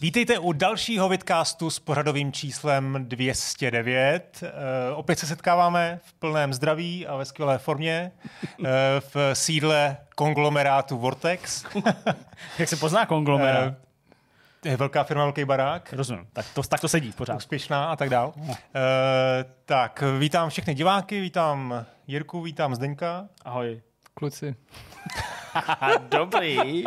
Vítejte u dalšího vidcastu s pořadovým číslem 209. E, opět se setkáváme v plném zdraví a ve skvělé formě e, v sídle konglomerátu Vortex. Jak se pozná konglomerát? E, je velká firma, velký barák. Rozumím, tak to, tak to sedí pořád. Úspěšná a tak dál. E, tak, vítám všechny diváky, vítám Jirku, vítám Zdeňka. Ahoj. Kluci. Dobrý.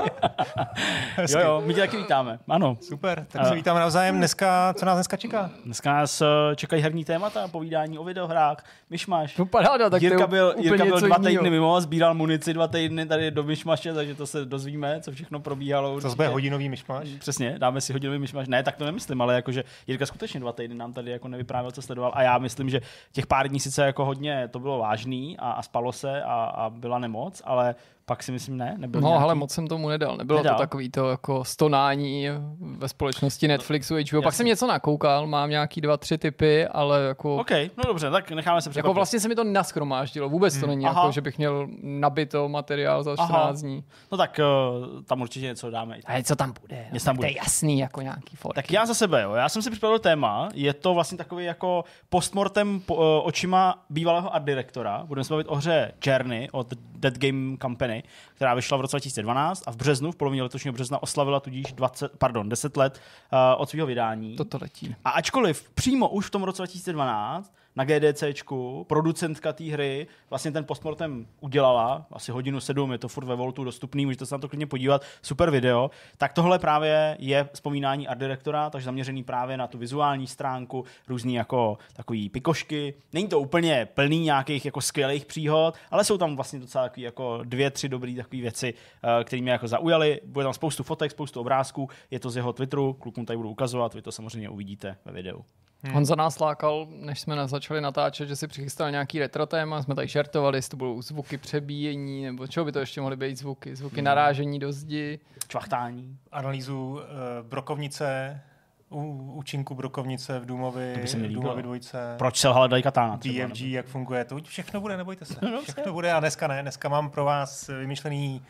jo, jo, my tě taky vítáme. Ano. Super, tak se vítáme navzájem. Dneska, co nás dneska čeká? Dneska nás eh, čekají herní témata, povídání o videohrách, myšmaš. No paráda, tak Jirka byl, Jirka byl dva jinýho. týdny mimo, sbíral munici dva týdny tady do myšmaše, takže to se dozvíme, co všechno probíhalo. To bude hodinový myšmaš. Přesně, dáme si hodinový myšmaš. Ne, tak to nemyslím, ale jakože Jirka skutečně dva týdny nám tady jako nevyprávěl, co sledoval. A já myslím, že těch pár dní sice jako hodně to bylo vážný a, a spalo se a, a byla nemoc, ale pak si myslím ne, nebyl No, nějaký... ale moc jsem tomu nedal. Nebylo Nedal? to takový to jako stonání ve společnosti Netflixu, HBO. Pak jasně. jsem něco nakoukal, mám nějaký dva, tři typy, ale jako... OK, no dobře, tak necháme se překvapit. Jako vlastně se mi to naschromáždilo. Vůbec to není Aha. jako, že bych měl nabito materiál za 14 Aha. dní. No tak uh, tam určitě něco dáme. A co tam bude? Něco tam To bude. je jasný, jako nějaký fotky. Tak já za sebe, jo. Já jsem si připravil téma. Je to vlastně takový jako postmortem po, uh, očima bývalého art direktora. Budeme se bavit o hře Journey od Dead Game Company, která vyšla v roce 2012 a v březnu, v polovině letošního března, oslavila tudíž 20, pardon, 10 let uh, od svého vydání. Toto letí. A ačkoliv přímo už v tom roce 2012 na GDCčku, producentka té hry, vlastně ten postmortem udělala, asi hodinu sedm, je to furt ve Voltu dostupný, můžete se na to klidně podívat, super video, tak tohle právě je vzpomínání art direktora, takže zaměřený právě na tu vizuální stránku, různý jako takový pikošky. Není to úplně plný nějakých jako skvělých příhod, ale jsou tam vlastně docela takový jako dvě, tři dobré takové věci, eh, které mě jako zaujaly. Bude tam spoustu fotek, spoustu obrázků, je to z jeho Twitteru, klukům tady budu ukazovat, vy to samozřejmě uvidíte ve videu. Hmm. On za nás lákal, než jsme na- začali natáčet, že si přichystal nějaký retro téma, jsme tady žertovali, jestli to budou zvuky přebíjení, nebo čeho by to ještě mohly být zvuky, zvuky narážení do zdi. Čvachtání. analýzu uh, brokovnice, u, účinku brokovnice v Důmovi, To by se mi v. Důmovi dvojce, Proč se lhala Daikatana třeba? DFG, jak funguje, to všechno bude, nebojte se. No, Všechno bude a dneska ne, dneska mám pro vás vymyšlený,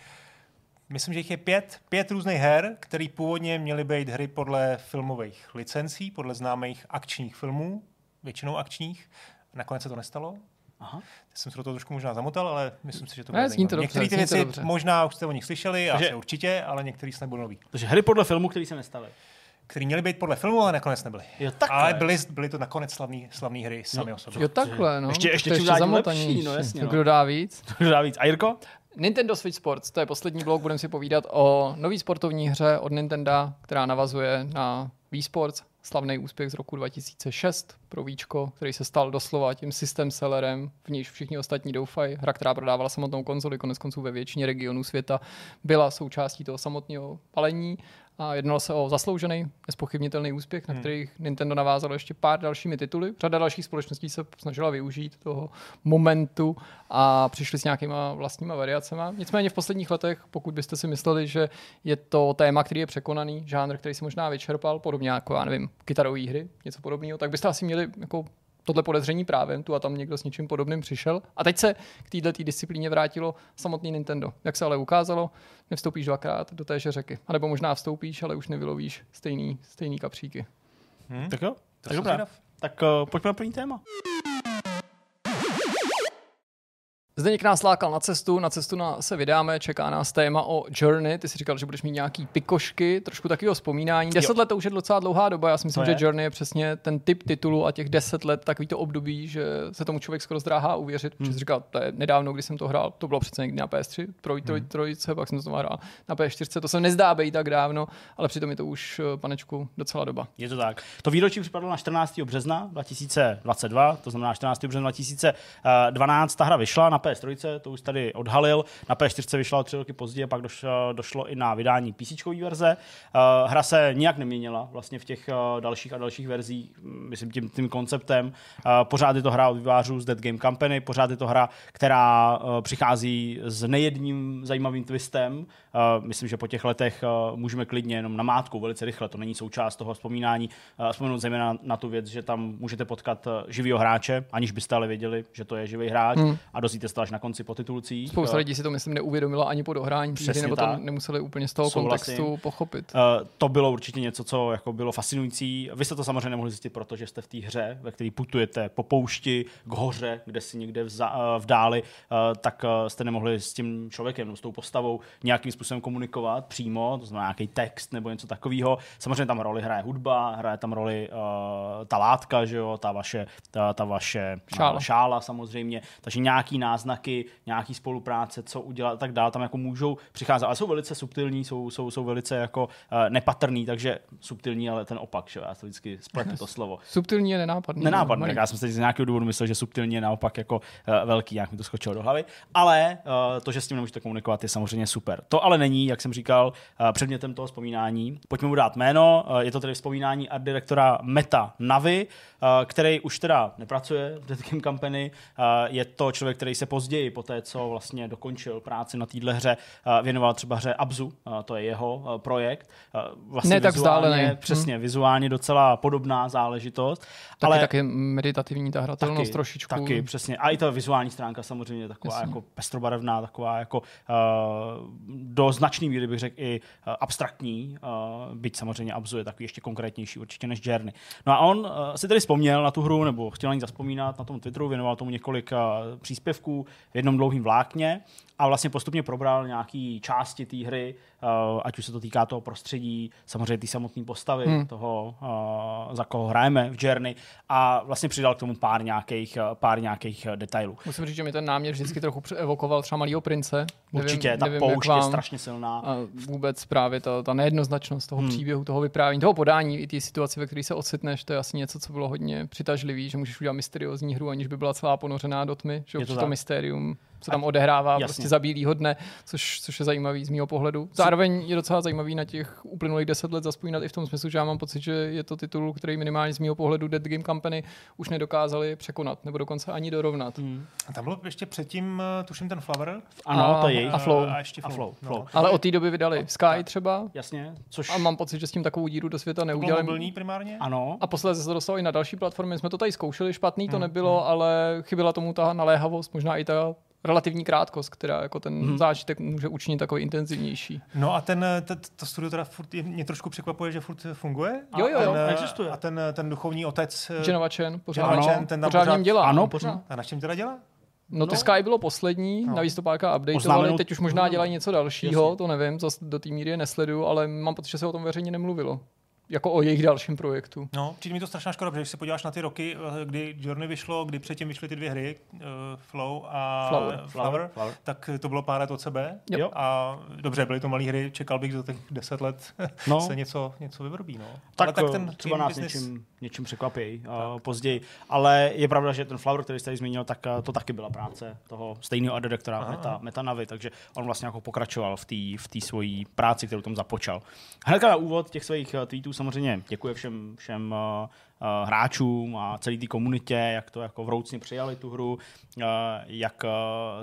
myslím, že jich je pět, pět různých her, které původně měly být hry podle filmových licencí, podle známých akčních filmů, většinou akčních. Nakonec se to nestalo. Aha. Já jsem se do toho trošku možná zamotal, ale myslím si, že to bude Některé ty věci dobře. možná už jste o nich slyšeli, Takže- asi určitě, ale některý snad budou nový. Takže hry podle filmu, který se nestaly. Který měly být podle filmu, ale nakonec nebyly. Jo, takhle. Ale byly, byly to nakonec slavné slavný hry sami No, o sobě. Jo, takhle, no. Ještě- ještě to je čím dál tím zamotanější. lepší, no jasně, no. Kdo dá víc? Kdo dá víc? A Jirko? Nintendo Switch Sports, to je poslední blok, budeme si povídat o nový sportovní hře od Nintendo, která navazuje na Wii Sports, slavný úspěch z roku 2006 pro Víčko, který se stal doslova tím systém sellerem, v níž všichni ostatní doufají. Hra, která prodávala samotnou konzoli, konec konců ve většině regionů světa, byla součástí toho samotného palení a jednalo se o zasloužený, nespochybnitelný úspěch, na který Nintendo navázalo ještě pár dalšími tituly. Řada dalších společností se snažila využít toho momentu a přišli s nějakýma vlastníma variacema. Nicméně v posledních letech, pokud byste si mysleli, že je to téma, který je překonaný, žánr, který si možná vyčerpal, podobně jako, já nevím, kytarové hry, něco podobného, tak byste asi měli jako tohle podezření právem, tu a tam někdo s něčím podobným přišel. A teď se k této disciplíně vrátilo samotný Nintendo. Jak se ale ukázalo, nevstoupíš dvakrát do téže řeky. A nebo možná vstoupíš, ale už nevylovíš stejný, stejný kapříky. Hm? Tak jo. To Tak dobrá. Tak uh, pojďme na první téma. Zdeněk nás lákal na cestu, na cestu na, se vydáme, čeká nás téma o Journey. Ty jsi říkal, že budeš mít nějaký pikošky, trošku takového vzpomínání. Deset let to už je docela dlouhá doba, já si myslím, To že je. Journey je přesně ten typ titulu a těch deset let takový to období, že se tomu člověk skoro zdráhá uvěřit, Hmm. protože jsi říkal, to je nedávno, kdy jsem to hrál, to bylo přece někdy na PS3, troj, troj, Hmm. trojice, pak jsem to znovu hrál na PS4, to se nezdá být tak dávno, ale přitom je to už, eh, panečku, docela doba. Je to tak. To výročí připadlo na 14. března 2022, to znamená 14. března 2012. Ta hra vyšla na PS3, to už tady odhalil. Na PS4 vyšla o tři roky později, pak došlo, došlo i na vydání PC verze. Uh, hra se nijak neměnila vlastně v těch uh, dalších a dalších verzích, mm, myslím tím, tím konceptem. Uh, pořád je to hra od vývářů z Dead Game Company, pořád je to hra, která přichází s nejedním zajímavým twistem. Myslím, že po těch letech můžeme klidně jenom na mátku velice rychle, to není součást toho vzpomínání, vzpomenout zejména na tu věc, že tam můžete potkat živýho hráče, aniž byste ale věděli, že to je živý hráč Hmm. a dozvíte to až na konci po titulcích. Spousta lidí si to, myslím, neuvědomila ani po dohrání hry, nebo to nemuseli úplně z toho Souhlasím. kontextu pochopit. Uh, to bylo určitě něco, co jako bylo fascinující. Vy jste to samozřejmě nemohli zjistit, protože jste v té hře, ve které putujete po poušti k hoře, kde si někde vza, uh, v dáli, uh, tak uh, jste nemohli s tím člověkem, nebo s tou postavou nějakým způsobem komunikovat přímo, to znamená nějaký text nebo něco takového. Samozřejmě tam roli hraje hudba, hraje tam roli uh, ta látka, že jo, ta vaše, ta, ta vaše Šála. Šála samozřejmě, takže nějaký náznaky, nějaký spolupráce, co udělat a tak dále, tam jako můžou přicházet, ale jsou velice subtilní, jsou, jsou, jsou velice jako uh, nepatrný, takže subtilní, ale ten opak, že já to vždycky spletu to slovo. Subtilní je nenápadný. Nenápadný, tak já jsem si z nějakého důvodu myslel, že subtilně je naopak jako uh, velký, jak mi to skočilo do hlavy. Ale uh, to, že s tím nemůžete komunikovat, je samozřejmě super. To ale není, jak jsem říkal, uh, předmětem toho vzpomínání. Pojďme mu dát jméno. Uh, je to tedy vzpomínání art direktora Meta Navi, uh, který už teda nepracuje v Dead Game Company. Uh, je to člověk, který se později, po té, co vlastně dokončil práci na téhle hře, uh, věnoval třeba hře Abzu, uh, to je jeho uh, projekt. Vlastně Ne tak vizuálně- vzdálený. Přesně, vizuálně docela podobná záležitost. Taky, ale taky meditativní ta hratelnost taky, trošičku. Taky, přesně. A i ta vizuální stránka samozřejmě taková Jasně. jako pestrobarevná, taková jako uh, do značný míry bych řekl i uh, abstraktní, uh, byť samozřejmě Abzu je takový ještě konkrétnější určitě než Journey. No a on uh, si tedy vzpomněl na tu hru, nebo chtěl na ní zaspomínat na tom Twitteru, věnoval tomu několik uh, příspěvků v jednom dlouhém vlákně a vlastně postupně probral nějaký části té hry, uh, ať už se to týká toho prostředí, samozřejmě té samotné postavy, hmm. toho, uh, za koho hrajeme v Journey a vlastně přidal k tomu pár nějakých, uh, pár nějakých detailů. Musím říct, že mi ten námět vždycky trochu evokoval třeba Malýho prince. Určitě, nevím, ta nevím, poušť je vám. strašně silná. A vůbec právě ta, ta nejednoznačnost toho Hmm. příběhu, toho vyprávění, toho podání i té situace, ve které se ocitneš, to je asi něco, co bylo hodně přitažlivý, že můžeš udělat mysteriózní hru, aniž by byla celá ponořená do tmy, že Je to to, mystérium se tam odehrává Jasně. prostě za bílýho dne, což, což je zajímavý z mého pohledu. Zároveň je docela zajímavý na těch uplynulých deset let zaspomínat i v tom smyslu, že já mám pocit, že je to titul, který minimálně z mého pohledu Dead Game Company už nedokázali překonat, nebo dokonce ani dorovnat. Hmm. A tam bylo ještě předtím, eh, tuším, ten Flower. Ano, A- to je jejich. a Flow. A ještě A Flow. Flow, Flow. No. Ale od té doby vydali Sky třeba Jasně, což a mám pocit, že s tím takovou díru do světa neudělali. mobilní primárně? ano. A posledně se to dostalo i na další platformy. Jsme to tady zkoušeli, špatný to Hmm, nebylo, ale chyběla tomu ta naléhavost, možná i ta relativní krátkost, která jako ten Mhm. zážitek může učinit takový intenzivnější. No a ten, t- to studio teda furt, je- mě trošku překvapuje, že furt funguje. Jo, jo, ten, jo, eh, existuje. A ten, ten duchovní otec, eh, Genova Chen pořád, Genova Ano, Chen, ten tam pořád pořád, dělá. Ano, no. pořád. a na čem teda dělá? No to No. Sky bylo poslední, No. navíc to párka updateovali, teď už možná dělají něco dalšího, Jasně. to nevím, zase do té míry je nesleduju, ale mám pocit, že se o tom veřejně nemluvilo. Jako o jejich dalším projektu. No, přijde mi to strašná škoda, protože když se podíváš na ty roky, eh, kdy Journey vyšlo, kdy předtím vyšly ty dvě hry, uh, Flow a Flower. Flower, Flower. tak to bylo pár let od sebe. Jo. Jo. A dobře, byly to malé hry, čekal bych, že za těch deset let No. se něco, něco vyvrbí. No. Tak, Ale tak eh, ten třeba nás business- něčím, něčím překvapí uh, později. Ale je pravda, že ten Flower, který jste tady zmínil, tak uh, to taky byla práce toho stejného art direktora Aha, Meta, aha. Meta Navi, takže on vlastně jako pokračoval v té v svojí práci, kterou tam započal. Hnedka na úvod těch svých tweetů samozřejmě děkuje všem, všem uh, uh, hráčům a celé té komunitě, jak to jako vroucně přijali tu hru, uh, jak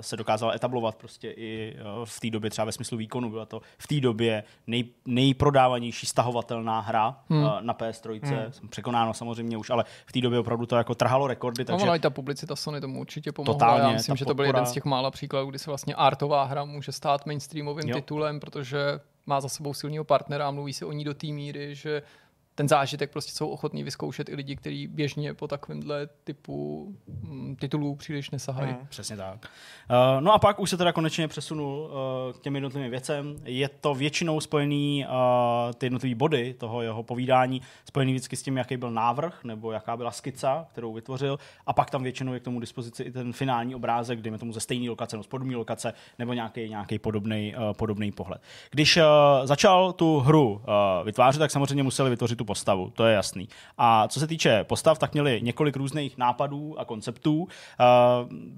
se dokázala etablovat prostě i v té době třeba ve smyslu výkonu. Byla to v té době nej, nejprodávanější stahovatelná hra Hmm. na PS3. Hmm. Jsem překonáno samozřejmě už, ale v té době opravdu to jako trhalo rekordy, Takže... takže No, i ta publicita Sony tomu určitě pomohla. Totálně, Já myslím, že to byl podpora- jeden z těch mála příkladů, kdy se vlastně artová hra může stát mainstreamovým Jo. titulem, protože má za sebou silného partnera a mluví se o ní do té míry, že ten zážitek prostě jsou ochotní vyzkoušet i lidi, kteří běžně po takovémhle typu mm, titulů příliš nesahají. Hmm. Přesně tak. Uh, no a pak už se teda konečně přesunul uh, k těm jednotlivým věcem. Je to většinou spojený, uh, ty jednotlivé body toho jeho povídání, spojený vždycky s tím, jaký byl návrh, nebo jaká byla skica, kterou vytvořil, a pak tam většinou je k tomu dispozici i ten finální obrázek, dejme tomu ze stejné lokace, nebo z podobné lokace, nebo nějaký, nějaký podobný, uh, pohled. Když uh, začal tu hru uh, vytvářet, tak samozřejmě museli vytvořit tu postavu, to je jasný. A co se týče postav, tak měli několik různých nápadů a konceptů. Uh,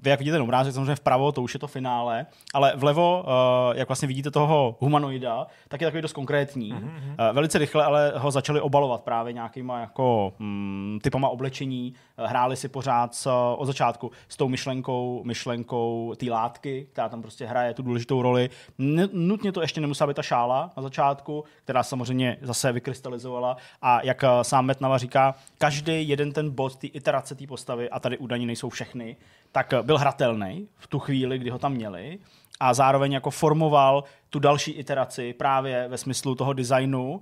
vy jak vidíte ten obrázek, samozřejmě vpravo, to už je to finále, ale vlevo, uh, jak vlastně vidíte toho humanoida, tak je takový dost konkrétní. Mm-hmm. Uh, velice rychle ale ho začali obalovat právě nějakýma jako mm, typama oblečení. Hráli si pořád s, od začátku s tou myšlenkou, myšlenkou té látky, která tam prostě hraje tu důležitou roli. N- nutně to ještě nemusela být ta šála na začátku, která samozřejmě zase vykrystalizovala, a jak uh, sám Metnava říká, každý jeden ten bod, ty iterace té postavy, a tady údajně nejsou všechny, tak byl hratelný v tu chvíli, kdy ho tam měli a zároveň jako formoval tu další iteraci právě ve smyslu toho designu, uh,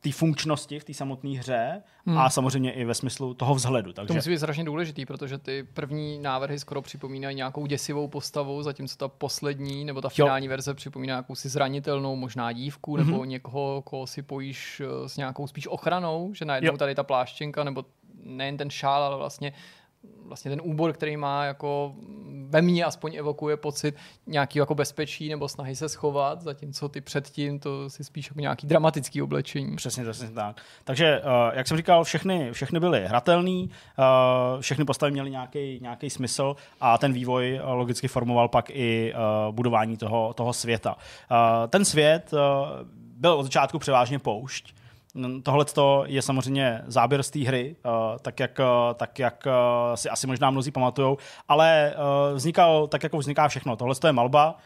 té funkčnosti v té samotné hře hmm. a samozřejmě i ve smyslu toho vzhledu. Takže... To musí být strašně důležitý, protože ty první návrhy skoro připomínají nějakou děsivou postavu, zatímco ta poslední nebo ta finální jo. verze připomíná jakousi zranitelnou, možná dívku, mm-hmm. nebo někoho, koho si pojíš eh, s nějakou spíš ochranou, že najednou jo. tady ta pláštěnka, nebo nejen ten šál, ale vlastně vlastně ten úbor, který má jako ve mně aspoň evokuje pocit nějaký jako bezpečí nebo snahy se schovat, zatímco ty předtím to si spíš jako nějaký dramatický oblečení. Přesně, přesně tak. Takže, uh, jak jsem říkal, všechny, všechny byly hratelný, uh, všechny postavy měly nějaký, nějaký smysl a ten vývoj uh, logicky formoval pak i budování toho, toho světa. Ten svět byl od začátku převážně poušť, Tohle je samozřejmě záběr z té hry, uh, tak jak, uh, tak jak uh, si asi možná mnozí pamatují, ale vznikal tak, jako vzniká všechno. Tohle je malba,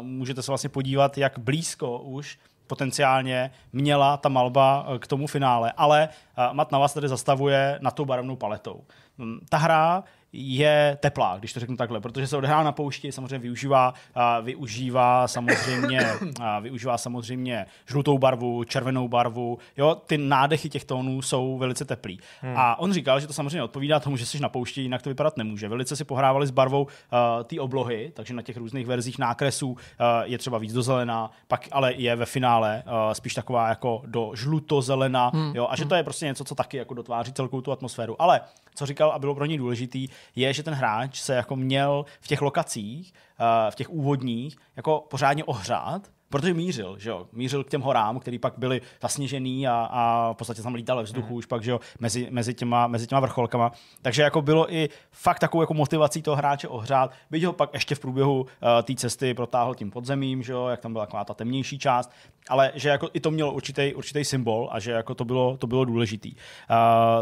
můžete se vlastně podívat, jak blízko už potenciálně měla ta malba k tomu finále, ale Mat na vás tady zastavuje na tou barevnou paletou. Hm, ta hra je teplá, když to řeknu takhle, protože se odehrává na poušti, samozřejmě využívá, a využívá samozřejmě, a využívá samozřejmě žlutou barvu, červenou barvu, jo, ty nádechy těch tónů jsou velice teplý. Hmm. A on říkal, že to samozřejmě odpovídá tomu, že jsi na poušti, jinak to vypadat nemůže. Velice si pohrávali s barvou uh, té oblohy, takže na těch různých verzích nákresů uh, je třeba víc do zelená, pak ale je ve finále uh, spíš taková jako do žluto-zelena, hmm. jo, a že to je prostě něco, co taky jako dotváří celkou tu atmosféru. Ale co říkal a bylo pro něj důležitý, je, že ten hráč se jako měl v těch lokacích, eh, v těch úvodních, jako pořádně ohřát, protože mířil, že jo, mířil k těm horám, který pak byly zasněžený a, a v podstatě tam lítal ve vzduchu mm. už pak, že jo, mezi, mezi, těma, mezi těma vrcholkama. Takže jako bylo i fakt takovou jako motivací toho hráče ohřát, byť ho pak ještě v průběhu uh, té cesty protáhl tím podzemím, že jo, jak tam byla taková ta temnější část, ale že jako i to mělo určitý, určitý symbol a že jako to bylo, to bylo důležitý. Uh,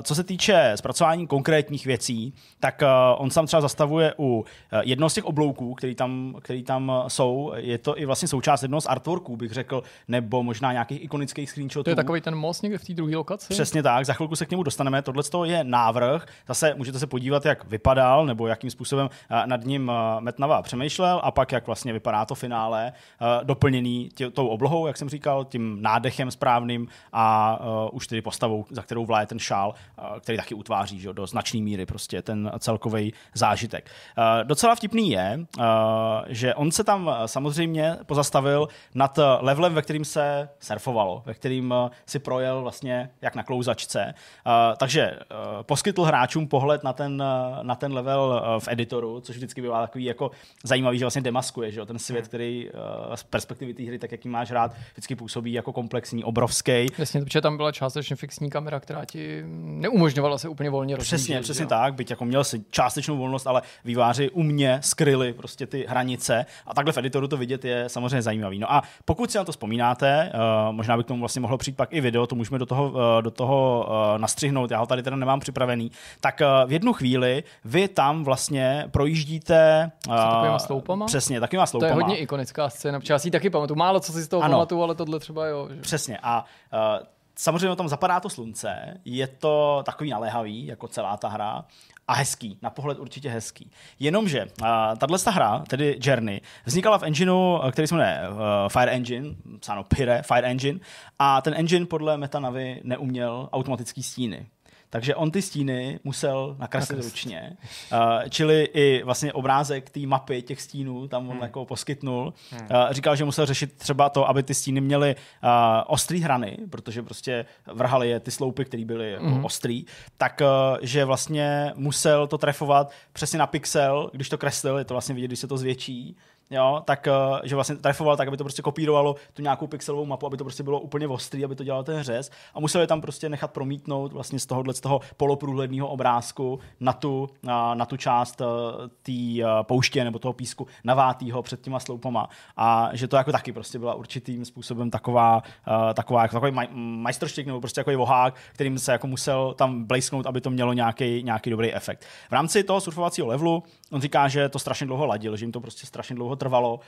co se týče zpracování konkrétních věcí, tak uh, on sám třeba zastavuje u uh, jednoho z těch oblouků, který tam, který tam jsou, je to i vlastně součást jednoho z artworků, bych řekl, nebo možná nějakých ikonických screenshotů. To je takový ten most někde v té druhé lokaci? Přesně tak, za chvilku se k němu dostaneme. Tohle je návrh, zase můžete se podívat, jak vypadal, nebo jakým způsobem nad ním Metnava přemýšlel a pak jak vlastně vypadá to finále, doplněný tě, tou oblohou, jak jsem říkal, tím nádechem správným a už tedy postavou, za kterou vláje ten šál, který taky utváří že, do značné míry prostě ten celkový zážitek. Docela vtipný je, že on se tam samozřejmě pozastavil nad levelem, ve kterým se surfovalo, ve kterým eh, si projel vlastně jak na klouzačce. Uh, takže poskytl hráčům pohled na ten, na ten level v editoru, což vždycky bývá takový jako zajímavý, že vlastně demaskuje, že jo? ten svět, hmm. který z perspektivy té hry, tak jaký máš rád, vždycky působí jako komplexní, obrovský. Jasně, protože tam byla částečně fixní kamera, která ti neumožňovala se úplně volně rozjíždět. Přesně, přesně jo? tak, byť jako měl si částečnou volnost, ale výváři u mě skryli prostě ty hranice a takhle v editoru to vidět je samozřejmě zajímavý. No a pokud si na to vzpomínáte, uh, možná by k tomu vlastně mohlo přijít pak i video, to můžeme do toho, uh, do toho uh, nastřihnout, já ho tady teda nemám připravený, tak v jednu chvíli vy tam vlastně projíždíte... Takovýma sloupama? Přesně, takovýma sloupama. To je hodně ikonická scéna, protože já si taky pamatuju. Málo co si z toho ano. pamatuju, ale tohle třeba jo. Že... Přesně a samozřejmě tam zapadá to slunce, je to takový naléhavý, jako celá ta hra, a hezký, na pohled určitě hezký. Jenomže tahle hra, tedy Journey, vznikala v engineu, který se jmenuje uh, Fire Engine, psáno Pyre, Fire Engine, a ten engine podle Metanavy neuměl automatický stíny takže on ty stíny musel nakreslit ručně. Uh, čili i vlastně obrázek té mapy těch stínů tam on hmm. jako poskytnul. Hmm. Uh, říkal, že musel řešit třeba to, aby ty stíny měly uh, ostrý hrany, protože prostě vrhali je ty sloupy, které byly jako hmm. ostrý, tak uh, že vlastně musel to trefovat přesně na pixel, když to kreslil, je to vlastně vidět, když se to zvětší, jo, tak, uh, že vlastně trefoval tak, aby to prostě kopírovalo tu nějakou pixelovou mapu, aby to prostě bylo úplně ostrý, aby to dělal ten řez a museli tam prostě nechat promítnout vlastně z tohohle z toho poloprůhledného obrázku na tu, uh, na tu část uh, té uh, pouště nebo toho písku navátýho před těma sloupama a že to jako taky prostě byla určitým způsobem taková, taková jako takový maj, majstrštěk nebo prostě jako vohák, kterým se jako musel tam blejsknout, aby to mělo nějaký, nějaký dobrý efekt. V rámci toho surfovacího levelu on říká, že to strašně dlouho ladil, že jim to prostě strašně dlouho trvalo, uh,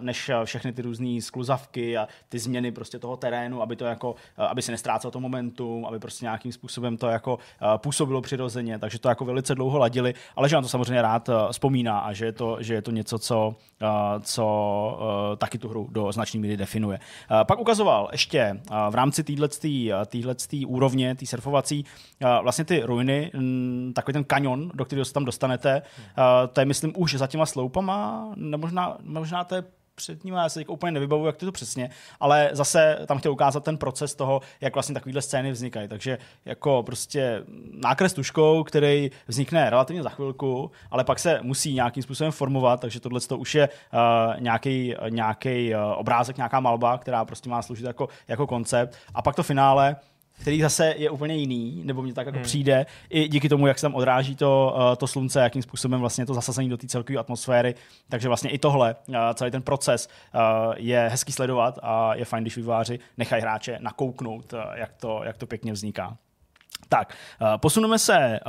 než všechny ty různé skluzavky a ty změny prostě toho terénu, aby to jako, uh, aby se nestrácel to momentum, aby prostě nějakým způsobem to jako působilo přirozeně, takže to jako velice dlouho ladili, ale že on to samozřejmě rád vzpomíná a že je to, že je to něco, co, co taky tu hru do značné míry definuje. Pak ukazoval ještě v rámci téhleté úrovně, té surfovací, vlastně ty ruiny, m, takový ten kanion, do kterého se tam dostanete, to je myslím už za těma sloupama, nebo možná, možná to je před ním, já se úplně nevybavuju, jak to to přesně, ale zase tam chtěl ukázat ten proces toho, jak vlastně takovéhle scény vznikají. Takže jako prostě nákres tuškou, který vznikne relativně za chvilku, ale pak se musí nějakým způsobem formovat, takže tohle to už je uh, nějaký, nějaký uh, obrázek, nějaká malba, která prostě má sloužit jako, jako koncept. A pak to finále, který zase je úplně jiný, nebo mně tak jako hmm. přijde, i díky tomu, jak se tam odráží to, uh, to slunce, jakým způsobem vlastně to zasazení do té celkové atmosféry. Takže vlastně i tohle, uh, celý ten proces uh, je hezký sledovat a je fajn, když výváři nechají hráče nakouknout, jak to, jak to pěkně vzniká. Tak, eh, posuneme se eh,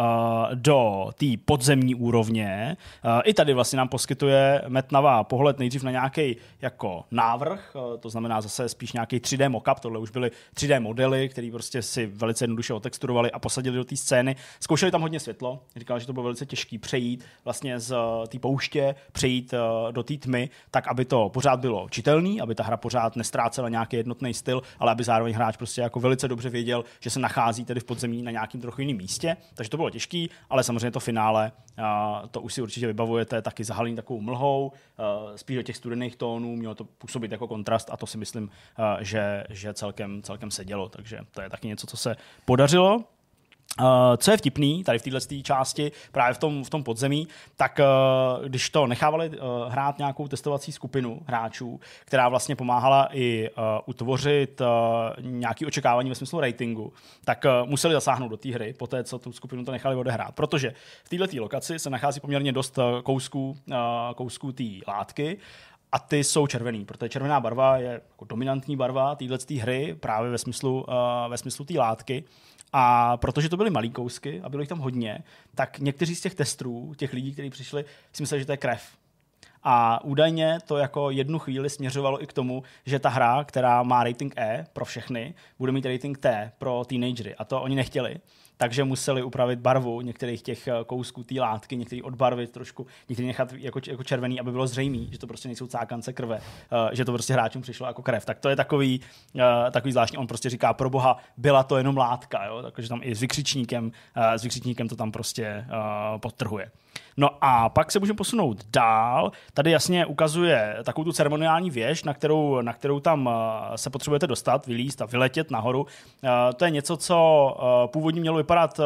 do té podzemní úrovně. Eh, I tady vlastně nám poskytuje Metnava pohled nejdřív na nějaký jako návrh, to znamená zase spíš nějaký 3D mockup, tohle už byly 3D modely, které prostě si velice jednoduše otexturovali a posadili do té scény. Zkoušeli tam hodně světlo, říkal, že to bylo velice těžké přejít vlastně z té pouště, přejít do té tmy, tak aby to pořád bylo čitelný, aby ta hra pořád nestrácela nějaký jednotný styl, ale aby zároveň hráč prostě jako velice dobře věděl, že se nachází tedy v na nějakým trochu jiném místě, takže to bylo těžký, ale samozřejmě to finále, to už si určitě vybavujete, taky zahalený takovou mlhou, spíš do těch studených tónů, mělo to působit jako kontrast a to si myslím, že, že celkem, celkem sedělo, takže to je taky něco, co se podařilo. Uh, co je vtipný tady v této části, právě v tom, v tom podzemí, tak uh, když to nechávali uh, hrát nějakou testovací skupinu hráčů, která vlastně pomáhala i utvořit nějaké očekávání ve smyslu ratingu, tak museli zasáhnout do té hry, po té, co tu skupinu to nechali odehrát. Protože v této lokaci se nachází poměrně dost kousků, kousků té látky a ty jsou červený, protože červená barva je jako dominantní barva této hry právě ve smyslu, uh, ve smyslu té látky. A protože to byly malý kousky a bylo jich tam hodně, tak někteří z těch testů, těch lidí, kteří přišli, si mysleli, že to je krev. A údajně to jako jednu chvíli směřovalo i k tomu, že ta hra, která má rating E pro všechny, bude mít rating T pro teenagery. A to oni nechtěli takže museli upravit barvu některých těch eh, kousků té látky, některý odbarvit trošku, některý nechat jako, jako červený, aby bylo zřejmé, že to prostě nejsou cákance krve, uh, že to prostě hráčům přišlo jako krev. Tak to je takový, uh, takový zvláštní. On prostě říká, pro boha, byla to jenom látka, jo? takže tam i s vykřičníkem, s vykřičníkem to tam prostě podtrhuje. No a pak se můžeme posunout dál. Tady jasně ukazuje takovou tu ceremoniální věž, na kterou, na kterou tam se potřebujete dostat, vylíst a vyletět nahoru. To je něco, co původně mělo vypadat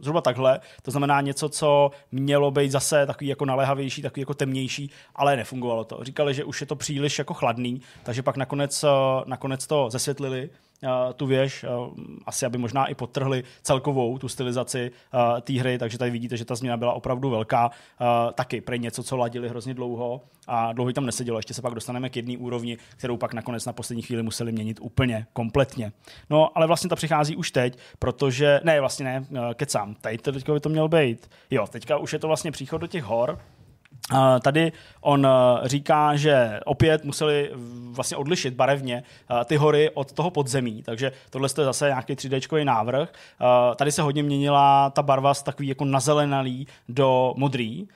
zhruba takhle. To znamená něco, co mělo být zase takový jako naléhavější, takový jako temnější, ale nefungovalo to. Říkali, že už je to příliš jako chladný, takže pak nakonec, nakonec to zesvětlili Eh, tu věž, eh, asi aby možná i potrhli celkovou tu stylizaci eh, té hry, takže tady vidíte, že ta změna byla opravdu velká. Taky pro něco, co ladili hrozně dlouho a dlouho tam nesedělo. Ještě se pak dostaneme k jedné úrovni, kterou pak nakonec na poslední chvíli museli měnit úplně kompletně. No, ale vlastně ta přichází už teď, protože, ne, vlastně ne, kecám, tady teďka by to mělo být. Jo, teďka už je to vlastně příchod do těch hor, Tady on eh, říká, že opět museli vlastně odlišit barevně eh, ty hory od toho podzemí, takže tohle je zase nějaký 3D návrh. Eh, tady se hodně měnila ta barva z takový jako nazelenalý do modrý.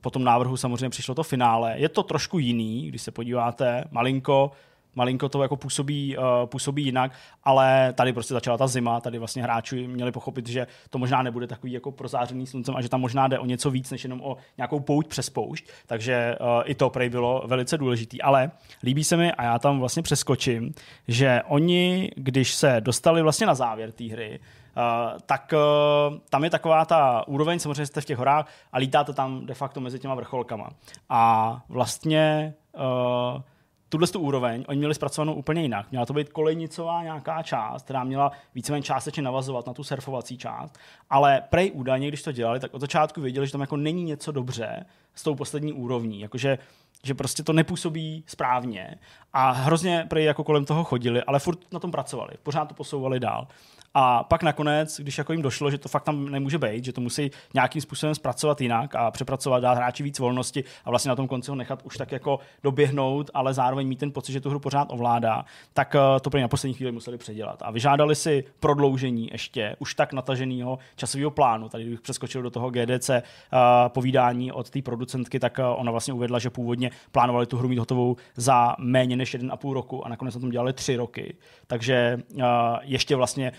Po tom návrhu samozřejmě přišlo to finále. Je to trošku jiný, když se podíváte malinko, malinko to jako působí, uh, působí jinak, ale tady prostě začala ta zima, tady vlastně hráči měli pochopit, že to možná nebude takový jako prozářený sluncem a že tam možná jde o něco víc, než jenom o nějakou pouť přes poušť, takže uh, i to prej bylo velice důležitý, ale líbí se mi a já tam vlastně přeskočím, že oni, když se dostali vlastně na závěr té hry, Uh, tak uh, tam je taková ta úroveň, samozřejmě jste v těch horách a lítáte tam de facto mezi těma vrcholkama. A vlastně uh, tuhle tu úroveň oni měli zpracovanou úplně jinak. Měla to být kolejnicová nějaká část, která měla víceméně částečně navazovat na tu surfovací část, ale prej údajně, když to dělali, tak od začátku věděli, že tam jako není něco dobře s tou poslední úrovní. Jakože že prostě to nepůsobí správně a hrozně prej jako kolem toho chodili, ale furt na tom pracovali, pořád to posouvali dál. A pak nakonec, když jako jim došlo, že to fakt tam nemůže být, že to musí nějakým způsobem zpracovat jinak a přepracovat, dát hráči víc volnosti a vlastně na tom konci ho nechat už tak jako doběhnout, ale zároveň mít ten pocit, že tu hru pořád ovládá, tak eh, to pro na poslední chvíli museli předělat. A vyžádali si prodloužení ještě už tak nataženého časového plánu. Tady bych přeskočil do toho GDC eh, povídání od té producentky, tak uh, ona vlastně uvedla, že původně plánovali tu hru mít hotovou za méně než jeden a půl roku a nakonec na tom dělali tři roky. Takže ještě vlastně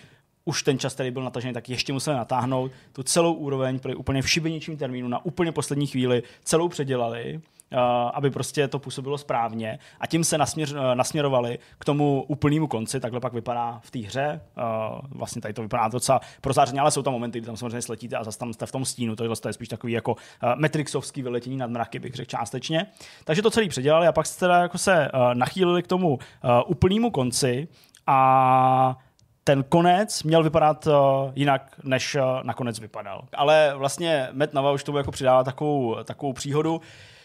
už ten čas, který byl natažený, tak ještě museli natáhnout. Tu celou úroveň pro úplně v šibeničním termínu na úplně poslední chvíli, celou předělali, uh, aby prostě to působilo správně. A tím se nasměř, uh, nasměrovali k tomu úplnému konci, takhle pak vypadá v té hře, uh, vlastně tady to vypadá docela prozářeně, ale jsou tam momenty, kdy tam samozřejmě sletíte a zase tam jste v tom stínu, to je spíš takový jako Matrixovský vyletění nad mraky, bych řekl částečně. Takže to celý předělali a pak se teda jako se nachýlili k tomu úplnému konci a ten konec měl vypadat uh, jinak, než uh, nakonec vypadal. Ale vlastně Matt Nava už tomu jako přidává takovou, takovou příhodu,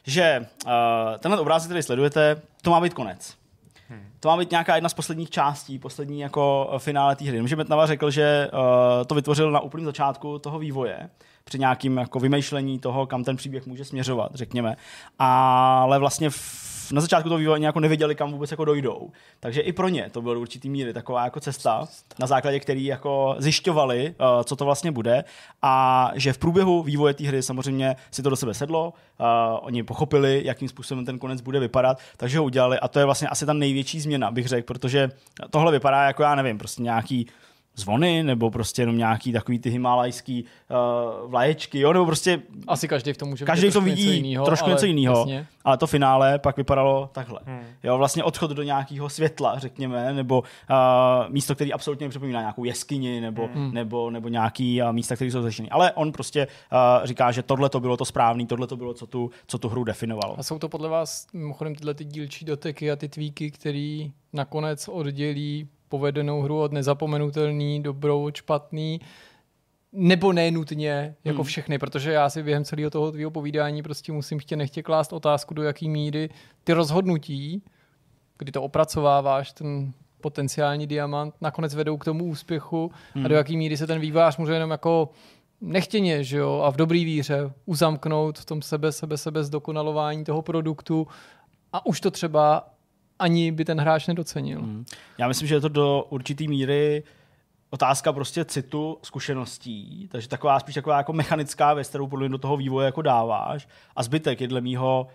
že uh, tenhle obrázek, který sledujete, to má být konec. Hmm. To má být nějaká jedna z posledních částí, poslední jako finále té hry. Jenomže Metnava řekl, že uh, to vytvořil na úplném začátku toho vývoje, při nějakým jako vymýšlení toho, kam ten příběh může směřovat, řekněme. Ale vlastně v na začátku toho vývoje jako nevěděli, kam vůbec jako dojdou. Takže i pro ně to bylo do určitý míry taková jako cesta, na základě který jako zjišťovali, uh, co to vlastně bude a že v průběhu vývoje té hry samozřejmě si to do sebe sedlo, uh, oni pochopili, jakým způsobem ten konec bude vypadat, takže ho udělali a to je vlastně asi ta největší změna, bych řekl, protože tohle vypadá jako já nevím, prostě nějaký zvony, nebo prostě jenom nějaký takový ty himalajský uh, vlaječky, jo, nebo prostě... Asi každý v tom může Každý to vidí něco jinýho, trošku něco jiného, jasně. ale to finále pak vypadalo takhle. Hmm. Jo, vlastně odchod do nějakého světla, řekněme, nebo uh, místo, který absolutně připomíná nějakou jeskyni, nebo, hmm. nebo, nebo nějaký uh, místa, které jsou začíný. Ale on prostě uh, říká, že tohle to bylo to správné, tohle to bylo, co tu, co tu hru definovalo. A jsou to podle vás mimochodem tyhle ty dílčí doteky a ty tweaky, který nakonec oddělí povedenou hru od nezapomenutelný, dobrou špatný, nebo nenutně jako hmm. všechny, protože já si během celého toho tvýho povídání prostě musím chtě nechtě klást otázku, do jaký míry ty rozhodnutí, kdy to opracováváš, ten potenciální diamant, nakonec vedou k tomu úspěchu hmm. a do jaký míry se ten vývář může jenom jako nechtěně, že jo, a v dobrý víře uzamknout v tom sebe, sebe, sebe zdokonalování toho produktu a už to třeba ani by ten hráč nedocenil. Hmm. Já myslím, že je to do určitý míry otázka prostě citu, zkušeností, takže taková spíš taková jako mechanická věc, kterou podle do toho vývoje jako dáváš a zbytek je dle mýho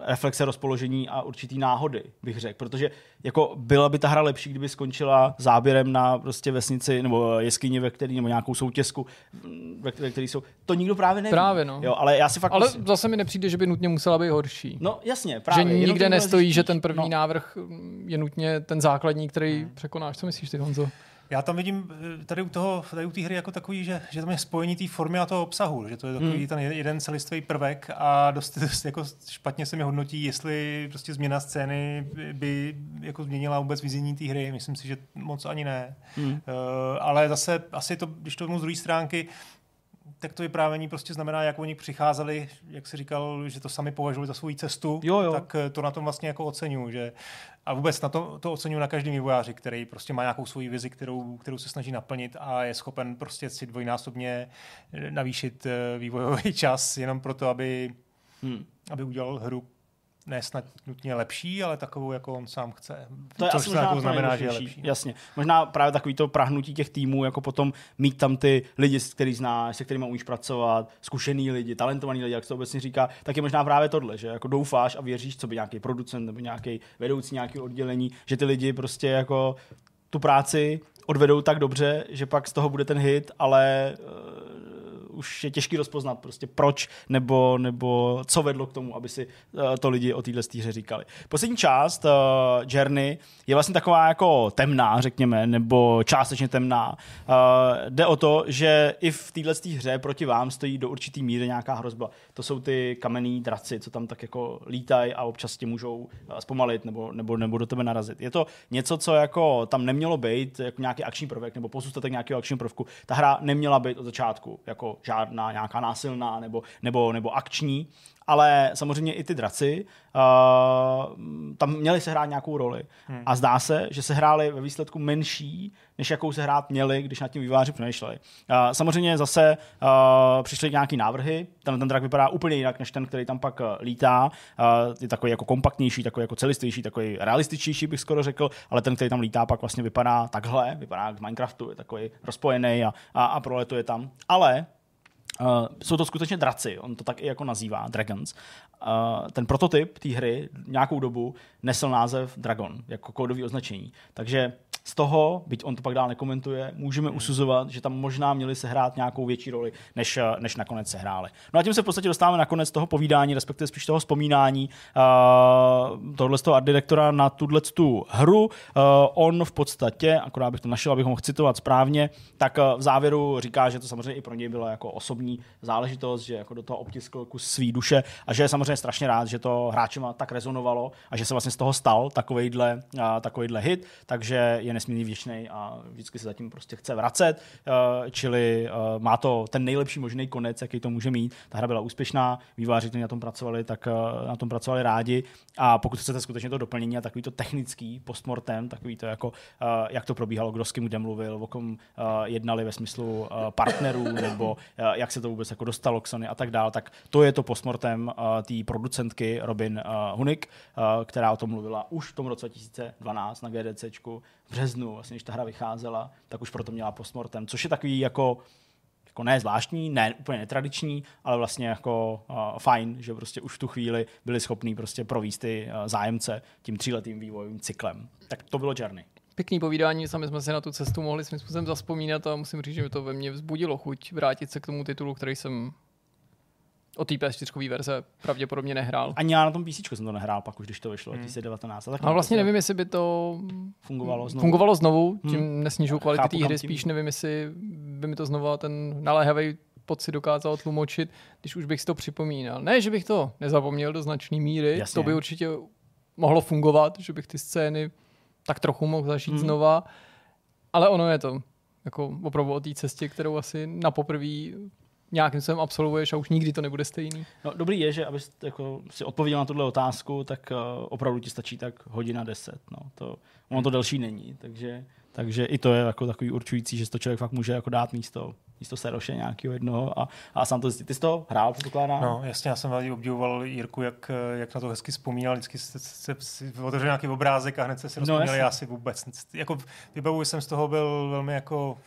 reflexe rozpoložení a určitý náhody, bych řekl. Protože jako byla by ta hra lepší, kdyby skončila záběrem na prostě vesnici nebo jeskyni, ve který, nebo nějakou soutězku, ve které, který jsou. To nikdo právě neví. Právě, no. Jo, ale já si fakt... Ale myslím... zase mi nepřijde, že by nutně musela být horší. No jasně, právě. Že nikde nestojí, že ten první no. návrh je nutně ten základní, který hmm. překonáš. Co myslíš ty, Honzo? Já tam vidím eh, tady u toho, tady u té hry jako takový, že, že tam je spojení té formy a toho obsahu, že to je takový hmm. ten jeden celistvý prvek a dost, dost jako špatně se mi hodnotí, jestli prostě změna scény by jako změnila vůbec vidění té hry. Myslím si, že moc ani ne. Hmm. Uh, ale zase asi to, když to z druhé stránky, tak to vyprávění prostě znamená, jak oni přicházeli, jak si říkal, že to sami považovali za svou cestu, jo, jo. tak eh, to na tom vlastně jako oceňuju, že a vůbec na to, to oceňuji na každém vývojáři, který prostě má nějakou svoji vizi, kterou, kterou se snaží naplnit a je schopen prostě si dvojnásobně eh, navýšit eh, vývojový čas jenom proto, aby, hmm. aby udělal hru, ne snad nutně lepší, ale takovou, jako on sám chce. To je asi možná jako znamená, že je lepší. Jasně. Možná právě takový to prahnutí těch týmů, jako potom mít tam ty lidi, který znáš, se kterými umíš pracovat, zkušený lidi, talentovaný lidi, jak se to obecně říká, tak je možná právě tohle, že jako doufáš a věříš, co by nějaký producent nebo nějaký vedoucí nějakého oddělení, že ty lidi prostě jako tu práci odvedou tak dobře, že pak z toho bude ten hit, ale už je těžký rozpoznat prostě proč nebo, nebo co vedlo k tomu, aby si uh, to lidi o téhle hře říkali. Poslední část, uh, Journey, je vlastně taková jako temná, řekněme, nebo částečně temná. Uh, jde o to, že i v téhle hře proti vám stojí do určitý míry nějaká hrozba. To jsou ty kamenný draci, co tam tak jako lítají a občas tě můžou zpomalit nebo, nebo, nebo do tebe narazit. Je to něco, co jako tam nemělo být, jako nějaký akční prvek nebo pozůstatek nějakého akčního prvku. Ta hra neměla být od začátku jako žádná nějaká násilná nebo, nebo, nebo akční, ale samozřejmě i ty draci uh, tam měli se hrát nějakou roli. Hmm. A zdá se, že se hráli ve výsledku menší, než jakou se hrát měli, když nad tím výváři přemýšleli. Uh, samozřejmě zase uh, přišly nějaké návrhy, ten, ten drak vypadá úplně jinak, než ten, který tam pak lítá. Uh, je takový jako kompaktnější, takový jako celistvější, takový realističtější, bych skoro řekl, ale ten, který tam lítá, pak vlastně vypadá takhle, vypadá jak z Minecraftu, je takový rozpojený a, a, a proletuje tam. Ale Uh, jsou to skutečně draci, on to tak i jako nazývá, Dragons. Uh, ten prototyp té hry nějakou dobu nesl název Dragon jako kódový označení. Takže z toho, byť on to pak dál nekomentuje, můžeme hmm. usuzovat, že tam možná měli se hrát nějakou větší roli, než, eh, než nakonec se hráli. No a tím se v podstatě dostáváme na konec toho povídání, respektive spíš toho vzpomínání uh, tohle z toho art direktora na tuhle tu hru. Uh, on v podstatě, akorát bych to našel, abych ho mohl citovat správně, tak uh, v závěru říká, že to samozřejmě i pro něj byla jako osobní záležitost, že jako do toho obtiskl kus svý duše a že je samozřejmě strašně rád, že to hráčima tak rezonovalo a že se vlastně z toho stal takovejhle, uh, takovejhle hit, takže je nesmírně vděčný a vždycky se zatím prostě chce vracet, uh, čili uh, má to ten nejlepší možný konec, jaký to může mít. Ta hra byla úspěšná, výváři, kteří na tom pracovali, tak uh, na tom pracovali rádi. A pokud chcete skutečně to doplnění a takový to technický postmortem, takový to jako, jak to probíhalo, kdo s kým kde mluvil, o kom jednali ve smyslu partnerů, nebo jak se to vůbec jako dostalo k Sony a tak dále, tak to je to postmortem té producentky Robin Hunik, která o tom mluvila už v tom roce 2012 na GDCčku březnu, vlastně, když ta hra vycházela, tak už proto měla postmortem, což je takový jako jako ne zvláštní, ne úplně netradiční, ale vlastně jako uh, fajn, že prostě už v tu chvíli byli schopní prostě províst ty uh, zájemce tím tříletým vývojovým cyklem. Tak to bylo Journey. Pěkný povídání, sami jsme si na tu cestu mohli svým způsobem zaspomínat a musím říct, že to ve mně vzbudilo chuť vrátit se k tomu titulu, který jsem o té PS4 verze pravděpodobně nehrál. Ani já na tom PC jsem to nehrál, pak už když to vyšlo hmm. 2019. Ale vlastně nevím, jestli by to fungovalo znovu. Fungovalo znovu, tím hmm. nesnižuju kvalitu té hry, spíš nevím, jestli by mi to znovu ten naléhavý pocit dokázal tlumočit, když už bych si to připomínal. Ne, že bych to nezapomněl do značné míry, Jasně. to by určitě mohlo fungovat, že bych ty scény tak trochu mohl zažít hmm. znova, ale ono je to jako opravdu o té cestě, kterou asi na poprvé nějakým způsobem absolvuješ a už nikdy to nebude stejný. No, dobrý je, že abys jako, si odpověděl na tuhle otázku, tak uh, opravdu ti stačí tak hodina deset. No. To, ono to delší není, takže, takže i to je jako takový určující, že to člověk fakt může jako dát místo místo Seroše nějakého jednoho a, a sám to zjistit. Ty jsi to hrál, předpokládám? No, jasně, já jsem velmi obdivoval Jirku, jak, jak na to hezky vzpomínal, vždycky se, se, se otevřel nějaký obrázek a hned se si rozpomněl, no, já si vůbec, jako vybavuji jsem z toho byl velmi jako,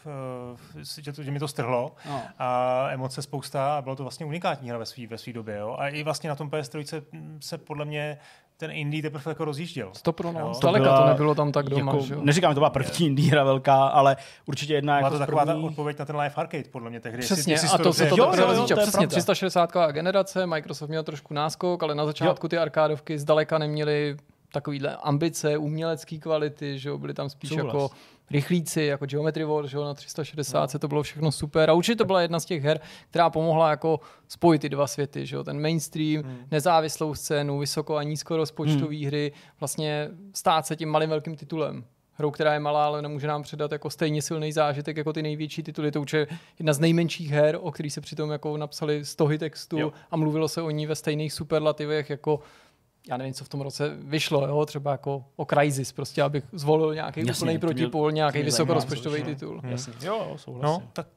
uh, že, to, že mi to strhlo no. a emoce spousta a bylo to vlastně unikátní hra ve své ve svý době, jo. A i vlastně na tom PS3 se podle mě ten indie teprve jako rozjížděl. To pro no. To, byla, to nebylo tam tak doma. Jako, že Neříkám, že to byla první indie hra velká, ale určitě jedna byla jako to taková první... ta odpověď na ten live arcade, podle mě tehdy. Přesně, jestli, jestli a to se to jo, jo, jo, Přesně, 360 generace, Microsoft měl trošku náskok, ale na začátku jo. ty arkádovky zdaleka neměly takovýhle ambice, umělecké kvality, že jo, byly tam spíš Souhlas. jako rychlíci, jako Geometry Wars, že jo, na 360 no. to bylo všechno super. A určitě to byla jedna z těch her, která pomohla jako spojit ty dva světy, že jo, ten mainstream, hmm. nezávislou scénu, vysoko a nízko rozpočtové hmm. hry, vlastně stát se tím malým velkým titulem hrou, která je malá, ale nemůže nám předat jako stejně silný zážitek jako ty největší tituly. To je jedna z nejmenších her, o který se přitom jako napsali stohy textu jo. a mluvilo se o ní ve stejných superlativech jako já nevím, co v tom roce vyšlo, jo? třeba jako o Crysis, prostě abych zvolil nějaký Jasně, úplný protipol, nějaký vysokorozpočtový titul. Hmm. Jasně. Jo, jo, souhlasím. No, tak,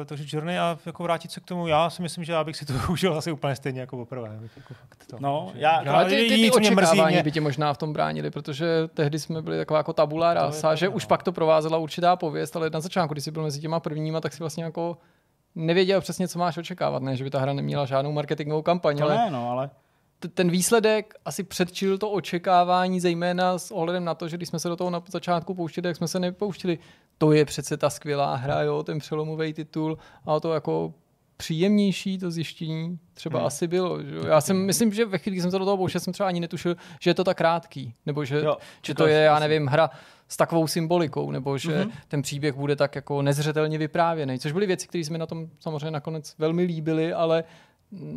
uh, takže Journey a jako vrátit se k tomu, já si myslím, že já bych si to užil asi úplně stejně jako poprvé. Jako fakt to, no, že, já, já, ale ty, ty, ty, ty očekávání mě... by tě možná v tom bránili, protože tehdy jsme byli taková jako tabula rasa, že už no. pak to provázela určitá pověst, ale na začátku, když jsi byl mezi těma prvníma, tak si vlastně jako nevěděl přesně, co máš očekávat, ne, že by ta hra neměla žádnou marketingovou kampaň, to ale, ne, no, ale ten výsledek asi předčil to očekávání, zejména s ohledem na to, že když jsme se do toho na začátku pouštěli, tak jsme se nepouštěli. To je přece ta skvělá hra, jo, ten přelomový titul, a to jako příjemnější to zjištění třeba hmm. asi bylo. Že? Já jsem, myslím, že ve chvíli, kdy jsem se do toho pouštěl, jsem třeba ani netušil, že je to tak krátký, nebo že, jo, že to je, já nevím, hra s takovou symbolikou, nebo že mm-hmm. ten příběh bude tak jako nezřetelně vyprávěný, což byly věci, které jsme na tom samozřejmě nakonec velmi líbili, ale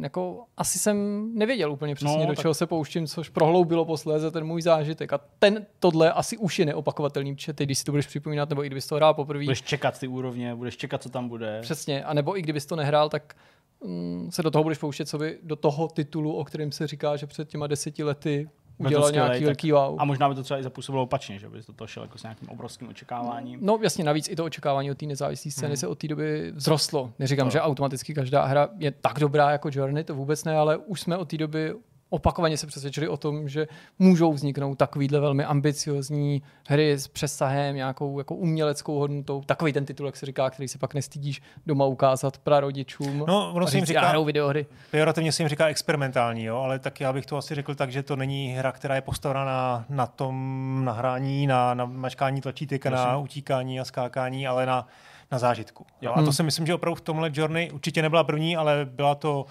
jako asi jsem nevěděl úplně přesně, No, do tak- čeho se pouštím, což prohloubilo posléze ten můj zážitek. A ten, tohle asi už je neopakovatelný, protože ty, když si to budeš připomínat, nebo i kdybys to hrál poprvé, Budeš čekat ty úrovně, budeš čekat, co tam bude. Přesně, a nebo i kdybys to nehrál, tak mm, se do toho budeš pouštět, co by do toho titulu, o kterém se říká, že před těma deseti lety udělal skvělej, nějaký tak- velký wow. A možná by to třeba i zapůsobilo opačně, že bys do toho šel jako s nějakým obrovským očekáváním. No jasně, navíc i to očekávání od té nezávislé scény Hmm. se od té doby vzrostlo. Neříkám, No. že automaticky každá hra je tak dobrá jako Journey, to vůbec ne, ale už jsme od té doby opakovaně se přesvědčili o tom, že můžou vzniknout takovýhle velmi ambiciozní hry s přesahem, nějakou jako uměleckou hodnotou. Takový ten titul, jak se říká, který se pak nestydíš doma ukázat prarodičům. No, ono se jim říká- videohry. Pejorativně se jim říká experimentální, jo, ale tak já bych to asi řekl tak, že to není hra, která je postavena na, na tom nahrání, na, na mačkání tlačítek, na utíkání a skákání, ale na, na zážitku. Jo. A to Hmm. si myslím, že opravdu v tomhle Journey určitě nebyla první, ale byla to,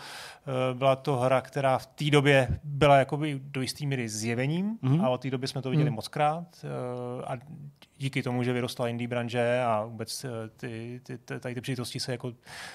eh, byla to hra, která v té době byla jakoby do jisté míry zjevením Mhm. a od té doby jsme to viděli Hmm. mockrát eh, a díky tomu, že vyrostla indie branže a vůbec eh, ty, ty, ty, tady ty příležitosti se jako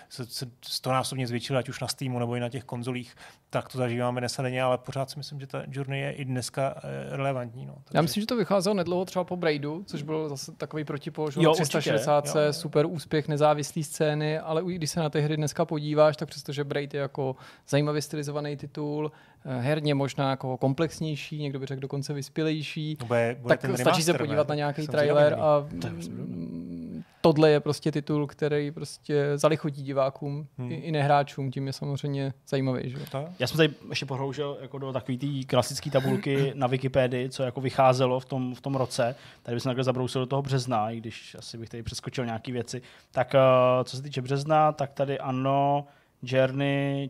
se, se stonásobně zvětšily, ať už na Steamu nebo i na těch konzolích, tak to zažíváme nesadeně, ale pořád si myslím, že ta Journey je i dneska eh, relevantní. No. Já myslím, že to vycházelo nedlouho třeba po Braidu, což byl zase takový protipol, že Jo, jo, určitě. 360, Jo, jo. super úspěch nezávislé scény, ale i když se na ty hry dneska podíváš, tak přestože Braid je jako zajímavě stylizovaný titul, herně možná jako komplexnější, někdo by řekl dokonce vyspělejší, bude, bude tak ten stačí se remaster, podívat ne? na nějaký Jsem trailer a prostě mm, tohle je prostě titul, který prostě zalichotí divákům Hmm. i, i nehráčům, tím je samozřejmě zajímavý. Že? Já jsem tady ještě pohroužil jako do takové té klasické tabulky na Wikipedii, co jako vycházelo v tom, v tom roce. Tady bych takhle zabrousil do toho března, i když asi bych tady přeskočil nějaké věci. Tak uh, co se týče března, tak tady ano, Journey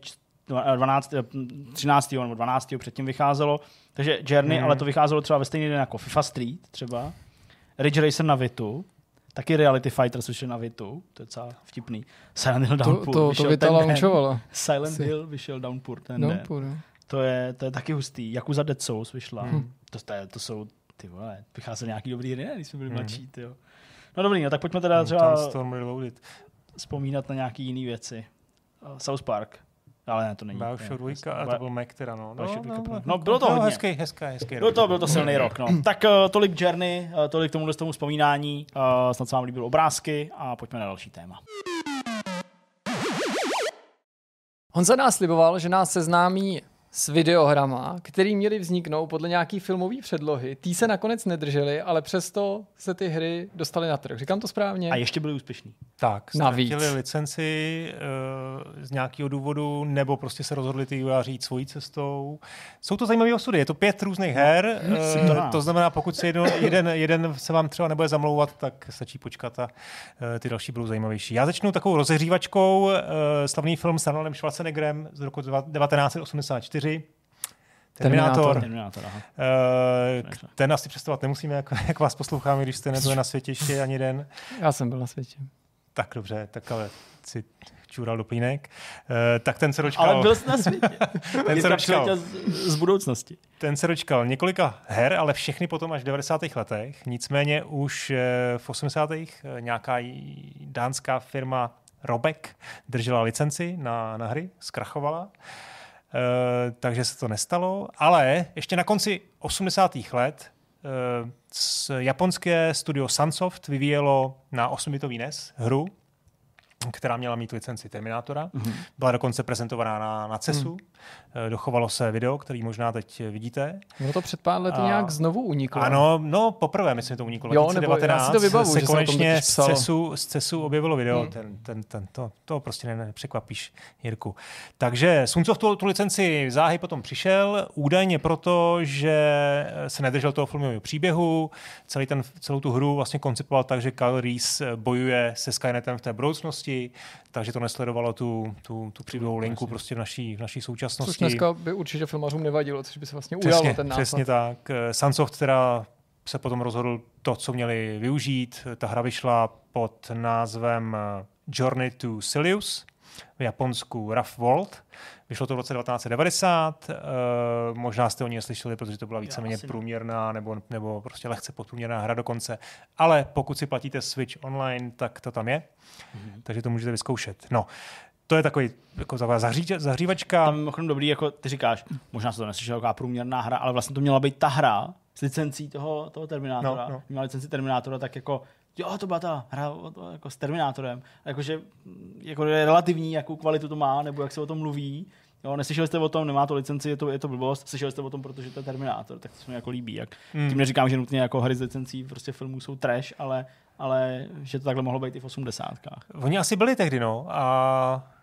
12, eh, 13. nebo 12. předtím vycházelo. Takže Journey, Mhm. ale to vycházelo třeba ve stejný den jako FIFA Street třeba, Ridge Racer na Vitu, taky Reality Fighter, což je na Vitu, to je docela vtipný. Silent Hill To, Downpour to, to vyšel Vita ten launchovala. Silent Asi. Hill vyšel Downpour ten No, den. To je, to je taky hustý. Yakuza Dead Souls vyšla. Hmm. Hmm. To, to, je, to jsou, ty vole, vycházely nějaký dobrý hry, ne, když jsme byli Hmm. mladší, ty jo. No dobrý, no, tak pojďme teda třeba Tam Storm Reloaded. vzpomínat na nějaký jiný věci. Uh, South Park. Ale ne, to není. Bioshock ne, 2, a to byl Mac teda, no. No, dvojka, no, no, bylo to no, hodně. hezký, hezký, hezký. Byl to, byl to silný rok, no. Tak uh, tolik Journey, uh, tolik tomuhle tomu vzpomínání. Uh, snad se vám líbilo obrázky a pojďme na další téma. Honza nás sliboval, že nás seznámí s videohrama, který měly vzniknout podle nějaký filmové předlohy. Tý se nakonec nedrželi, ale přesto se ty hry dostaly na trh. Říkám to správně? A ještě byli úspěšní. Tak, Navíc. ztratili licenci uh, z nějakého důvodu, nebo prostě se rozhodli ty vývojáři jít svojí cestou. Jsou to zajímavé osudy, je to pět různých her, to uh, nás. to znamená, pokud se jedno, jeden, jeden se vám třeba nebude zamlouvat, tak stačí počkat a uh, ty další budou zajímavější. Já začnu takovou rozehřívačkou, uh, slavný film s Arnoldem Schwarzeneggerem z roku 1984. Terminátor. Terminátor, aha. Uh, ten asi představovat nemusíme, jak, jak vás posloucháme, když jste nebyli na světě ještě ani den. Já jsem byl na světě. Tak dobře, tak ale si čural do plínek. Uh, tak ten se dočkal, Ale byl jsi na světě. ten se dočkal, z, z budoucnosti. ten se dočkal několika her, ale všechny potom až v 90. letech. Nicméně už eh, v 80. eh, nějaká dánská firma Robek držela licenci na, na hry, zkrachovala. Uh, takže se to nestalo, ale ještě na konci 80. let s japonské studio Sunsoft vyvíjelo na 8-bitový NES hru, která měla mít licenci Terminátora. Mhm. Byla dokonce prezentovaná na, na CESu. Mm. Dochovalo se video, který možná teď vidíte. Ono to před pár lety A- nějak znovu uniklo. Ano, no poprvé myslím to uniklo. Jo, nebo já si to vybavuju, se konečně z. CESu, z CESu objevilo video. Hmm. Ten, ten, ten, to, to prostě ne- nepřekvapíš, Jirku. Takže Suncoft tu, tu licenci záhy potom přišel, údajně proto, že se nedržel toho filmového příběhu. Celý ten, celou tu hru vlastně koncipoval tak, že Kyle Reese bojuje se Skynetem v té budoucnosti, takže to nesledovalo tu, tu, tu příběhovou linku prostě v naší, v naší současnosti. Což dneska by určitě filmařům nevadilo, což by se vlastně ujalo Přesně, ten nápad. přesně tak. Eh, Sunsoft teda se potom rozhodl to, co měli využít. Ta hra vyšla pod názvem eh, Journey to Silius, v Japonsku Rough World. Vyšlo to v roce 1990, uh, možná jste o ní neslyšeli, protože to byla víceméně průměrná nebo, nebo prostě lehce podprůměrná hra dokonce. Ale pokud si platíte Switch online, tak to tam je, Mhm. takže to můžete vyzkoušet. No, to je takový jako taková zahří, zahřívačka. Tam mimochodem dobrý, jako ty říkáš, možná se to neslyšel jako průměrná hra, ale vlastně to měla být ta hra s licencí toho, toho Terminátora. No, no. Měla licenci Terminátora, tak jako jo, to byla ta hra to, jako s Terminátorem. Jakože jako je relativní, jakou kvalitu to má, nebo jak se o tom mluví. Jo, neslyšeli jste o tom, nemá to licenci, je to, je to blbost, slyšeli jste o tom, protože to je Terminátor, tak to se mi jako líbí. Jak, Hmm. Tím neříkám, že nutně jako hry s licencí prostě filmů jsou trash, ale, ale že to takhle mohlo být i v osmdesátkách. Oni asi byli tehdy, no. A...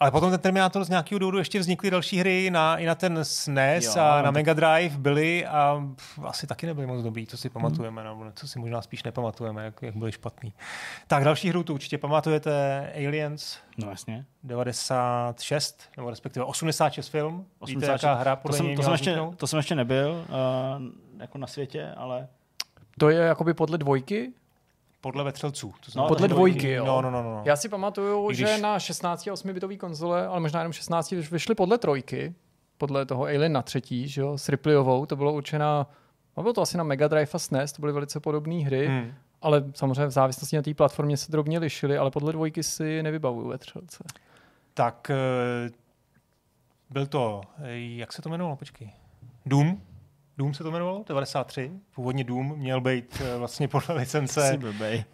Ale potom ten Terminátor z nějakého důvodu ještě vznikly další hry na, i na ten SNES Jo, jo, a no na to- Mega Drive byly a pff, asi taky nebyly moc dobrý, to si pamatujeme, nebo co si možná spíš nepamatujeme, jak, jak byly špatný. Tak další hru tu určitě pamatujete, Aliens No jasně. 96, nebo respektive 86 film. 86. Víte, jaká hra To podle jsem, něj to, jsem ještě, vzniknout? to jsem ještě nebyl uh, jako na světě, ale To je jakoby podle dvojky? Podle vetřelců. To No, podle dvojky, jo. No, no, no, no. Já si pamatuju, I že když- na 16 a 8 bitový konzole, ale možná jenom 16, vyšly podle trojky, podle toho Alien na třetí, že jo, s Ripleyovou, to bylo určena, no bylo to asi na Mega Drive a SNES, to byly velice podobné hry, Hmm. ale samozřejmě v závislosti na té platformě se drobně lišily, ale podle dvojky si nevybavuju ve třelce. Tak eh, byl to, eh, jak se to jmenovalo, počkej. Doom? Doom se to jmenovalo, 93. Původně Doom měl být eh, vlastně podle licence,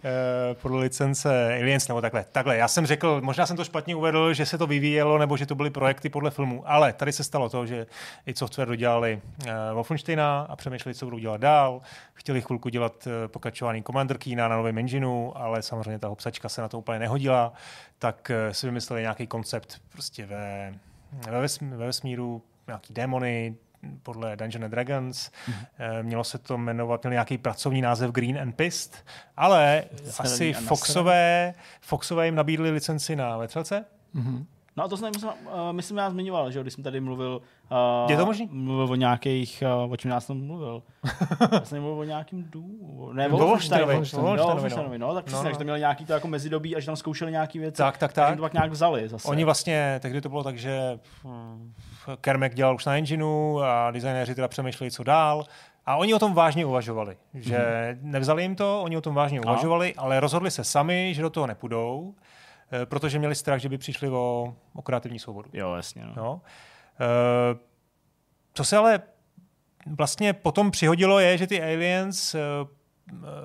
eh, podle licence Aliens nebo takhle. Takhle, já jsem řekl, možná jsem to špatně uvedl, že se to vyvíjelo nebo že to byly projekty podle filmu, ale tady se stalo to, že i software dodělali eh, Wolfensteina a přemýšleli, co budou dělat dál. Chtěli chvilku dělat eh, pokračování Commander Keena na novém engineu, ale samozřejmě ta obsačka se na to úplně nehodila, tak eh, si vymysleli nějaký koncept prostě ve, ve vesmíru, nějaký démony, podle Dungeons and Dragons. Mm-hmm. Mělo se to jmenovat, měl nějaký pracovní název Green and Pist, ale Zelený asi a. Foxové, Foxové jim nabídli licenci na vetřelce. Mhm. No a to jsem, myslím, uh, myslím já zmiňoval, že když jsem tady mluvil, uh, Je to možný? mluvil o nějakých, uh, o čem já jsem mluvil. já jsem mluvil o nějakým dům, ne, O o Wolfensteinovi, Wolfensteinovi, o jo, Wolfensteinovi, Wolfensteinovi, no, tak No, přesně, no. že to měli nějaký to jako mezidobí, až tam zkoušeli nějaký věci. Tak, tak, tak. tak. to pak nějak vzali zase. Oni vlastně, tehdy to bylo tak, že Kermek dělal už na engineu a designéři teda přemýšleli, co dál. A oni o tom vážně uvažovali, že Mhm. nevzali jim to, oni o tom vážně Aha. uvažovali, ale rozhodli se sami, že do toho nepůjdou, eh, protože měli strach, že by přišli o, o kreativní svobodu. Jo, jasně, no. No. Co se ale vlastně potom přihodilo je, že ty Aliens eh,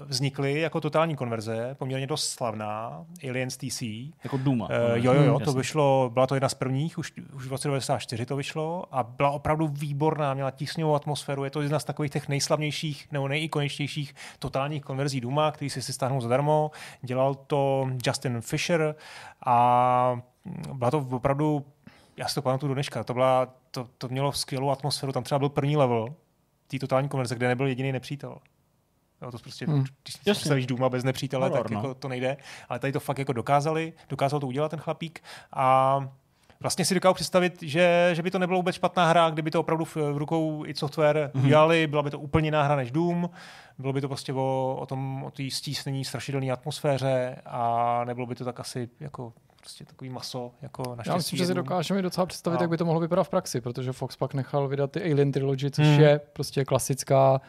vznikly jako totální konverze, poměrně dost slavná, Aliens TC. Jako Duma. Uh, jo, jo, jo, Hmm, to vyšlo, byla to jedna z prvních, už, už v roce 94 to vyšlo a byla opravdu výborná, měla tísňovou atmosféru, je to jedna z takových těch nejslavnějších nebo nejikoničtějších totálních konverzí Duma, který si si stáhnul zadarmo. Dělal to Justin Fisher a byla to opravdu, já si to pamatuju do dneška, to, byla, to, to mělo skvělou atmosféru, tam třeba byl první level té totální konverze, kde nebyl jediný nepřítel. Jo, to prostě, Hmm. hmm. když si představíš Duma bez nepřítele, Horor, tak no. jako to nejde. Ale tady to fakt jako dokázali, dokázal to udělat ten chlapík a vlastně si dokážu představit, že, že by to nebylo vůbec špatná hra, kdyby to opravdu v, v rukou i software Mhm. mm-hmm. udělali, byla by to úplně jiná hra než Doom, bylo by to prostě o, o tom, o té stísnění strašidelné atmosféře a nebylo by to tak asi jako prostě takový maso, jako naštěstí Já myslím, že si dokážeme docela představit, No. jak by to mohlo vypadat v praxi, protože Fox pak nechal vydat ty Alien Trilogy, což Hmm. je prostě klasická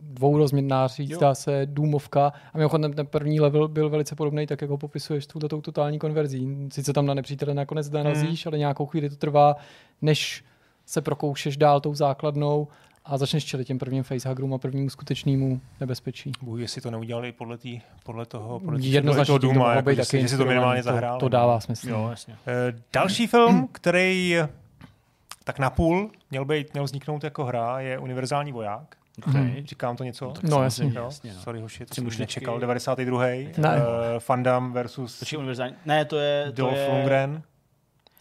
dvourozměrná říct, dá se důmovka. A mimochodem ten první level byl velice podobný, tak jako popisuješ s touto totální konverzí. Sice tam na nepřítele nakonec narazíš, ale nějakou chvíli to trvá, než se prokoušeš dál tou základnou a začneš čelit těm prvním facehagrům a prvnímu skutečnému nebezpečí. Bůh, jestli to neudělali podle, tý, podle toho, podle tý- Jednoznačně toho tím to jako, že si to minimálně inspirovaný. zahrál. To, to dává smysl. Jo, jasně. Eh, Další film, který tak napůl měl, být, měl vzniknout jako hra, je Univerzální voják. Okay. Říkám to něco? No, jasně. Jo, jasně no. sorry hoši, to jsem mušličky. nečekal. 92. Ne. Uh, Fandam versus Počkej, univerzální. Ne, to je... To Dolph je... Lundgren.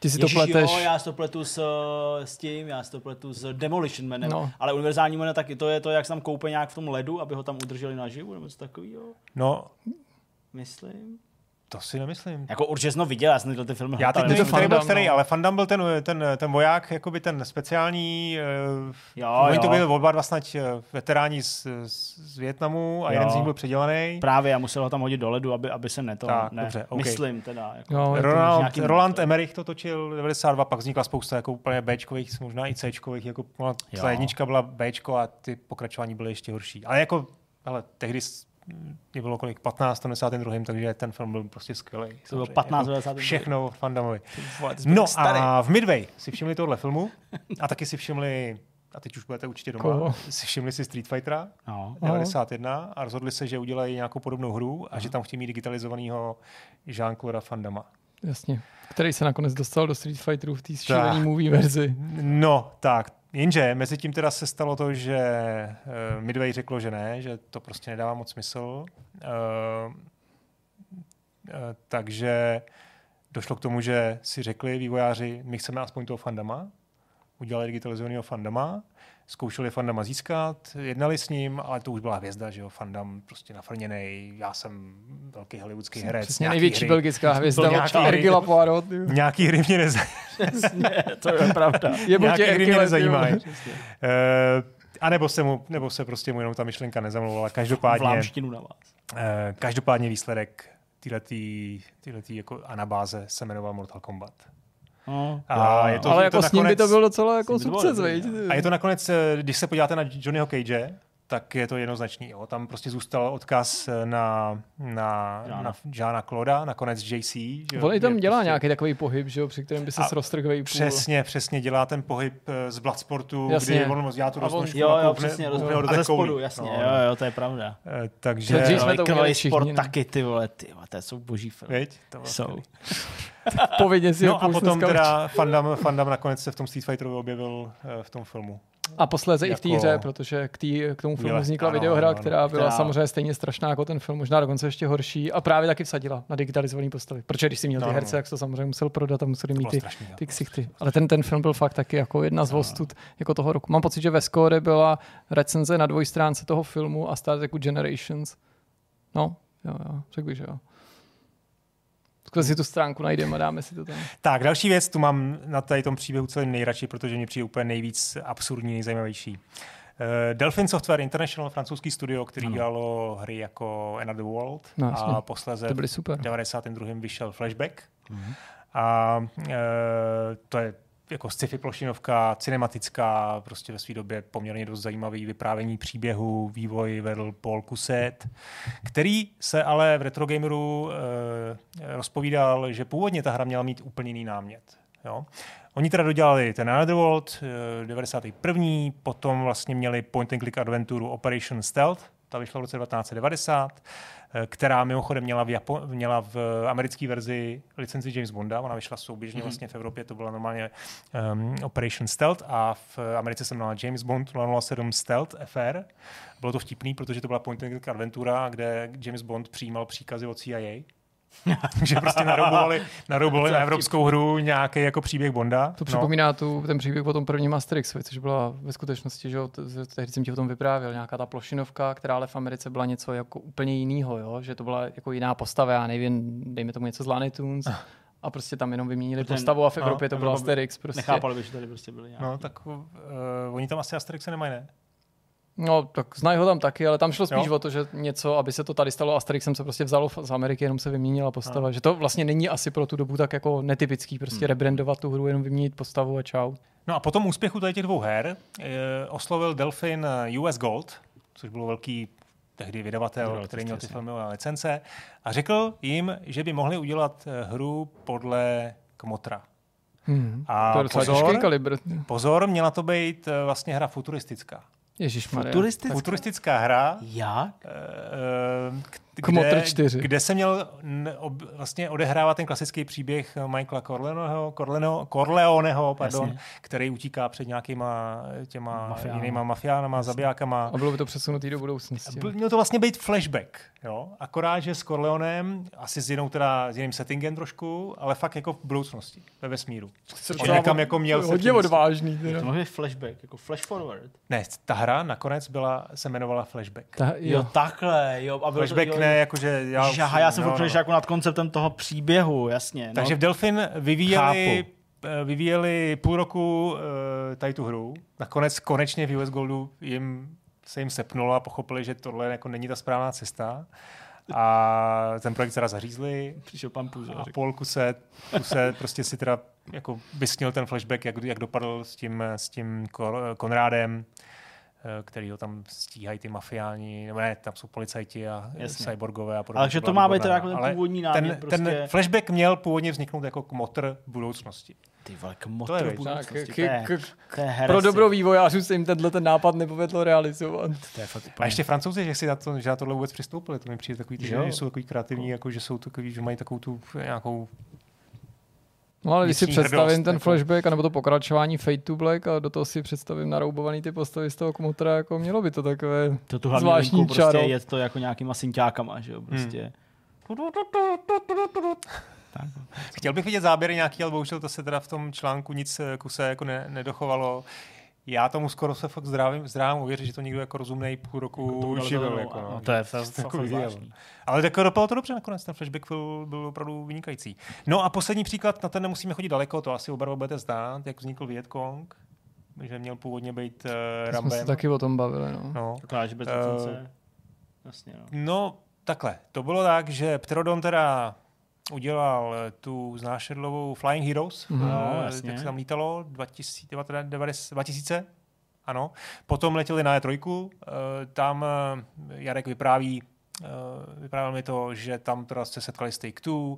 Ty si to Ježiš, pleteš. Jo, já si to pletu s, eh, s tím, já si to pletu s Demolition Manem. No. Ale univerzální man taky, to je to, jak se tam koupe nějak v tom ledu, aby ho tam udrželi naživu, nebo něco takového, No, myslím. To si nemyslím. Jako určitě jsem to viděl, já jsem tyhle ty filmy Já teď nevím, to který byl který, no. ale Fandam byl ten, ten, ten voják, jakoby ten speciální, uh, Jo, oni to jo. byli oba dva snad eh, veteráni z, z, Větnamu a Jo. jeden z nich byl předělaný. Právě, a musel ho tam hodit do ledu, aby, aby se neto... Tak, ne, dobře, OK. Myslím teda. Jako. Jo, to Roland, nějaký Roland motor. Emmerich to točil 92, pak vznikla spousta jako úplně Bčkových, možná i Cčkových, jako ta jednička byla Bčko a ty pokračování byly ještě horší. Ale jako, ale tehdy mě bylo kolik, 15 v 92. takže ten film byl prostě skvělý. To bylo samozřejmě. 15 v Jako 92. Všechno Fandamovi. No a v Midway si všimli tohle filmu a taky si všimli, a teď už budete určitě doma, si všimli si Street Fightera No. 91 a rozhodli se, že udělají nějakou podobnou hru a že tam chtějí mít digitalizovaného Jean-Claude Van Damme. Jasně. Který se nakonec dostal do Street Fighterů v té šílený Tak. movie verzi. No, tak, jenže mezi tím teda se stalo to, že uh, Midway řeklo, že ne, že to prostě nedává moc smysl. Uh, uh, takže došlo k tomu, že si řekli vývojáři, my chceme aspoň toho fandama, udělali digitalizovaného fandama, zkoušeli fandama získat, jednali s ním, ale to už byla hvězda, že jo, fandam prostě nafrněnej, já jsem velký hollywoodský herec. Přesně největší hry- belgická hvězda nějaký hry. Poirot. Nějaký hry mě nezajímají. Přesně, to je pravda. Je Nějaký tě hry mě nezajímají. Eh, a nebo se, mu, nebo se prostě mu jenom ta myšlenka nezamlouvala. Každopádně, Vlámštinu na vás. eh, každopádně výsledek této jako anabáze se jmenoval Mortal Kombat. No, A je to- Ale jako to s ním by to byl docela jako s ním by to sukces, bylo A je to nakonec, eh, když se podíváte na Johnnyho Cage, tak je to jednoznačný. Jo. Tam prostě zůstal odkaz na, na, na Žána Kloda, nakonec JC. Že, jo, On i tam dělá prostě nějaký takový pohyb, že jo, při kterém by se A roztrhl půl. Přesně, přesně dělá ten pohyb eh, z Bloodsportu, Jasně. kdy on dělá tu roznožku Jo, jo, přesně, do té ze spodu, kouli. jasně, No, jo, jo, to je pravda. Eh, Takže... Dřív jsme to uměli Sport taky, ty vole, ty vole, to jsou boží filmy. Viď? To bylo Jsou. Povědně si No a potom teda Fandam, Fandam nakonec se v tom Street Fighterovi objevil eh, v tom filmu. A posléze i v té Jako- hře, protože k, tý, k tomu filmu vznikla ano, videohra, ano, ano. která byla Která- samozřejmě stejně strašná jako ten film, možná dokonce ještě horší a právě taky vsadila na digitalizované postavy. Protože když si měl ty No, no, herce, no. jak to samozřejmě musel prodat a museli mít ty, strašný. ty ksichty. Ale ten, ten film byl fakt taky jako jedna z ostud jako toho roku. Mám pocit, že ve Score byla recenze na dvojstránce toho filmu a Star Treku Generations. No, jo, jo, řekl bych, že jo. Zkus si tu stránku najdeme a dáme si to tam. Tak, další věc, tu mám na tady tom příběhu celým nejradši, protože mě přijde úplně nejvíc absurdní, nejzajímavější. Uh, Delphin Software International, francouzský studio, který Ano. dělalo hry jako Another World No, jasně. a posléze To byly super. v 92. vyšel Flashback. Mhm. A uh, to je jako sci-fi plošinovka, cinematická, prostě ve své době poměrně dost zajímavý vyprávění příběhu, vývoj vedl Paul Cuset, který se ale v Retro Gameru uh, rozpovídal, že původně ta hra měla mít úplně jiný námět. Jo? Oni teda dodělali ten Underworld, eh, 91. Potom vlastně měli point and click adventuru Operation Stealth, ta vyšla v roce 1990, eh, která mimochodem měla v, Japo- měla v americké verzi licenci James Bonda, ona vyšla souběžně mm-hmm. vlastně v Evropě, to byla normálně um, Operation Stealth a v Americe se jmenovala James Bond 007 Stealth FR. Bylo to vtipný, protože to byla point and click adventura, kde James Bond přijímal příkazy od CIA. že prostě naroubovali, naroubovali na evropskou hru nějaký jako příběh Bonda. To připomíná tu, ten příběh o tom prvním Asterixovi, což byla ve skutečnosti, že jo, tehdy jsem ti o tom vyprávěl, nějaká ta plošinovka, která ale v Americe byla něco jako úplně jiného, jo? že to byla jako jiná postava, já nevím, dejme tomu něco z Looney Tunes, a prostě tam jenom vyměnili Ten- postavu a v no, Evropě to byl Asterix. Prostě. Nechápali by, že tady prostě byli nějaký. No, tak uh, oni tam asi Asterix nemají, ne? No, tak znají ho tam taky, ale tam šlo spíš Jo. o to, že něco, aby se to tady stalo Asterixem, se prostě vzalo z Ameriky, jenom se vyměnila postava. No. Že to vlastně není asi pro tu dobu tak jako netypický, prostě Hmm. rebrandovat tu hru, jenom vyměnit postavu a čau. No a po tom úspěchu tady těch dvou her eh, oslovil Delphin eh, US Gold, což byl velký tehdy vydavatel, Vydavatel, který měl ty filmové licence, a řekl jim, že by mohli udělat eh, hru podle Kmotra. Hmm. A to je pozor, kalibr. pozor, měla to být vlastně hra futuristická. Ježíš Futuristická? Futuristická hra, Jak? eh, k- kde, 4. kde se měl vlastně odehrávat ten klasický příběh Michaela Corleoneho, Corleoneho, Corleoneho pardon, Jasně. který utíká před nějakýma těma Mafiánama. jinýma mafiánama, zabijákama. A bylo by to přesunutý do budoucnosti. Byl- Měl to vlastně být flashback, jo? akorát, že s Corleonem, asi s, jinou teda, s jiným settingem trošku, ale fakt jako v budoucnosti, ve vesmíru. On někam jako měl se hodně odvážný. To Teda. mohl být flashback, jako flash forward. Ne, ta hra nakonec byla, se jmenovala Flashback. Ta, Jo, jo. takhle, jo. A bylo Flashback to, jo, ne, jakože já... Žaha, já jsem no, přemýšlel jako nad konceptem toho příběhu, jasně. No. Takže v Delphin vyvíjeli, Chápu. eh, vyvíjeli půl roku eh, tady tu hru. Nakonec konečně v US Goldu jim se jim sepnulo a pochopili, že tohle jako není ta správná cesta. A ten projekt teda zařízli Přišel pan Puzo. a Paul Kuse, Kuse prostě si teda jako vysnil ten flashback, jak, jak dopadl s tím, s tím Konrádem. Eh, který ho tam stíhají ty mafiáni, nebo ne, tam jsou policajti a Jasně. cyborgové a podobně. Ale že to má být teda jako ten Ale původní ten, námět prostě. ten flashback měl původně vzniknout jako kmotr budoucnosti. Ty vole, k To je. Tak, budoucnosti. k, To je- k, to je pro dobro vývojářů se jim tenhle ten nápad nepovedlo realizovat. To je fakt A ještě francouzi, že si na, to, že na tohle vůbec přistoupili, to mi přijde takový, Že že jsou takový kreativní, jako, že jsou takový, že mají takovou tu nějakou No ale když si představím hrdost, ten jako. flashback, anebo to pokračování Fade to Black a do toho si představím naroubovaný ty postavy z toho kmotra, jako mělo by to takové... To tu zvláštní linku prostě čaro. je to jako nějakýma synťákama, že jo, prostě. Tak. Chtěl bych vidět záběry nějaký, ale bohužel to se teda v tom článku nic eh, kuse jako ne, nedochovalo. Já tomu skoro se fakt zdrávím, zdrávím uvěřit, že to někdo jako rozumnej půl roku živil. udělalo, Jako, no. no, to je fakt, Jako. Ale tak dopadlo to dobře nakonec, ten flashback byl, byl opravdu vynikající. No a poslední příklad, na ten nemusíme chodit daleko, to asi oba budete znát, jak vznikl Vietkong, že měl původně být uh, Jsme se Rambem. taky o tom bavili, no. No. Že bez Eh, licence. Jasně, no. No, takhle. To bylo tak, že Pterodon teda udělal eh, tu znášedlovou Flying Heroes, Mhm. No, eh, jasně. jak se tam lítalo, 2000, 2000, ano. Potom letěli na E3, eh, tam eh, Jarek vypráví, eh, vyprávěl mi to, že tam teda se setkali s Take-Two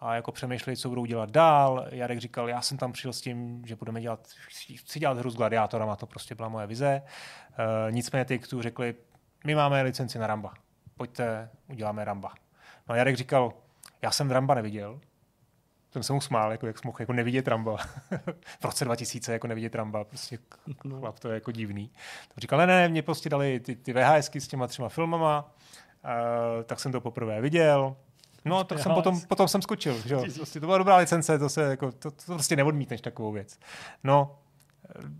a jako přemýšleli, co budou dělat dál. Jarek říkal, já jsem tam přišel s tím, že budeme dělat, chci dělat hru s gladiátorama, to prostě byla moje vize. Eh, nicméně Take-Two řekli, my máme licenci na Ramba, pojďte, uděláme Ramba. No a Jarek říkal, já jsem Ramba neviděl, jsem se mu smál, jako, jak mohl jako nevidět Ramba. v roce 2000 jako nevidět Ramba, prostě No. chlap, to je jako divný. Tak říkal, ne, ne, mě prostě dali ty, ty VHSky s těma třema filmama, uh, tak jsem to poprvé viděl. No, tak jsem potom, potom jsem skočil, že jo. Prostě to byla dobrá licence, to se jako, to, to prostě neodmítneš takovou věc. No,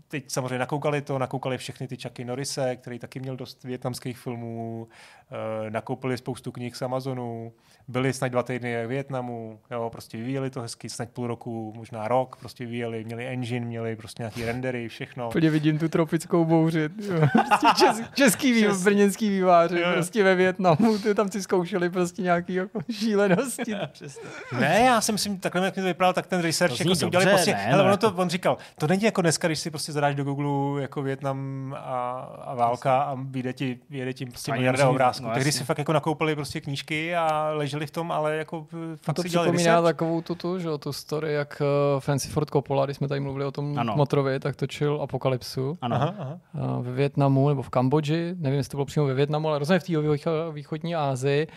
teď samozřejmě nakoukali to, nakoukali všechny ty Chucky Norrise, který taky měl dost větnamských filmů, uh, nakoupili spoustu knih z Amazonu, byli snad dva týdny v Větnamu, jo, prostě vyvíjeli to hezky, snad půl roku, možná rok, prostě vyvíjeli, měli engine, měli prostě nějaký rendery, všechno. Úplně vidím tu tropickou bouři. jo. Prostě čes, český vývo, Čes- brněnský výváři, Jo, jo. prostě ve Větnamu, ty tam si zkoušeli prostě nějaký jako šílenosti. Ne, já si myslím, takhle jak mi to vypadalo, tak ten research To jako si udělali dobře, prostě, ne, hele, no, ono to, jako- on říkal, to není jako dneska, když si prostě zadáš do Google jako Větnam a, a válka a vyjde ti, vyjede ti prostě Ani miliarda obrázků. no, Tehdy si fakt jako nakoupili prostě knížky a leželi v tom, ale jako eh, fakt to si dělali připomíná research. takovou tu, tu, že, jo, tu story, jak uh, Francis Ford Coppola, když jsme tady mluvili o tom Ano. Motrovi, tak točil Apokalypsu Ano. Aha, aha. uh, ve Větnamu nebo v Kambodži, nevím, jestli to bylo přímo ve Větnamu, ale rozhodně v té výcho- východní Asii.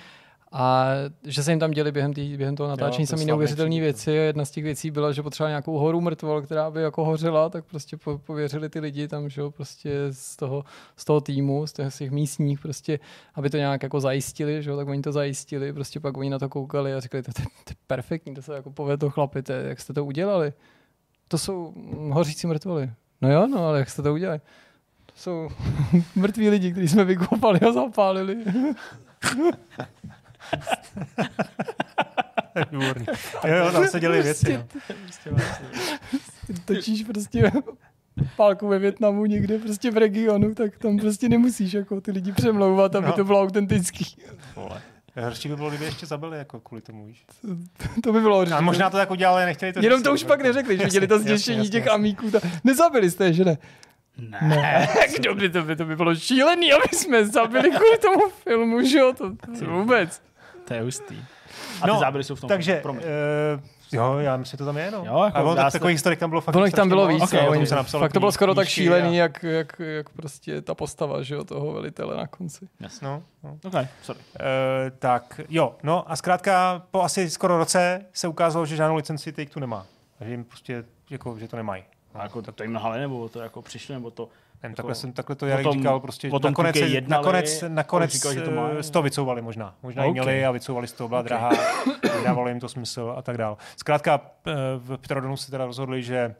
A že se jim tam děli během, tý, během toho natáčení samý neuvěřitelné příběh, věci. A jedna z těch věcí byla, že potřeba nějakou horu mrtvol, která by jako hořela, tak prostě po, pověřili ty lidi tam, že jo, prostě z toho, z toho týmu, z těch, z těch místních, prostě, aby to nějak jako zajistili, že jo, tak oni to zajistili, prostě pak oni na to koukali a říkali, to, to, to je perfektní, to se jako povedlo chlapi, to, jak jste to udělali. To jsou hořící mrtvoly. No jo, no, ale jak jste to udělali? To jsou mrtví lidi, kteří jsme vykopali a zapálili. Výborný. Jo, jo, tam se děli věci. No. točíš prostě pálku ve Větnamu někde prostě v regionu, tak tam prostě nemusíš jako ty lidi přemlouvat, aby No. to bylo autentický. Vole. Horší by bylo, kdyby ještě zabili, jako kvůli tomu, víš. To by bylo A možná to tak udělali, nechtěli to Jenom to už pak neřekli, že viděli to zděšení těch amíků. Ta... Nezabili jste, že ne? Ne. Ne. Kdo by to by, to by bylo šílený, aby jsme zabili kvůli tomu filmu, že jo? To, to vůbec. To je hustý. A ty No, záběry jsou v tom. Takže, Promiň. uh, jo, já myslím, že to tam je, no. Jo, jako a ono tak, se- takových historik tam bylo fakt Ono jich tam bylo víc, a o no, tom oni- se napsalo fakt to bylo skoro tak šílený, A, jak, jak, jak prostě ta postava, že jo, toho velitele na konci. no, no. OK, sorry. Uh, tak jo, no a zkrátka po asi skoro roce se ukázalo, že žádnou licenci take tu nemá. Takže jim prostě, jako, že to nemají. A jako to jim nahali, nebo to jako přišli, nebo to... Nevím, Jako- takhle, jsem, takhle to Jarek tom- říkal, prostě o tom nakonec, 2K se- jednali, nakonec, on nakonec říkal, že to má. z toho vycouvali možná. Možná okay. Ok. měli a vycouvali z toho, byla Ok. drahá, dávalo jim to smysl a tak dál. Zkrátka eh, v Pterodonu se teda rozhodli, že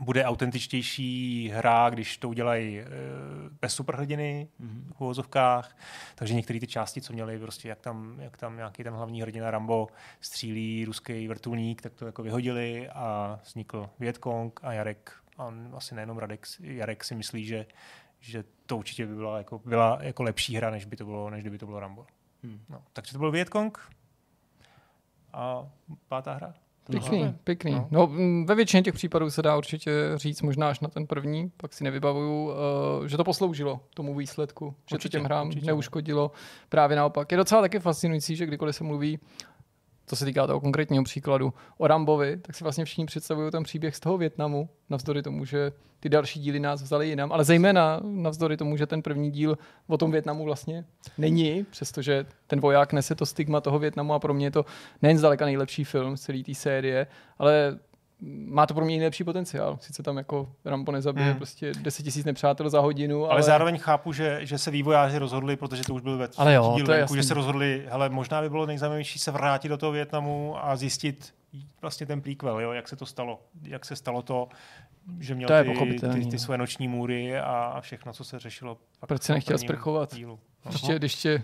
bude autentičtější hra, když to udělají eh, bez superhrdiny Mhm. v uvozovkách. Takže některé ty části, co měli, prostě jak tam, jak tam nějaký ten hlavní hrdina Rambo střílí ruský vrtulník, tak to jako vyhodili a vznikl Vietkong a Jarek, a on asi nejenom Radek, Jarek si myslí, že, že to určitě by byla jako, byla jako lepší hra, než by to bylo, než kdyby to bylo Rambo. Hmm. No, takže to byl Vietkong a pátá hra. Pěkný, No. pěkný. No. No. mm, ve většině těch případů se dá určitě říct, možná až na ten první, pak si nevybavuju, uh, že to posloužilo tomu výsledku, že to Určitě, těm hrám určitě. neuškodilo. Právě naopak. Je docela taky fascinující, že kdykoliv se mluví, to se týká toho konkrétního příkladu, o Rambovi, tak si vlastně všichni představují ten příběh z toho Větnamu, navzdory tomu, že ty další díly nás vzali jinam, ale zejména navzdory tomu, že ten první díl o tom Větnamu vlastně není, přestože ten voják nese to stigma toho Větnamu a pro mě je to nejen zdaleka nejlepší film z celé té série, ale má to pro mě nejlepší potenciál. Sice tam jako Rambo nezabije Hmm. prostě 10 tisíc nepřátel za hodinu, Ale, ale, zároveň chápu, že, že se vývojáři rozhodli, protože to už byl ve Ale jo, dílu to je venku, že se rozhodli, hele, možná by bylo nejzajímavější se vrátit do toho Větnamu a zjistit vlastně ten prequel, jo, jak se to stalo, jak se stalo to, že měl To ty, ty, ty no. své noční můry a, všechno, co se řešilo. Proč se nechtěl sprchovat? dílu. Ještě, když tě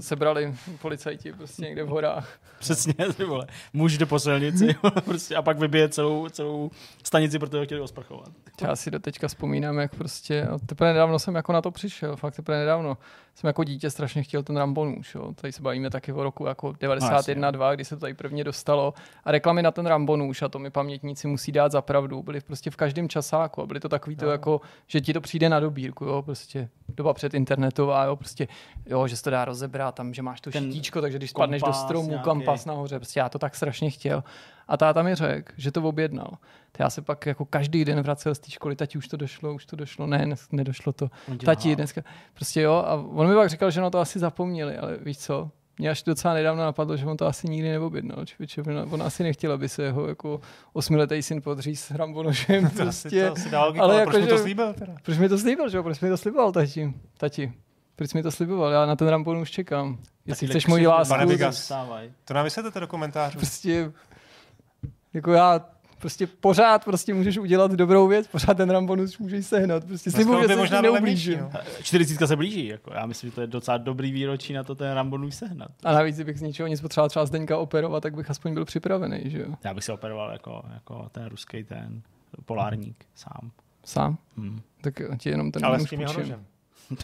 sebrali policajti prostě někde v horách. Přesně, ty vole. Muž jde po silnici prostě, a pak vybije celou, celou stanici, protože ho chtěli osprchovat. Já si do teďka vzpomínám, jak prostě, teprve nedávno jsem jako na to přišel, fakt teprve nedávno. Jsem jako dítě strašně chtěl ten Rambo nůž, jo. Tady se bavíme taky o roku jako 91, 2, kdy se to tady prvně dostalo. A reklamy na ten Rambo nůž, a to mi pamětníci musí dát za pravdu, byly prostě v každém časáku a byly to takový to Jo. jako, že ti to přijde na dobírku, jo, prostě doba předinternetová, jo, prostě, jo, že se to dá rozebrat, tam, že máš to Ten štíčko, takže když spadneš do kompas stromu, nějaký. kampas nahoře, prostě já to tak strašně chtěl. A táta mi řekl, že to objednal. To já se pak jako každý den vracel z té školy, tati už to došlo, už to došlo, ne, ne nedošlo to. Tě Tati dneska, prostě jo, a on mi pak říkal, že no to asi zapomněli, ale víš co, mě až docela nedávno napadlo, že on to asi nikdy neobjednal. Člověče, on, asi nechtěl, aby se jeho jako osmiletý syn podříz rambonožem. To asi, Prostě. to asi dá logiku, ale ale, jako, proč mu to slíbil teda? Proč mi to slíbil, že jo? Proč mi to slíbil, tati? Tati, proč mi to slíbil? Já na ten Rambon už čekám. Jestli Taky chceš moji lásku, Pane vstávaj. To nám vysvětlete do komentářů. prostě jako já prostě pořád prostě můžeš udělat dobrou věc, pořád ten Rambonus můžeš sehnat. Prostě slibuju, by že se možná neublížím. no. 40 se blíží, jako. já myslím, že to je docela dobrý výročí na to ten Rambo nůž sehnat. A navíc, kdybych z ničeho nic potřeboval třeba Zdeňka operovat, tak bych aspoň byl připravený, že jo? Já bych se operoval jako, jako ten ruský ten polárník sám. Sám. Hmm. Tak ti jenom ten Ale s tím.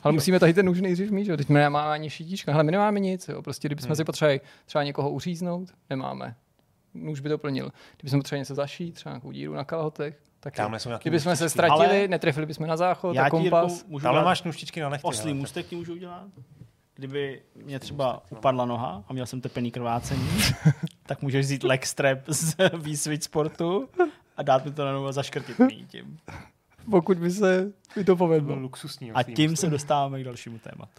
Ale musíme tady ten nůž nejdřív mít, že jo? Teď my nemáme ani šitíčka. Hele, my nemáme nic, jo? Prostě kdybychom Hmm. si potřebovali třeba někoho uříznout, nemáme. Nůž by to plnil. Kdybychom potřebovali něco zašít, třeba nějakou díru na kalhotech, tak Tamhle jsou nějaký Kdybychom se ztratili, Ale- netrefili bychom na záchod Já a ti, Jirko, kompas. Tamhle dát máš nůžtičky na nechty. oslý můstek ti můžu udělat? Kdyby mě třeba upadla noha a měl jsem tepený krvácení, tak můžeš vzít leg strap z výsvit sportu a dát mi to na nohu a zaškrtit mi tím. Pokud by se by to povedlo. luxusní. A tím se dostáváme k dalšímu tématu.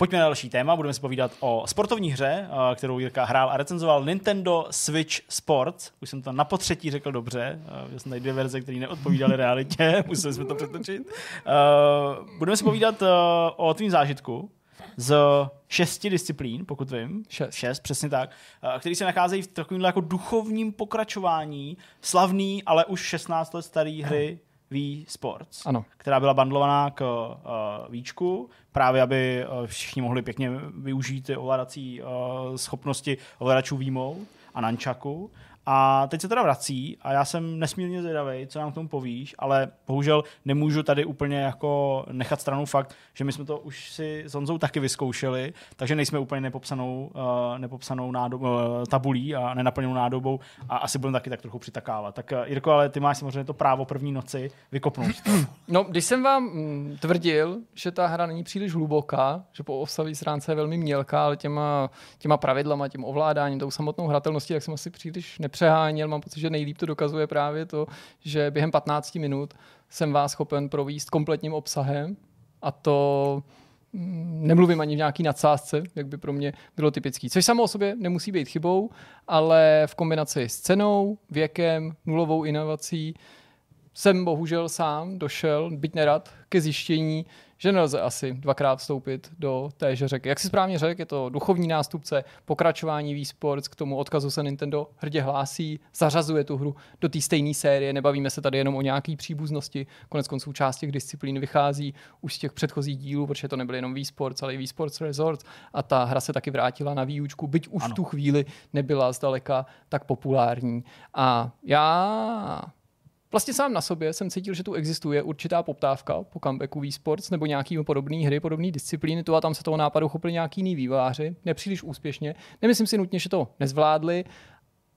Pojďme na další téma, budeme si povídat o sportovní hře, eh, kterou Jirka hrál a recenzoval Nintendo Switch Sports. Už jsem to na potřetí řekl dobře, eh, že jsem tady dvě verze, které neodpovídaly realitě, museli jsme to přetočit. Eh, Budeme si povídat eh, o tvým zážitku z šesti disciplín, pokud vím. Šest. Šest, přesně tak. eh, Který se nacházejí v takovém jako duchovním pokračování slavný, ale už 16 let starý hry Wii Sports Ano. která byla bandlovaná k uh, víčku, právě aby uh, všichni mohli pěkně využít ty ovládací uh, schopnosti ovladačů výmou a nančaku. A teď se teda vrací a já jsem nesmírně zvědavý, co nám k tomu povíš, ale bohužel nemůžu tady úplně jako nechat stranou fakt, že my jsme to už si s Honzou taky vyzkoušeli, takže nejsme úplně nepopsanou, uh, nepopsanou nádob, uh, tabulí a nenaplněnou nádobou a asi budeme taky tak trochu přitakávat. Tak uh, Jirko, ale ty máš samozřejmě to právo první noci vykopnout. No, když jsem vám mm, tvrdil, že ta hra není příliš hluboká, že po obsaví stránce je velmi mělká, ale těma, těma pravidlama, tím ovládáním, tou samotnou hratelností, tak jsem asi příliš nepřeháněl. Mám pocit, že nejlíp to dokazuje právě to, že během 15 minut jsem vás schopen províst kompletním obsahem a to mm, nemluvím ani v nějaký nadsázce, jak by pro mě bylo typický. Což samo o sobě nemusí být chybou, ale v kombinaci s cenou, věkem, nulovou inovací, jsem bohužel sám došel, byť nerad, ke zjištění, že nelze asi dvakrát vstoupit do téže řeky. Jak si správně řekl, je to duchovní nástupce, pokračování Wii Sports, k tomu odkazu se Nintendo hrdě hlásí, zařazuje tu hru do té stejné série, nebavíme se tady jenom o nějaký příbuznosti, konec konců část těch disciplín vychází už z těch předchozích dílů, protože to nebyly jenom Wii Sports, ale i Wii Sports Resort a ta hra se taky vrátila na výučku, byť už Ano. v tu chvíli nebyla zdaleka tak populární. A já vlastně sám na sobě jsem cítil, že tu existuje určitá poptávka po comebacku e-sports nebo nějaký podobný hry, podobné disciplíny. Tu a tam se toho nápadu chopili nějaký jiný výváři, nepříliš úspěšně. Nemyslím si nutně, že to nezvládli,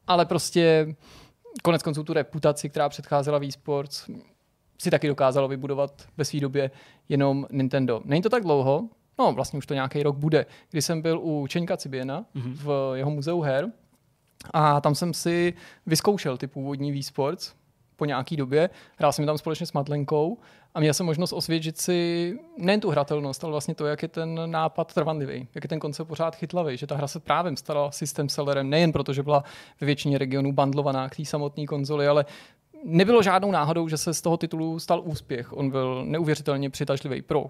ale prostě konec konců tu reputaci, která předcházela e-sports, si taky dokázalo vybudovat ve své době jenom Nintendo. Není to tak dlouho, no vlastně už to nějaký rok bude, kdy jsem byl u Čeňka Ciběna mm-hmm. v jeho muzeu her a tam jsem si vyzkoušel ty původní e-sports po nějaký době. Hrál jsem tam společně s Madlenkou a měl jsem možnost osvědčit si nejen tu hratelnost, ale vlastně to, jak je ten nápad trvanlivý, jak je ten koncept pořád chytlavý, že ta hra se právě stala systém sellerem nejen proto, že byla ve většině regionů bandlovaná k té samotné konzoli, ale nebylo žádnou náhodou, že se z toho titulu stal úspěch. On byl neuvěřitelně přitažlivý pro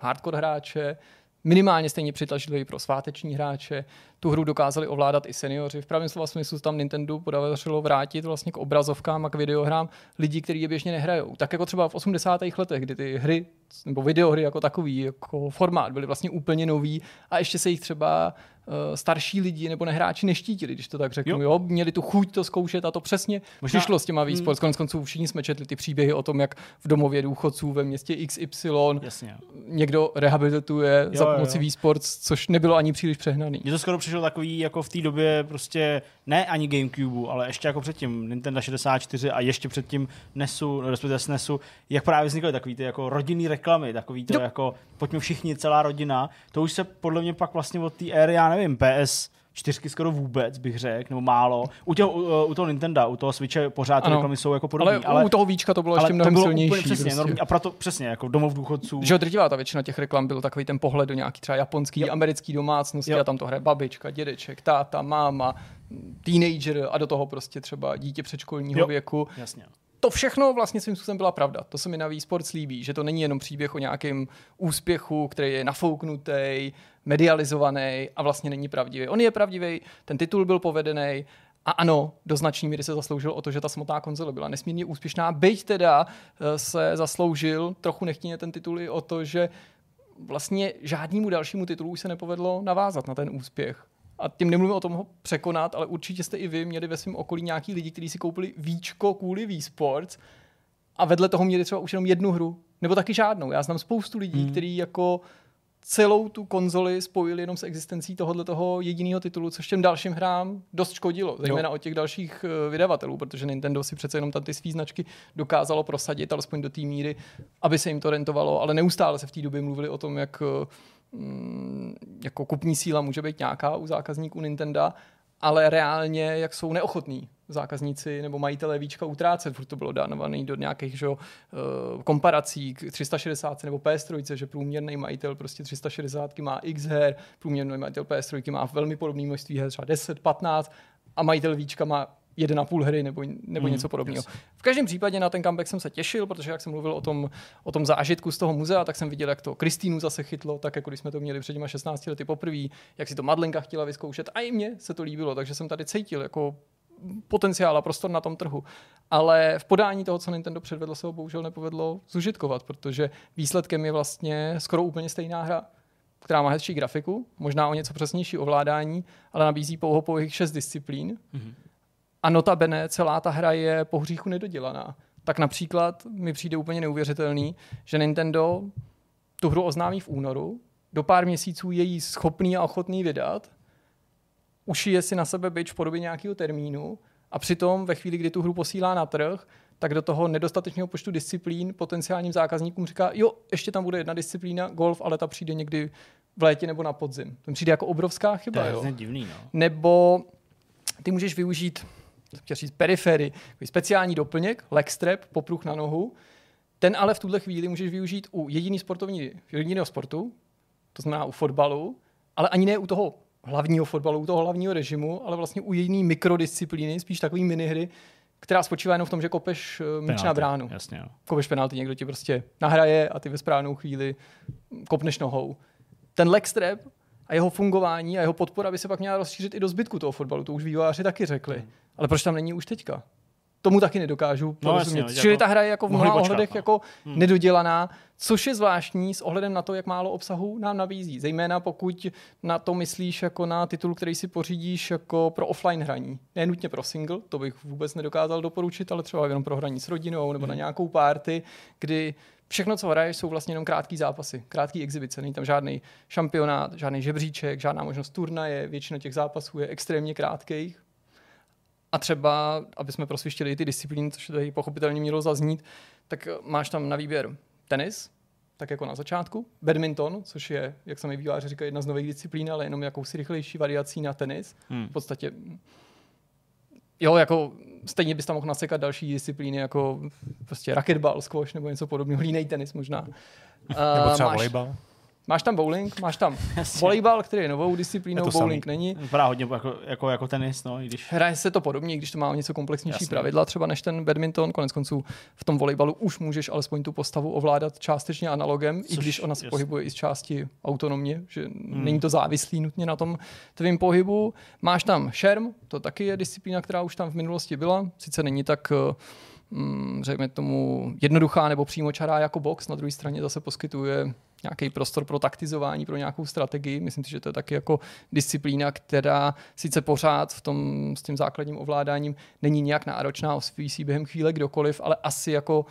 hardcore hráče, minimálně stejně přitažlivý pro sváteční hráče. Tu hru dokázali ovládat i seniori. V pravém slova smyslu tam Nintendo podařilo vrátit vlastně k obrazovkám a k videohrám lidí, kteří je běžně nehrajou. Tak jako třeba v 80. letech, kdy ty hry nebo videohry jako takový, jako formát byly vlastně úplně nový a ještě se jich třeba uh, starší lidi nebo nehráči neštítili, když to tak řeknu. Jo. jo. Měli tu chuť to zkoušet a to přesně Možná... přišlo s těma hmm. výsport. Konec konců všichni jsme četli ty příběhy o tom, jak v domově důchodců ve městě XY Jasně. někdo rehabilituje jo, za pomoci výsport, což nebylo ani příliš přehnaný. Mně to skoro přišlo takový jako v té době prostě ne ani Gamecube, ale ještě jako předtím Nintendo 64 a ještě předtím NESu, respektive SNESu, jak právě vznikaly takový ty jako rodinný reklamy, takový to jo. jako pojďme všichni, celá rodina. To už se podle mě pak vlastně od té éry, já nevím, PS čtyřky skoro vůbec, bych řekl, nebo málo. U, těho, u, u toho Nintendo, u toho Switche pořád ty reklamy jsou jako podobné. Ale, ale, u toho víčka to bylo ještě mnohem to bylo silnější. přesně, prostě. normální, a proto přesně, jako domov důchodců. Že drtivá ta většina těch reklam byl takový ten pohled do nějaký třeba japonský, jo. americký domácnosti jo. a tam to hraje babička, dědeček, táta, máma, teenager a do toho prostě třeba dítě předškolního jo. věku. Jasně to všechno vlastně svým způsobem byla pravda. To se mi na sport líbí, že to není jenom příběh o nějakém úspěchu, který je nafouknutý, medializovaný a vlastně není pravdivý. On je pravdivý, ten titul byl povedený a ano, do značné míry se zasloužil o to, že ta samotná konzole byla nesmírně úspěšná, byť teda eh, se zasloužil trochu nechtěně ten titul i o to, že vlastně žádnému dalšímu titulu už se nepovedlo navázat na ten úspěch a tím nemluvím o tom ho překonat, ale určitě jste i vy měli ve svém okolí nějaký lidi, kteří si koupili víčko kvůli v-sports a vedle toho měli třeba už jenom jednu hru, nebo taky žádnou. Já znám spoustu lidí, hmm. kteří jako celou tu konzoli spojili jenom s existencí tohohle toho jediného titulu, což těm dalším hrám dost škodilo, zejména jo. od těch dalších uh, vydavatelů, protože Nintendo si přece jenom tam ty svý značky dokázalo prosadit, alespoň do té míry, aby se jim to rentovalo, ale neustále se v té době mluvili o tom, jak Mm, jako kupní síla může být nějaká u zákazníků Nintendo, ale reálně, jak jsou neochotní zákazníci nebo majitelé víčka utrácet, protože to bylo dánované do nějakých že, uh, komparací k 360 nebo PS3, že průměrný majitel prostě 360 má x her, průměrný majitel PS3 má velmi podobné množství her, třeba 10, 15 a majitel víčka má jeden a půl hry nebo, nebo mm, něco podobného. Yes. V každém případě na ten comeback jsem se těšil, protože jak jsem mluvil o tom, o tom zážitku z toho muzea, tak jsem viděl, jak to Kristýnu zase chytlo, tak jako když jsme to měli před těma 16 lety poprvé, jak si to Madlenka chtěla vyzkoušet a i mně se to líbilo, takže jsem tady cítil jako potenciál a prostor na tom trhu. Ale v podání toho, co Nintendo předvedlo, se ho bohužel nepovedlo zužitkovat, protože výsledkem je vlastně skoro úplně stejná hra která má hezčí grafiku, možná o něco přesnější ovládání, ale nabízí pouho pouhých šest disciplín. Mm-hmm. A notabene celá ta hra je po hříchu nedodělaná. Tak například mi přijde úplně neuvěřitelný, že Nintendo tu hru oznámí v únoru, do pár měsíců je jí schopný a ochotný vydat, ušije si na sebe byč v podobě nějakého termínu a přitom ve chvíli, kdy tu hru posílá na trh, tak do toho nedostatečného počtu disciplín potenciálním zákazníkům říká, jo, ještě tam bude jedna disciplína, golf, ale ta přijde někdy v létě nebo na podzim. To přijde jako obrovská chyba. To je jo? divný, no. Nebo ty můžeš využít chtěl říct perifery, speciální doplněk, legstrap, popruh na nohu. Ten ale v tuhle chvíli můžeš využít u jediný sportovní, jediného sportu, to znamená u fotbalu, ale ani ne u toho hlavního fotbalu, u toho hlavního režimu, ale vlastně u jediné mikrodisciplíny, spíš takový minihry, která spočívá jenom v tom, že kopeš eh, míč na bránu. Jasně, jo. Kopeš penalty, někdo ti prostě nahraje a ty ve správnou chvíli kopneš nohou. Ten legstrap a jeho fungování a jeho podpora by se pak měla rozšířit i do zbytku toho fotbalu. To už vývojáři taky řekli. Hmm. Ale proč tam není už teďka? tomu taky nedokážu porozumět. jasně, Čili jako ta hra je jako v mnoha počkat, ohledech no. jako nedodělaná, což je zvláštní s ohledem na to, jak málo obsahu nám nabízí. Zejména pokud na to myslíš jako na titul, který si pořídíš jako pro offline hraní. Ne nutně pro single, to bych vůbec nedokázal doporučit, ale třeba jenom pro hraní s rodinou nebo na nějakou party, kdy všechno, co hraješ, jsou vlastně jenom krátký zápasy, krátký exibice. Není tam žádný šampionát, žádný žebříček, žádná možnost turnaje, většina těch zápasů je extrémně krátkých. A třeba, aby jsme prosvištěli i ty disciplíny, což tady pochopitelně mělo zaznít, tak máš tam na výběr tenis, tak jako na začátku, badminton, což je, jak sami výváři říkají, jedna z nových disciplín, ale jenom jakousi rychlejší variací na tenis. Hmm. V podstatě Jo, jako stejně bys tam mohl nasekat další disciplíny, jako prostě raketbal, squash nebo něco podobného, línej tenis možná. Nebo Uh, třeba máš, volejbal. Máš tam bowling, máš tam volejbal, který je novou disciplínou, Je bowling samý. není. Vypadá hodně jako, jako, jako tenis, no, i když... Hraje se to podobně, i když to má něco komplexnější Jasně. pravidla, třeba než ten badminton. Konec konců v tom volejbalu už můžeš alespoň tu postavu ovládat částečně analogem, i Což- když ona se jasně. pohybuje i z části autonomně, že hmm. není to závislý nutně na tom tvým pohybu. Máš tam šerm, to taky je disciplína, která už tam v minulosti byla. Sice není tak eh, mm, řekněme tomu jednoduchá nebo přímočará jako box, na druhé straně zase poskytuje nějaký prostor pro taktizování, pro nějakou strategii. Myslím si, že to je taky jako disciplína, která sice pořád v tom, s tím základním ovládáním není nějak náročná, osvíjí si během chvíle kdokoliv, ale asi jako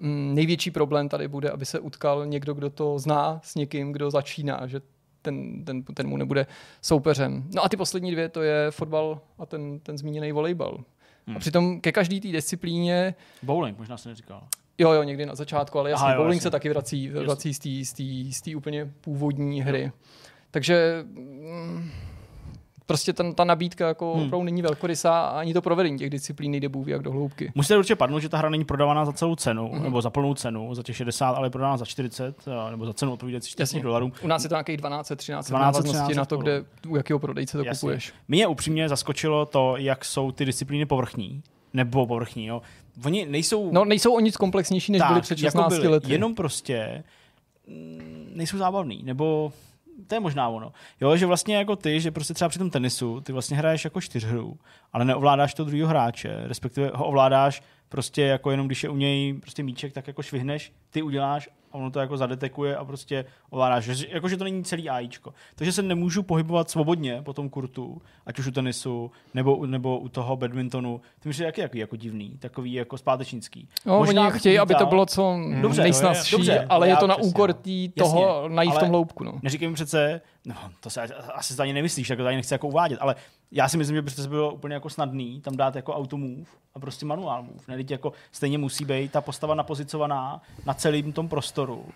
mm, největší problém tady bude, aby se utkal někdo, kdo to zná s někým, kdo začíná, že ten, ten, ten mu nebude soupeřem. No a ty poslední dvě, to je fotbal a ten, ten zmíněný volejbal. Hmm. A přitom ke každé té disciplíně Bowling, možná se neříkal. Jo, jo, někdy na začátku, ale jasně, Aha, jo, bowling jasně. se taky vrací, vrací z té úplně původní hry. Takže mm, prostě ten, ta nabídka jako hmm. opravdu není velkorysá a ani to provedení těch disciplín nejde bůh jak do hloubky. Musíte určitě padnout, že ta hra není prodávaná za celou cenu, mm-hmm. nebo za plnou cenu, za těch 60, ale je prodávána za 40, eh, nebo za cenu odpovídající 40 Jasně. dolarů. U nás je to nějakých 12, 13 12, návaznosti 13 na to, kde, u jakého prodejce to Jasně. kupuješ. Mě upřímně zaskočilo to, jak jsou ty disciplíny povrchní, nebo povrchní, jo. Oni nejsou No, nejsou o nic komplexnější, než byli před 16 jako byli, lety. jenom prostě mm, nejsou zábavný, nebo to je možná ono. Jo, že vlastně jako ty, že prostě třeba při tom tenisu, ty vlastně hraješ jako čtyřhru, ale neovládáš to druhého hráče, respektive ho ovládáš prostě jako jenom, když je u něj prostě míček, tak jako švihneš, ty uděláš a ono to jako zadetekuje a prostě ovládáš. Že- Jakože to není celý AIčko. Takže se nemůžu pohybovat svobodně po tom kurtu, ať už u tenisu, nebo, nebo u toho badmintonu. To mi přijde jaký, jaký jako divný, takový jako zpátečnický. No, Možná oni chtějí, aby to bylo co Dobře, nejsnazší, dobře, ale je to na přesně, úkor no. tý Jasně, toho najít v tom hloubku. No. Neříkej mi přece, no to se asi to ani nemyslíš, tak to ani nechci jako uvádět, ale já si myslím, že by přece bylo úplně jako snadný tam dát jako auto move a prostě manuál move. Ne, jako stejně musí být ta postava napozicovaná na celém tom prostoru.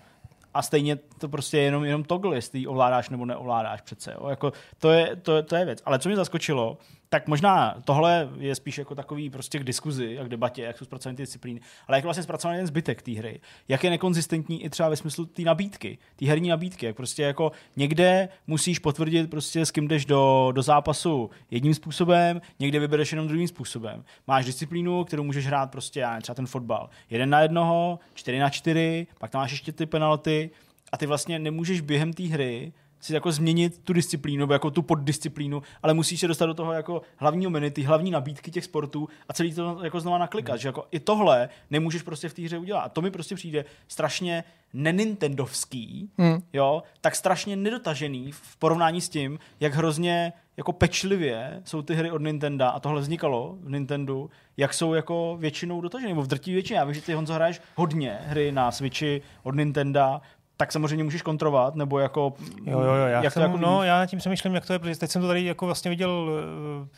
A stejně to prostě je jenom, jenom toggle, jestli ji ovládáš nebo neovládáš přece. Jo? Jako, to, je, to, to, je věc. Ale co mě zaskočilo, tak možná tohle je spíš jako takový prostě k diskuzi a k debatě, jak jsou zpracované ty disciplíny, ale jak je vlastně zpracovaný ten zbytek té hry. Jak je nekonzistentní i třeba ve smyslu té nabídky, té herní nabídky, jak prostě jako někde musíš potvrdit prostě s kým jdeš do, do zápasu jedním způsobem, někde vybereš jenom druhým způsobem. Máš disciplínu, kterou můžeš hrát prostě, já třeba ten fotbal. Jeden na jednoho, čtyři na čtyři, pak tam máš ještě ty penalty a ty vlastně nemůžeš během té hry si jako změnit tu disciplínu, nebo jako tu poddisciplínu, ale musíš se dostat do toho jako hlavního menu, ty hlavní nabídky těch sportů a celý to jako znova naklikat, hmm. že jako i tohle nemůžeš prostě v té hře udělat. A to mi prostě přijde strašně nenintendovský, Hmm. jo, tak strašně nedotažený v porovnání s tím, jak hrozně jako pečlivě jsou ty hry od Nintendo a tohle vznikalo v Nintendo, jak jsou jako většinou dotažený, nebo v drtivé většině. Já vím, že ty Honzo hraješ hodně hry na Switchi od Nintendo, tak samozřejmě můžeš kontrolovat, nebo jako... Jo, jo, jo, já, jak jsem, to jako no, já nad tím přemýšlím, jak to je, protože teď jsem to tady jako vlastně viděl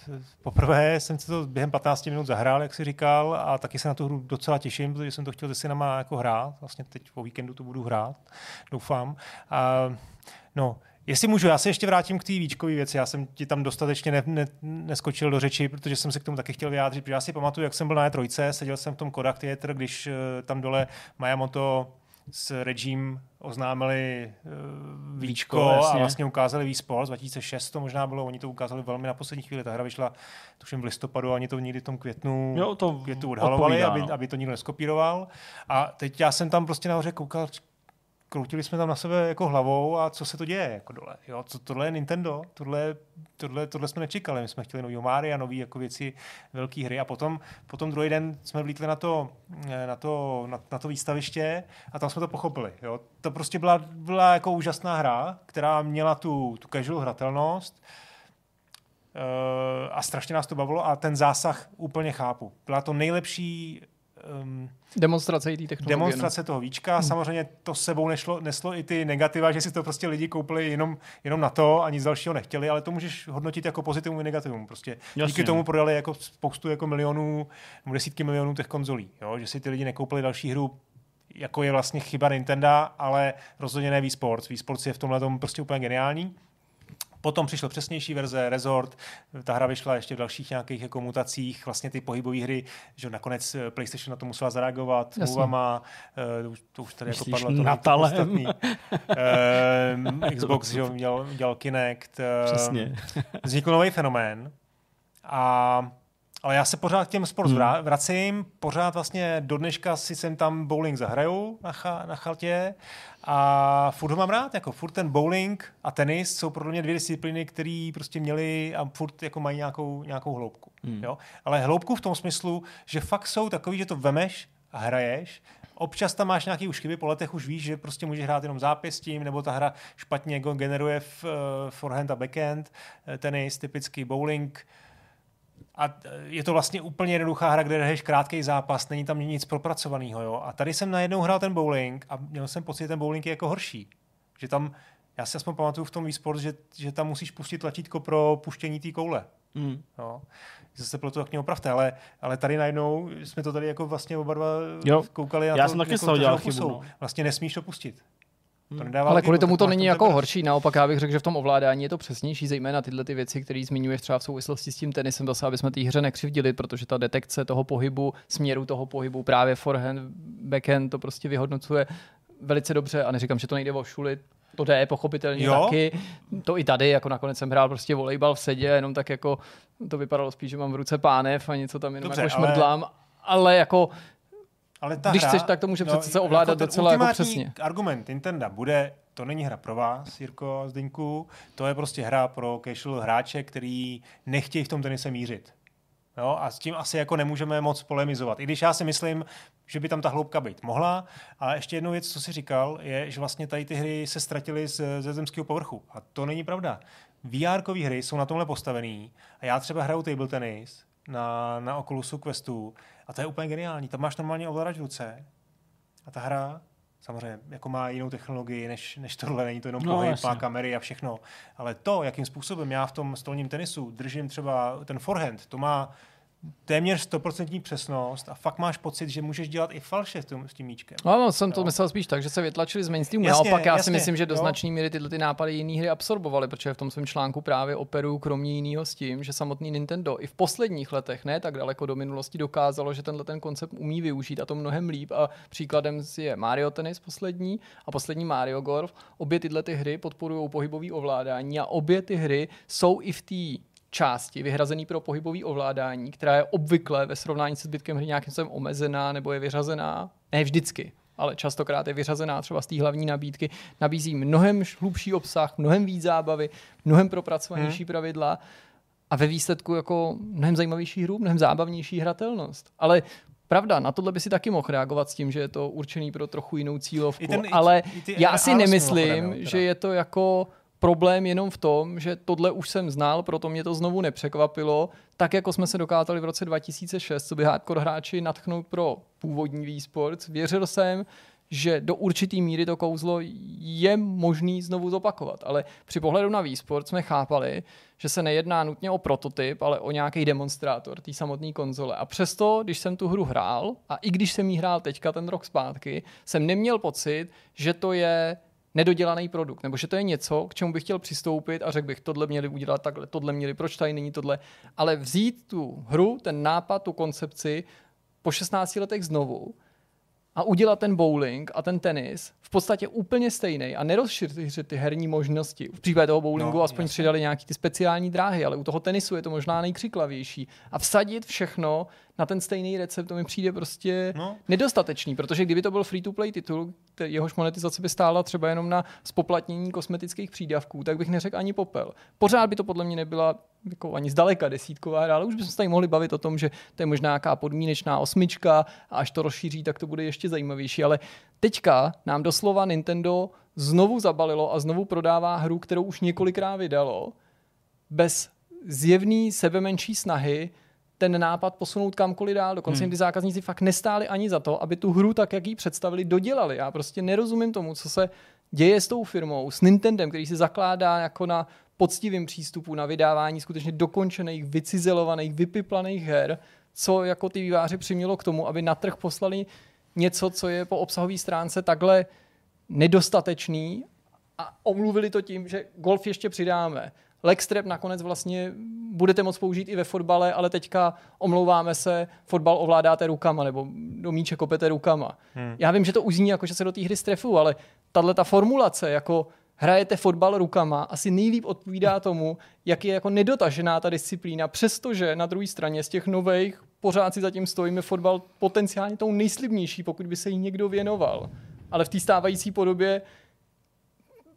uh, poprvé, jsem si to během 15 minut zahrál, jak si říkal, a taky se na tu hru docela těším, protože jsem to chtěl se synama jako hrát, vlastně teď po víkendu to budu hrát, doufám. A, no, Jestli můžu, já se ještě vrátím k té výčkové věci. Já jsem ti tam dostatečně ne, ne, neskočil do řeči, protože jsem se k tomu taky chtěl vyjádřit. Protože já si pamatuju, jak jsem byl na E3, seděl jsem v tom Kodak Theater, když uh, tam dole Miyamoto s Regime oznámili uh, Víčko, Víčko a jasně. vlastně ukázali Wii Sports, 2006 to možná bylo, oni to ukázali velmi na poslední chvíli, ta hra vyšla tuším v listopadu, ani to někdy v tom květnu, Jo, to květu odhalovali, odpovídá, aby, no. aby to nikdo neskopíroval. A teď já jsem tam prostě nahoře koukal, kroutili jsme tam na sebe jako hlavou a co se to děje jako dole. Jo? Co, tohle je Nintendo, tohle, tohle, tohle jsme nečekali. My jsme chtěli nový Mario, nové jako věci, velké hry a potom, potom druhý den jsme vlítli na to, na to, na, na to výstaviště a tam jsme to pochopili. Jo? To prostě byla, byla jako úžasná hra, která měla tu, tu casual hratelnost, a strašně nás to bavilo a ten zásah úplně chápu. Byla to nejlepší um, demonstrace i technologie. Demonstrace toho víčka. Hmm. Samozřejmě to s sebou nešlo, neslo i ty negativa, že si to prostě lidi koupili jenom, jenom na to a nic dalšího nechtěli, ale to můžeš hodnotit jako pozitivum i negativum. Prostě Jasně. díky tomu prodali jako spoustu jako milionů, nebo desítky milionů těch konzolí. Jo? Že si ty lidi nekoupili další hru jako je vlastně chyba Nintendo, ale rozhodně ne Wii Sports. Wii Sports je v tomhle tom prostě úplně geniální. Potom přišla přesnější verze, Resort, ta hra vyšla ještě v dalších nějakých jako mutacích, vlastně ty pohybové hry, že nakonec eh, PlayStation na to musela zareagovat, Movama, uh, eh, to už tady jako padlo to Natalem. uh, Xbox že měl, dělal Kinect. Uh, Přesně. vznikl nový fenomén a ale já se pořád k těm sports hmm. vracím, pořád vlastně do dneška si jsem tam bowling zahraju na, cha, na chaltě a furt ho mám rád, jako furt ten bowling a tenis jsou pro mě dvě disciplíny, které prostě měly a furt jako mají nějakou, nějakou hloubku. Hmm. Jo? Ale hloubku v tom smyslu, že fakt jsou takový, že to vemeš a hraješ Občas tam máš nějaký už chyby, po letech už víš, že prostě můžeš hrát jenom zápěstím, nebo ta hra špatně jako generuje v, uh, forehand a backhand, eh, tenis, typický bowling, a je to vlastně úplně jednoduchá hra, kde hraješ krátký zápas, není tam nic propracovaného. Jo? A tady jsem najednou hrál ten bowling a měl jsem pocit, že ten bowling je jako horší. Že tam, já si aspoň pamatuju v tom e že, že tam musíš pustit tlačítko pro puštění té koule. Mm. Jo? Zase pro to tak mě opravte, ale, ale tady najednou jsme to tady jako vlastně oba dva jo. koukali na já to, jsem taky jako, dělal chybu, no. Vlastně nesmíš to pustit. To hmm. Ale kvůli tomu to není jako horší, naopak já bych řekl, že v tom ovládání je to přesnější, zejména tyhle ty věci, které zmiňuješ třeba v souvislosti s tím tenisem, zase aby jsme té hře nekřivdili, protože ta detekce toho pohybu, směru toho pohybu, právě forehand, backhand, to prostě vyhodnocuje velice dobře a neříkám, že to nejde o šulit, to jde pochopitelně jo? taky. To i tady, jako nakonec jsem hrál prostě volejbal v sedě, jenom tak jako to vypadalo spíš, že mám v ruce pánev a něco tam jenom Dobře, jako šmrdlám, ale... ale jako ale ta Když hra, chceš, tak to může no, přece ovládat jako docela jako přesně. argument Nintendo bude, to není hra pro vás, Jirko Zdeňku, to je prostě hra pro casual hráče, který nechtějí v tom tenise mířit. Jo, a s tím asi jako nemůžeme moc polemizovat. I když já si myslím, že by tam ta hloubka být mohla. A ještě jednu věc, co si říkal, je, že vlastně tady ty hry se ztratily ze, ze zemského povrchu. A to není pravda. vr hry jsou na tomhle postavený a já třeba hraju table tenis na, na Oculusu Questu a to je úplně geniální. Tam máš normálně ovladač v ruce a ta hra samozřejmě jako má jinou technologii než, než tohle, není to jenom no, pohyb, má kamery a všechno. Ale to, jakým způsobem já v tom stolním tenisu držím třeba ten forehand, to má téměř 100% přesnost a fakt máš pocit, že můžeš dělat i falše s tím, s tím míčkem. No, no jsem to myslel spíš tak, že se vytlačili z mainstreamu. Jasně, Naopak já jasně, si myslím, že do značné míry tyhle ty nápady jiné hry absorbovaly, protože v tom svém článku právě operuju kromě jiného s tím, že samotný Nintendo i v posledních letech, ne tak daleko do minulosti, dokázalo, že tenhle ten koncept umí využít a to mnohem líp. A příkladem je Mario Tennis poslední a poslední Mario Golf. Obě tyhle ty hry podporují pohybový ovládání a obě ty hry jsou i v té části vyhrazený pro pohybový ovládání, která je obvykle ve srovnání se zbytkem hry nějakým způsobem omezená nebo je vyřazená, ne vždycky, ale častokrát je vyřazená třeba z té hlavní nabídky, nabízí mnohem hlubší obsah, mnohem víc zábavy, mnohem propracovanější hmm. pravidla a ve výsledku jako mnohem zajímavější hru, mnohem zábavnější hratelnost. Ale Pravda, na tohle by si taky mohl reagovat s tím, že je to určený pro trochu jinou cílovku, I ten, ale i ty, já si nemyslím, že je to jako problém jenom v tom, že tohle už jsem znal, proto mě to znovu nepřekvapilo, tak jako jsme se dokázali v roce 2006, co by hardcore hráči natchnout pro původní e-sports, věřil jsem, že do určitý míry to kouzlo je možný znovu zopakovat. Ale při pohledu na e-sport jsme chápali, že se nejedná nutně o prototyp, ale o nějaký demonstrátor té samotné konzole. A přesto, když jsem tu hru hrál, a i když jsem ji hrál teďka ten rok zpátky, jsem neměl pocit, že to je nedodělaný produkt, nebo že to je něco, k čemu bych chtěl přistoupit a řekl bych, tohle měli udělat takhle, tohle měli, proč tady není tohle, ale vzít tu hru, ten nápad, tu koncepci po 16 letech znovu a udělat ten bowling a ten tenis v podstatě úplně stejný a nerozšířit ty herní možnosti. V případě toho bowlingu No, aspoň jasně. přidali nějaký ty speciální dráhy, ale u toho tenisu je to možná nejkřiklavější. A vsadit všechno na ten stejný recept, to mi přijde prostě No. nedostatečný, protože kdyby to byl free-to-play titul, jehož monetizace by stála třeba jenom na spoplatnění kosmetických přídavků, tak bych neřekl ani popel. Pořád by to podle mě nebyla jako ani zdaleka desítková hra, ale už bychom se tady mohli bavit o tom, že to je možná nějaká podmínečná osmička a až to rozšíří, tak to bude ještě zajímavější. Ale teďka nám doslova Nintendo znovu zabalilo a znovu prodává hru, kterou už několikrát vydalo, bez zjevný sebemenší snahy ten nápad posunout kamkoliv dál. Dokonce jim ty zákazníci fakt nestáli ani za to, aby tu hru tak, jak ji představili, dodělali. Já prostě nerozumím tomu, co se děje s tou firmou, s Nintendem, který se zakládá jako na poctivým přístupu na vydávání skutečně dokončených, vycizelovaných, vypiplaných her, co jako ty výváři přimělo k tomu, aby na trh poslali něco, co je po obsahové stránce takhle nedostatečný a omluvili to tím, že golf ještě přidáme. Legstrap nakonec vlastně budete moct použít i ve fotbale, ale teďka omlouváme se, fotbal ovládáte rukama nebo do míče kopete rukama. Hmm. Já vím, že to uzní jako, že se do té hry strefu, ale tahle ta formulace jako hrajete fotbal rukama asi nejlíp odpovídá tomu, jak je jako nedotažená ta disciplína, přestože na druhé straně z těch nových pořád si zatím stojíme fotbal potenciálně tou nejslibnější, pokud by se jí někdo věnoval. Ale v té stávající podobě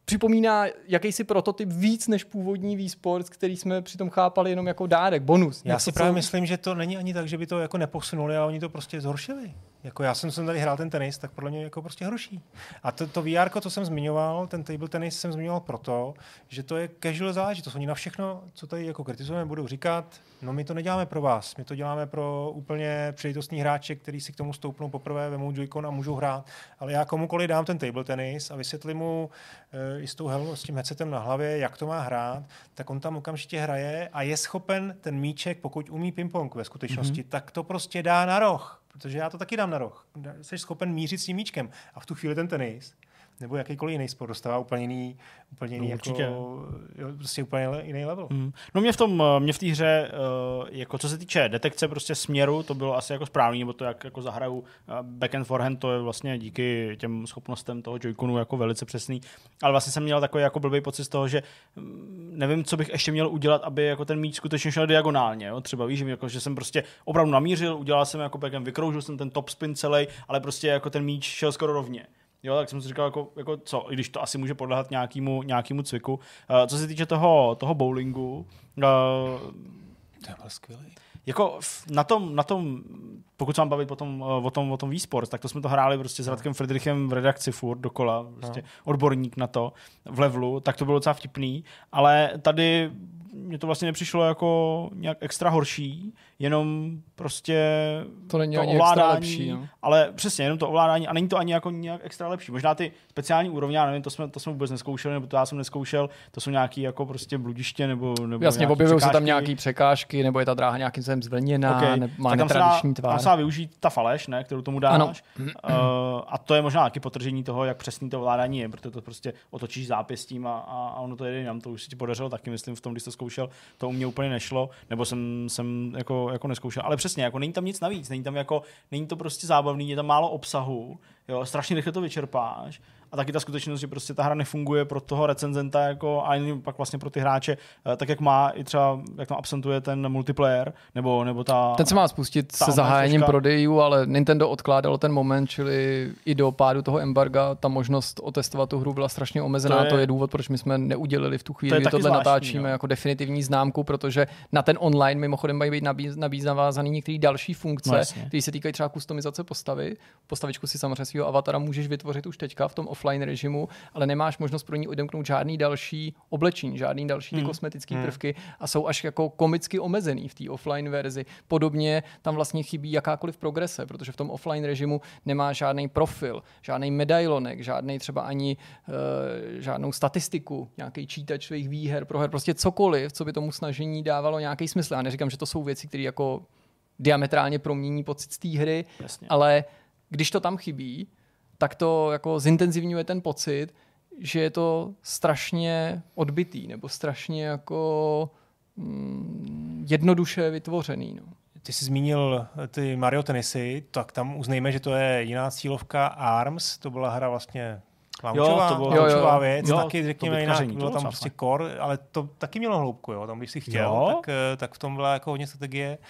připomíná jakýsi prototyp víc než původní výsport, který jsme přitom chápali jenom jako dárek, bonus. Já si co- právě myslím, že to není ani tak, že by to jako neposunuli, ale oni to prostě zhoršili. Jako já jsem, jsem tady hrál ten tenis, tak podle mě jako prostě horší. A to, to VR, co jsem zmiňoval, ten table tenis jsem zmiňoval proto, že to je casual záležitost. Oni na všechno, co tady jako kritizujeme, budou říkat, no my to neděláme pro vás, my to děláme pro úplně příležitostní hráče, který si k tomu stoupnou poprvé, vemou joycon a můžou hrát. Ale já komukoliv dám ten table tenis a vysvětlím mu e, i s tou helmou, s tím headsetem na hlavě, jak to má hrát, tak on tam okamžitě hraje a je schopen ten míček, pokud umí ping-pong ve skutečnosti, mm-hmm. tak to prostě dá na roh. Protože já to taky dám na roh. Jsi schopen mířit s tím míčkem. A v tu chvíli ten tenis nebo jakýkoliv jiný sport dostává úplně jiný, úplně jiný No, jako, určitě. jo, prostě úplně jiný level. Hmm. No mě v tom, eh, mě v té hře, eh, jako co se týče detekce prostě směru, to bylo asi jako správný, nebo to jak jako zahraju eh, back and forehand, to je vlastně díky těm schopnostem toho Joy-Conu jako velice přesný. Ale vlastně jsem měl takový jako blbý pocit z toho, že mm, nevím, co bych ještě měl udělat, aby jako ten míč skutečně šel diagonálně. Jo? Třeba víš, že, jako, že jsem prostě opravdu namířil, udělal jsem jako backhand, vykroužil jsem ten top spin celý, ale prostě jako ten míč šel skoro rovně. Jo, tak jsem si říkal, jako, jako co, i když to asi může podlehat nějakému, nějakému cviku. Uh, co se týče toho, toho bowlingu, uh, To byl skvělý. jako na tom, na tom, pokud se vám bavit potom, eh, o tom, o tom e-sport, tak to jsme to hráli prostě s Radkem Friedrichem v redakci furt dokola, prostě odborník na to v levelu, tak to bylo docela vtipný, ale tady mně to vlastně nepřišlo jako nějak extra horší, jenom prostě To není to ani extra ovládání, lepší, no. ale přesně, jenom to ovládání a není to ani jako nějak extra lepší. Možná ty speciální úrovně, já nevím, to jsme, to jsme vůbec neskoušeli, nebo to já jsem neskoušel, to jsou nějaký jako prostě bludiště nebo, nebo Jasně, objevují se tam nějaké překážky, nebo je ta dráha nějakým způsobem zvlněná, Okay. ne, má tak tam se dá, netradiční tam tvar. se dá využít ta faleš, ne, kterou tomu dáš. Ano. Uh, a to je možná taky potržení toho, jak přesný to ovládání je, protože to prostě otočíš zápěstím a, a, ono to jede jinam. To už si ti podařilo taky, myslím, v tom, když to zkoušel, to u mě úplně nešlo, nebo jsem, jsem jako, jako neskoušel. Ale přesně, jako není tam nic navíc, není tam jako, není to prostě zábavný, je tam málo obsahu, jo, strašně rychle to vyčerpáš. A taky ta skutečnost, že prostě ta hra nefunguje pro toho recenzenta jako, a ani pak vlastně pro ty hráče, eh, tak jak má i třeba, jak tam absentuje ten multiplayer, nebo, nebo ta... Ten se má spustit se zahájením složka. prodejů, ale Nintendo odkládalo ten moment, čili i do pádu toho embarga ta možnost otestovat tu hru byla strašně omezená. To To je- je, důvod, proč my jsme neudělili v tu To chvíli, je kdy tohle zvláštní, natáčíme jo. jako definitivní známku, protože na ten online mimochodem mají být nabíz, nabíz navázaný některé další funkce, No no které se týkají třeba kustomizace postavy. Postavičku si samozřejmě svého avatara můžeš vytvořit už teďka v tom offline režimu, ale nemáš možnost pro ní odemknout žádný další oblečení, žádný další Hmm. kosmetické prvky a jsou až jako komicky omezený v té offline verzi. Podobně tam vlastně chybí jakákoliv progrese, protože v tom offline režimu nemá žádný profil, žádný medailonek, žádný třeba ani uh, žádnou statistiku, nějaký čítač svých výher, proher, prostě cokoliv, co by tomu snažení dávalo nějaký smysl. Já neříkám, že to jsou věci, které jako diametrálně promění pocit z té hry, Jasně. ale když to tam chybí, tak to jako zintenzivňuje ten pocit, že je to strašně odbitý nebo strašně jako mm, jednoduše vytvořený. No. ty jsi zmínil ty Mario Tenisy, tak tam uznejme, že to je jiná cílovka ARMS, to byla hra vlastně Laučová, Jo, to bylo- Jo, jo. věc, Jo, taky řekněme jinak, bylo bylo tam prostě core, ale to taky mělo hloubku, jo, tam když si chtěl, Jo? tak, eh, tak v tom byla jako hodně strategie. Eh,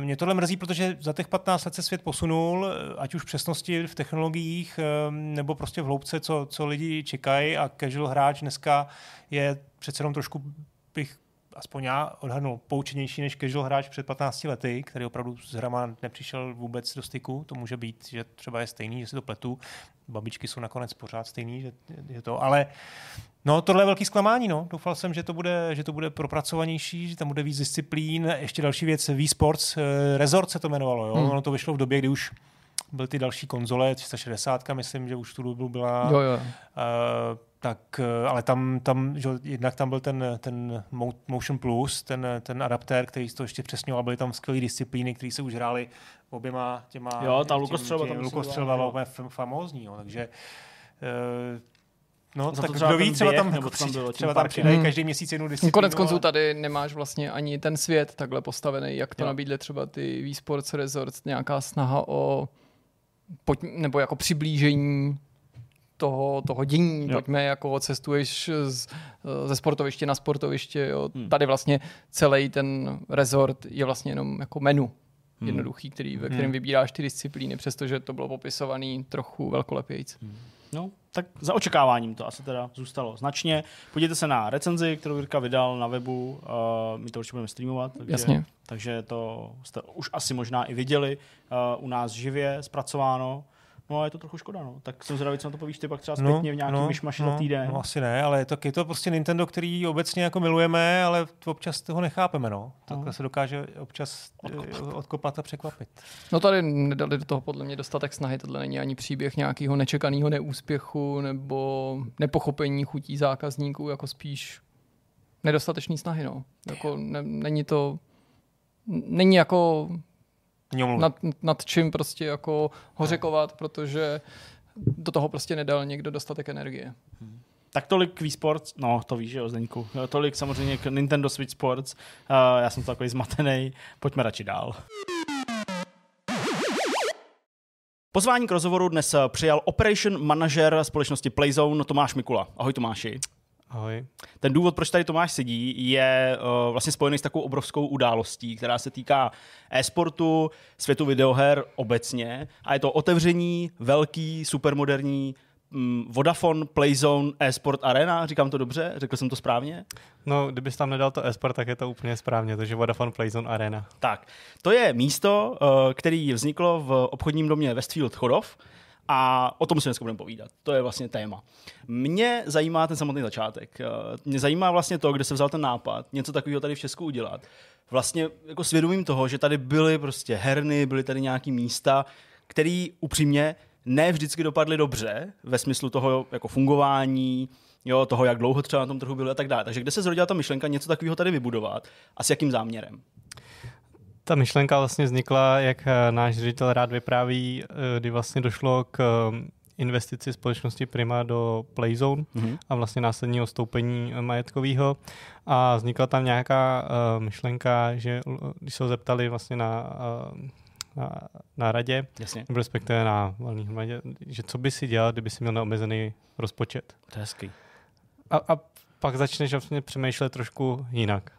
Mě tohle mrzí, protože za těch 15 let se svět posunul, eh, ať už v přesnosti v technologiích, eh, nebo prostě v hloubce, co, co lidi čekají. A casual hráč dneska je přece jenom trošku bych aspoň já odhadnul poučenější než casual hráč před 15 lety, který opravdu s hrama nepřišel vůbec do styku. To může být, že třeba je stejný, že si to pletu. Babičky jsou nakonec pořád stejný, že je to, ale No, tohle je velký zklamání, no. Doufal jsem, že to bude, že to bude propracovanější, že tam bude víc disciplín. Ještě další věc, Wii Sports, eh, Resort se to jmenovalo, jo. Hmm. Ono to vyšlo v době, kdy už byly ty další konzole, 360, myslím, že už tu dobu byla. Jo, jo. Uh, tak, eh, ale tam, tam že, jo, jednak tam byl ten, ten Mo- Motion Plus, ten, ten adaptér, který to ještě přesňoval, byly tam skvělé disciplíny, které se už hrály oběma těma... Jo, ta lukostřelba tam Lukostřelba byla, úplně fam- famózní, jo, takže uh, No, Za tak to třeba kdo ví, třeba běh, tam, nebo jako tam bylo, třeba tam přidají Hmm. každý měsíc jednu disciplínu. Konec konců ale- tady nemáš vlastně ani ten svět takhle postavený, jak to Jo. nabídly třeba ty Wii Sports Resorts, nějaká snaha o pojď, nebo jako přiblížení toho, toho dění, Jo. pojďme jako cestuješ z, ze sportoviště na sportoviště, jo. Hmm. Tady vlastně celý ten resort je vlastně jenom jako menu Hmm. jednoduchý, který, ve Hmm. kterém vybíráš ty disciplíny, přestože to bylo popisovaný trochu velkolepějíc. No, tak za očekáváním to asi teda zůstalo značně. Podívejte se na recenzi, kterou Jirka vydal na webu, uh, my to určitě budeme streamovat, takže, Jasně. takže to jste už asi možná i viděli uh, u nás živě zpracováno. No a je to trochu škoda, no. Tak jsem zvědavý, co na to povíš ty pak třeba zpětně v nějakým no, myšmaši no, za týden. No, asi ne, ale je to, je to prostě Nintendo, který obecně jako milujeme, ale občas toho nechápeme, no. Takhle No. se dokáže občas Odkopat. odkopat, odkopat a překvapit. No tady nedali do toho podle mě dostatek snahy, tohle není ani příběh nějakého nečekaného neúspěchu nebo nepochopení chutí zákazníků, jako spíš nedostatečný snahy, no. Jako ne, není to, není jako. Nad, nad čím prostě jako hořekovat, protože do toho prostě nedal někdo dostatek energie. Tak tolik k Wii Sports, no to víš, že jo, Zdeňku. Tolik samozřejmě k Nintendo Switch Sports. Uh, já jsem takový zmatený, pojďme radši dál. Pozvání k rozhovoru dnes přijal Operation Manager společnosti Playzone Tomáš Mikula. Ahoj Tomáši. Ahoj. Ten důvod, proč tady Tomáš sedí, je uh, vlastně spojený s takovou obrovskou událostí, která se týká e-sportu, světu videoher obecně a je to otevření velký, supermoderní mm, Vodafone Playzone e-sport arena, říkám to dobře, řekl jsem to správně? No, kdybys tam nedal to esport, tak je to úplně správně, takže Vodafone Playzone Arena. Tak, to je místo, uh, který vzniklo v obchodním domě Westfield Chodov a o tom si dneska budeme povídat. To je vlastně téma. Mě zajímá ten samotný začátek. Uh, Mě zajímá vlastně to, kde se vzal ten nápad, něco takového tady v Česku udělat. Vlastně jako svědomím toho, že tady byly prostě herny, byly tady nějaký místa, které upřímně ne vždycky dopadly dobře ve smyslu toho jako fungování, jo, toho, jak dlouho třeba na tom trhu byly a tak dále. Takže kde se zrodila ta myšlenka něco takového tady vybudovat a s jakým záměrem? Ta myšlenka vlastně vznikla, jak eh, náš ředitel rád vypráví, eh, kdy vlastně došlo k eh, investici společnosti Prima do Playzone Mhm. a vlastně následního stoupení majetkového a vznikla tam nějaká uh, myšlenka, že když se ho zeptali vlastně na, uh, na, na radě, Jasně, respektive na valný hromadě, že co by si dělal, kdyby si měl neomezený rozpočet. to je hezký. A, a pak začneš vlastně přemýšlet trošku jinak.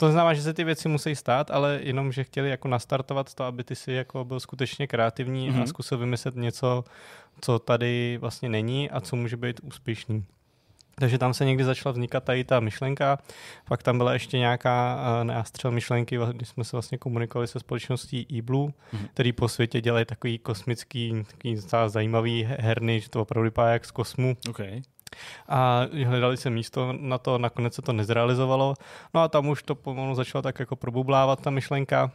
To znamená, že se ty věci musí stát, ale jenom, že chtěli jako nastartovat to, aby ty si jako byl skutečně kreativní mm-hmm. Mhm. a zkusil vymyslet něco, co tady vlastně není a co může být úspěšný. Takže tam se někdy začala vznikat tady ta myšlenka, pak tam byla ještě nějaká uh, neastřel myšlenky, když jsme se vlastně komunikovali se společností eBlue, Mhm. mm-hmm. který po světě dělají takový kosmický, takový zajímavý herny, že to opravdu vypadá jak z kosmu Okay. A hledali se místo na to, nakonec se to nezrealizovalo. No a tam už to pomalu začalo tak jako probublávat ta myšlenka.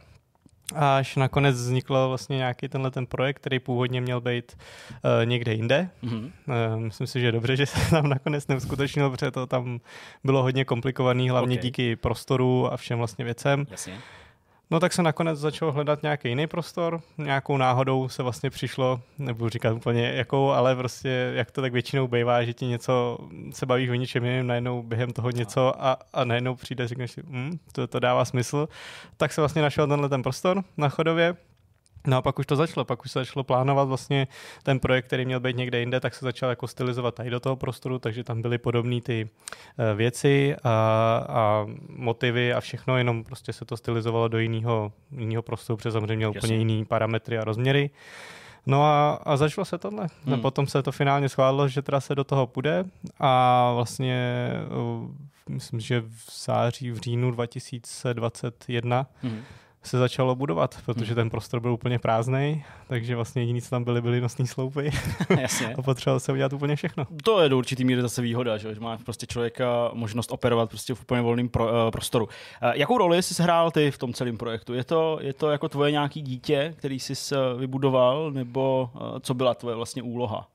Až nakonec vznikl vlastně nějaký tenhle ten projekt, který původně měl být uh, někde jinde. Mhm. Uh, myslím si, že je dobře, že se tam nakonec neuskutečnilo, protože to tam bylo hodně komplikovaný, hlavně Ok. okay. díky prostoru a všem vlastně věcem. Jasně. No tak se nakonec začal hledat nějaký jiný prostor, nějakou náhodou se vlastně přišlo, nebudu říkat úplně jakou, ale prostě jak to tak většinou bývá, že ti něco se baví o něčem jiném, najednou během toho něco a, a najednou přijde, řekneš si, hm, to, to dává smysl. Tak se vlastně našel tenhle ten prostor na chodově, No a pak už to začalo, pak už se začalo plánovat vlastně ten projekt, který měl být někde jinde, tak se začal jako stylizovat tady do toho prostoru, takže tam byly podobné ty eh, věci a, a motivy a všechno, jenom prostě se to stylizovalo do jiného, jiného prostoru, protože samozřejmě měl úplně jiný parametry a rozměry. No a, a začalo se tohle. Hmm. A potom se to finálně schválilo, že teda se do toho půjde a vlastně eh, myslím, že v září, v říjnu 2021 hmm se začalo budovat, protože hmm. ten prostor byl úplně prázdný, takže vlastně jediný, co tam byly, byly nosní sloupy. Jasně. a potřeboval se udělat úplně všechno. To je do určitý míry zase výhoda, že, že má prostě člověka možnost operovat prostě v úplně volném pro, uh, prostoru. Uh, jakou roli jsi hrál ty v tom celém projektu? Je to, je to jako tvoje nějaký dítě, který jsi vybudoval, nebo uh, co byla tvoje vlastně úloha?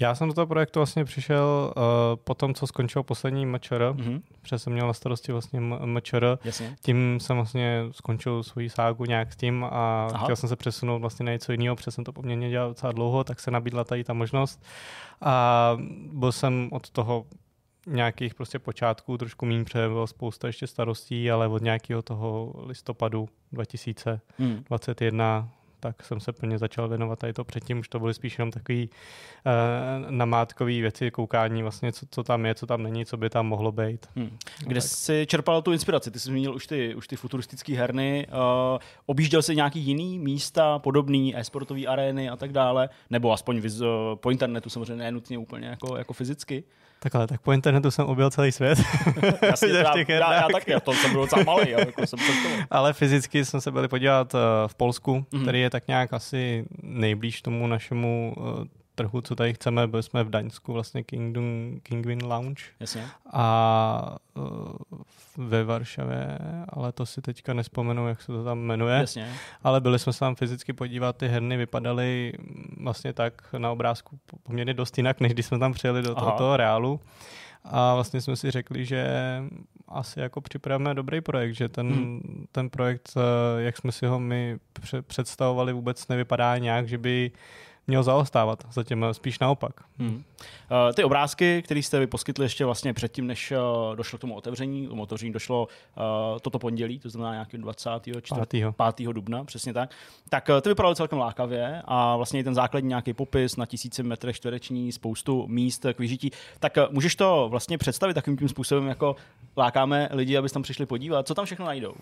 Já jsem do toho projektu vlastně přišel uh, po tom, co skončil poslední MČR, mm-hmm. protože jsem měl na starosti vlastně MČR. Jasně. Tím jsem vlastně skončil svoji ságu nějak s tím a Aha. chtěl jsem se přesunout vlastně na něco jiného, protože jsem to poměrně dělal docela dlouho, tak se nabídla tady ta možnost. A byl jsem od toho nějakých prostě počátků trošku méně, protože bylo spousta ještě starostí, ale od nějakého toho listopadu 2021 mm tak jsem se plně začal věnovat tady to předtím, už to byly spíš jenom takový uh, namátkový věci, koukání vlastně, co, co tam je, co tam není, co by tam mohlo být. Hmm. Kde no, jsi čerpal tu inspiraci? Ty jsi zmínil už ty, už ty futuristické herny. Uh, objížděl jsi nějaký jiný místa, podobný e-sportové arény a tak dále? Nebo aspoň viz, uh, po internetu samozřejmě, ne nutně úplně jako, jako fyzicky? Takhle, tak po internetu jsem objel celý svět. Jasně, já, já, já taky, to jsem byl docela malý, jako jsem Ale fyzicky jsme se byli podívat uh, v Polsku, mm-hmm. který je tak nějak asi nejblíž tomu našemu uh, trhu, co tady chceme. Byli jsme v Daňsku, vlastně Kingdom, Kingwin Lounge. Jasně. A uh, ve Varšavě, ale to si teďka nespomenu, jak se to tam jmenuje. Jasně. Ale byli jsme se tam fyzicky podívat, ty herny vypadaly vlastně tak na obrázku poměrně dost jinak, než když jsme tam přijeli do toho, toho reálu. A vlastně jsme si řekli, že asi jako připravíme dobrý projekt, že ten, hmm. ten projekt, eh, jak jsme si ho my představovali, vůbec nevypadá nějak, že by měl zaostávat, zatím spíš naopak. Hmm. Uh, ty obrázky, které jste vy poskytli ještě vlastně předtím, než uh, došlo k tomu otevření, tomu otevření došlo toto pondělí, to znamená nějaký 24. 5. dubna, přesně tak, tak ty vypadaly celkem lákavě a vlastně i ten základní nějaký popis na tisíci metrech čtvereční, spoustu míst k vyžití. Tak můžeš to vlastně představit takovým tím způsobem, jako lákáme lidi, aby tam přišli podívat, co tam všechno najdou?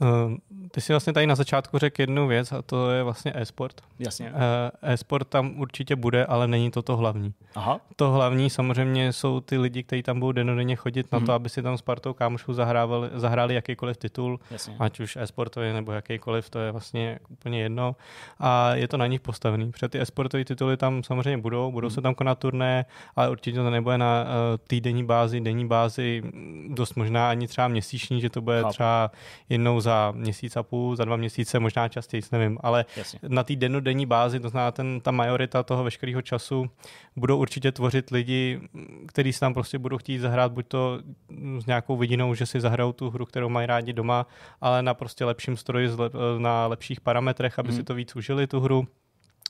Uh, ty jsi vlastně tady na začátku řekl jednu věc a to je vlastně e-sport. Jasně. Uh, e-sport tam určitě bude, ale není to to hlavní. Aha. To hlavní samozřejmě jsou ty lidi, kteří tam budou denodenně chodit hmm. na to, mhm. aby si tam s partou kámošů zahrávali, zahráli jakýkoliv titul, Jasně. ať už e-sportový nebo jakýkoliv, to je vlastně úplně jedno. A je to na nich postavený. Protože ty e-sportové tituly tam samozřejmě budou, budou hmm. se tam konat turné, ale určitě to nebude na uh, týdenní bázi, denní bázi, dost možná ani třeba měsíční, že to bude Chápu. třeba jednou za měsíc a půl, za dva měsíce, možná častěji, nevím, ale Jasně. na té denodenní bázi, to znamená ten, ta majorita toho veškerého času, budou určitě tvořit lidi, kteří si tam prostě budou chtít zahrát buď to s nějakou vidinou, že si zahrajou tu hru, kterou mají rádi doma, ale na prostě lepším stroji, na lepších parametrech, aby mm. si to víc užili tu hru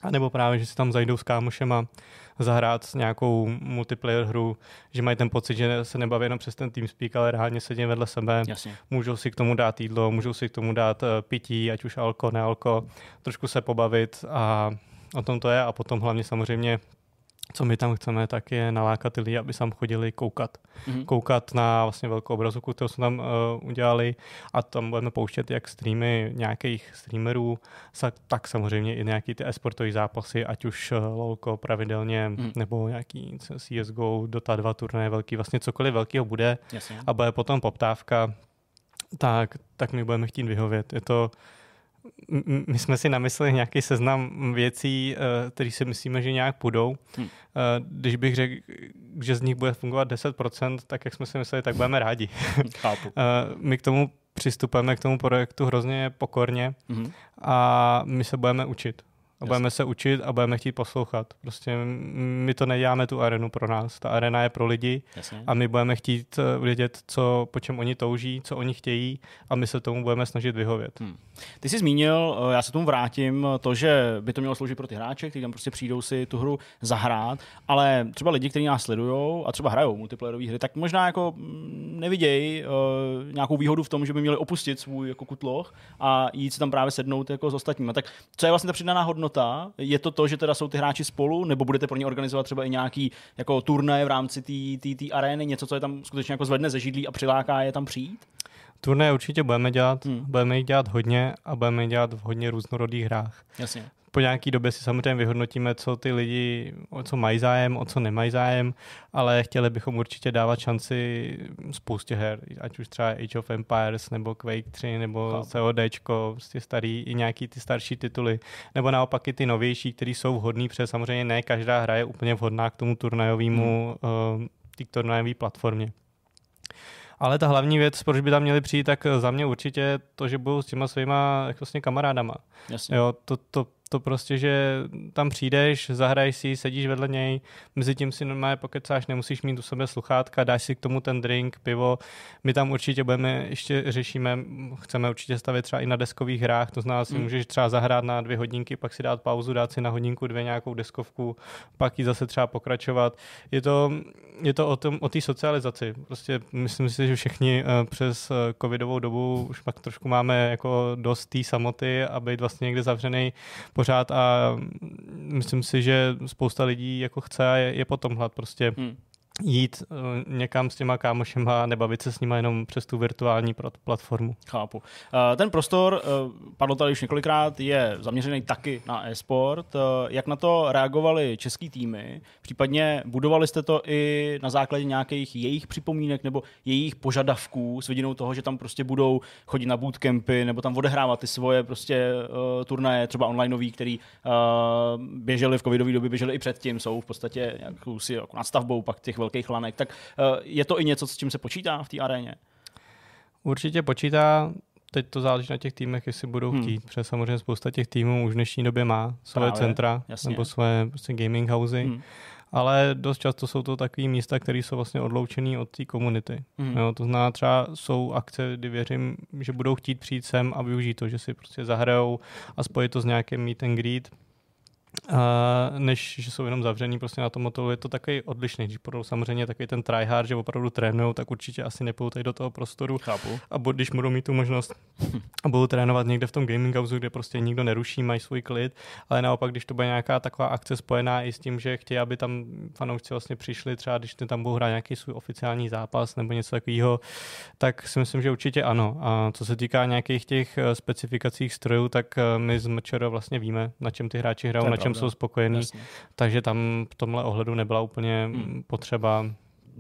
a nebo právě, že si tam zajdou s kámošema zahrát nějakou multiplayer hru, že mají ten pocit, že se nebaví jenom přes ten TeamSpeak, ale reálně sedí vedle sebe. Jasně. Můžou si k tomu dát jídlo, můžou si k tomu dát uh, pití, ať už alko, nealko, trošku se pobavit a o tom to je a potom hlavně samozřejmě co my tam chceme, tak je nalákat ty lidi, aby tam chodili koukat. Mm-hmm. Koukat na vlastně velkou obrazovku, kterou jsme tam uh, udělali a tam budeme pouštět jak streamy nějakých streamerů, tak samozřejmě i nějaký ty esportové zápasy, ať už uh, lolko pravidelně, mm. nebo nějaký CSGO, Dota 2 turné velký, vlastně cokoliv velkého bude Jasně. a bude potom poptávka, tak, tak my budeme chtít vyhovět. Je to my jsme si namysleli nějaký seznam věcí, eh, které si myslíme, že nějak půjdou. Hmm. Když bych řekl, že z nich bude fungovat 10%, tak jak jsme si mysleli, tak budeme rádi. Chápu. Eh, my k tomu přistupujeme k tomu projektu hrozně pokorně hmm. a my se budeme učit. A budeme se učit a budeme chtít poslouchat. Prostě my to neděláme tu arenu pro nás. Ta arena je pro lidi Jasně. a my budeme chtít eh, vědět, co, po čem oni touží, co oni chtějí a my se tomu budeme snažit vyhovět. Hmm. Ty jsi zmínil, eh, já se tomu vrátím, to, že by to mělo sloužit pro ty hráče, kteří tam prostě přijdou si tu hru zahrát, ale třeba lidi, kteří nás sledují a třeba hrajou multiplayerové hry, tak možná jako mm, nevidějí uh, nějakou výhodu v tom, že by měli opustit svůj jako kutloch a jít si tam právě sednout jako s ostatními. Tak co je vlastně ta přidaná hodnota? Je to to, že teda jsou ty hráči spolu, nebo budete pro ně organizovat třeba i nějaký jako turnaje v rámci té arény, něco, co je tam skutečně jako zvedne ze židlí a přiláká je tam přijít? Turné určitě budeme dělat, Hmm. budeme jich dělat hodně a budeme je dělat v hodně různorodých hrách. Jasně. Po nějaký době si samozřejmě vyhodnotíme, co ty lidi, o co mají zájem, o co nemají zájem, ale chtěli bychom určitě dávat šanci spoustě her, ať už třeba Age of Empires, nebo Quake 3, nebo Chápu. CODčko, prostě starý, i nějaký ty starší tituly, nebo naopak i ty novější, které jsou vhodné, protože samozřejmě ne každá hra je úplně vhodná k tomu turnajovému, hmm. uh, té turnajové platformě. Ale ta hlavní věc, proč by tam měli přijít, tak za mě určitě to, že budou s těma svýma jak vlastně kamarádama. Jasně. Jo, to, to, to prostě, že tam přijdeš, zahraješ si, sedíš vedle něj, mezi tím si normálně pokecáš, nemusíš mít u sebe sluchátka, dáš si k tomu ten drink, pivo. My tam určitě budeme, ještě řešíme, chceme určitě stavět třeba i na deskových hrách, to znamená, si Mm. můžeš třeba zahrát na dvě hodinky, pak si dát pauzu, dát si na hodinku dvě nějakou deskovku, pak ji zase třeba pokračovat. Je to, je to o tom, o té socializaci. Prostě myslím si, že všichni eh, přes eh, covidovou dobu už pak trošku máme jako dost té samoty a být vlastně někde zavřený pořád a mm, myslím si, že spousta lidí jako chce a je, je potom hlad prostě Hmm. Jít uh, někam s těma kámošema a nebavit se s nima jenom přes tu virtuální plat- platformu. Chápu. Uh, ten prostor, uh, padlo tady už několikrát, je zaměřený taky na e-sport. Jak na to reagovali český týmy? Případně budovali jste to i na základě nějakých jejich připomínek nebo jejich požadavků s vidinou toho, že tam prostě budou chodit na bootcampy nebo tam odehrávat ty svoje prostě turnaje, třeba onlineový, který běžely v covidové době, běžely i předtím, jsou v podstatě jakousi jako nadstavbou pak těch velkých lanek. Tak uh, je to i něco, s čím se počítá v té aréně? Určitě počítá, teď to záleží na těch týmech, jestli budou Hmm. chtít, protože samozřejmě spousta těch týmů už v dnešní době má své Právě, centra jasně. nebo své prostě gaming housey, Hmm. hmm. ale dost často jsou to takové místa, které jsou vlastně odloučené od té komunity. Hmm. Jo, to znamená třeba jsou akce, kdy věřím, že budou chtít přijít sem a využít to, že si prostě zahrajou a spojit to s nějakým meet and greet, a než že jsou jenom zavřený prostě na tom motoru, je to takový odlišný. Když budou samozřejmě takový ten tryhard, že opravdu trénují, tak určitě asi nepůjde do toho prostoru. Chápu. A bu- když budou mít tu možnost a budou trénovat někde v tom gaming house, kde prostě nikdo neruší, mají svůj klid, ale naopak, když to bude nějaká taková akce spojená i s tím, že chtějí, aby tam fanoušci vlastně přišli, třeba když tam budou hrát nějaký svůj oficiální zápas nebo něco takového, tak si myslím, že určitě ano. A co se týká nějakých těch eh, specifikacích strojů, tak eh, my z MČR vlastně víme, na čem ty hráči hrajou, na čem pravda. jsou spokojení, Jasně. takže tam v tomhle ohledu nebyla úplně Hmm. potřeba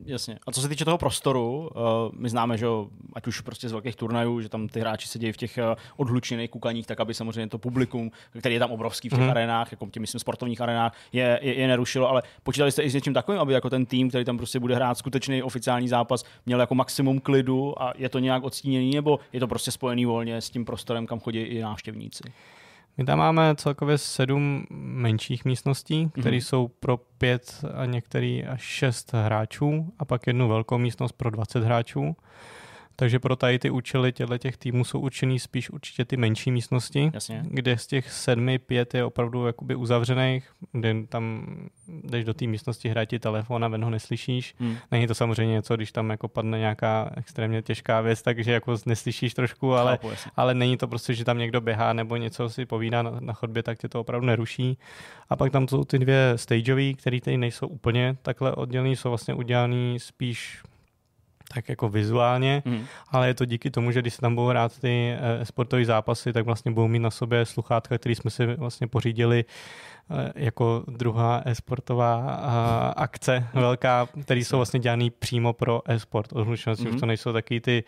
Jasně. A co se týče toho prostoru, uh, my známe, že jo, ať už prostě z velkých turnajů, že tam ty hráči sedí v těch uh, odhlučených kukaních, tak aby samozřejmě to publikum, který je tam obrovský v těch Mhm. arenách, jako tím myslím sportovních arenách, je, je, je nerušilo, ale počítali jste i s něčím takovým, aby jako ten tým, který tam prostě bude hrát skutečný oficiální zápas, měl jako maximum klidu a je to nějak odstíněný, nebo je to prostě spojený volně s tím prostorem, kam chodí i návštěvníci? My tam máme celkově sedm menších místností, které Mhm. jsou pro pět a některý až šest hráčů a pak jednu velkou místnost pro 20 hráčů. Takže pro tady ty účely těchto těch týmů jsou určený spíš určitě ty menší místnosti, Jasně. kde z těch sedmi pět je opravdu jakoby uzavřených, kde tam jdeš do té místnosti, hraje ti telefon a ven ho neslyšíš. Hmm. Není to samozřejmě něco, když tam jako padne nějaká extrémně těžká věc, takže jako neslyšíš trošku, ale Chápu, ale není to prostě, že tam někdo běhá nebo něco si povídá na, na chodbě, tak tě to opravdu neruší. A pak tam jsou ty dvě stageové, které tady nejsou úplně takhle oddělené, jsou vlastně udělané spíš tak jako vizuálně, Hmm. ale je to díky tomu, že když se tam budou hrát ty eh, sportové zápasy, tak vlastně budou mít na sobě sluchátka, které jsme si vlastně pořídili jako druhá e-sportová a, akce velká, které jsou vlastně dělané přímo pro e-sport. Odlučně mm-hmm. už to nejsou taky ty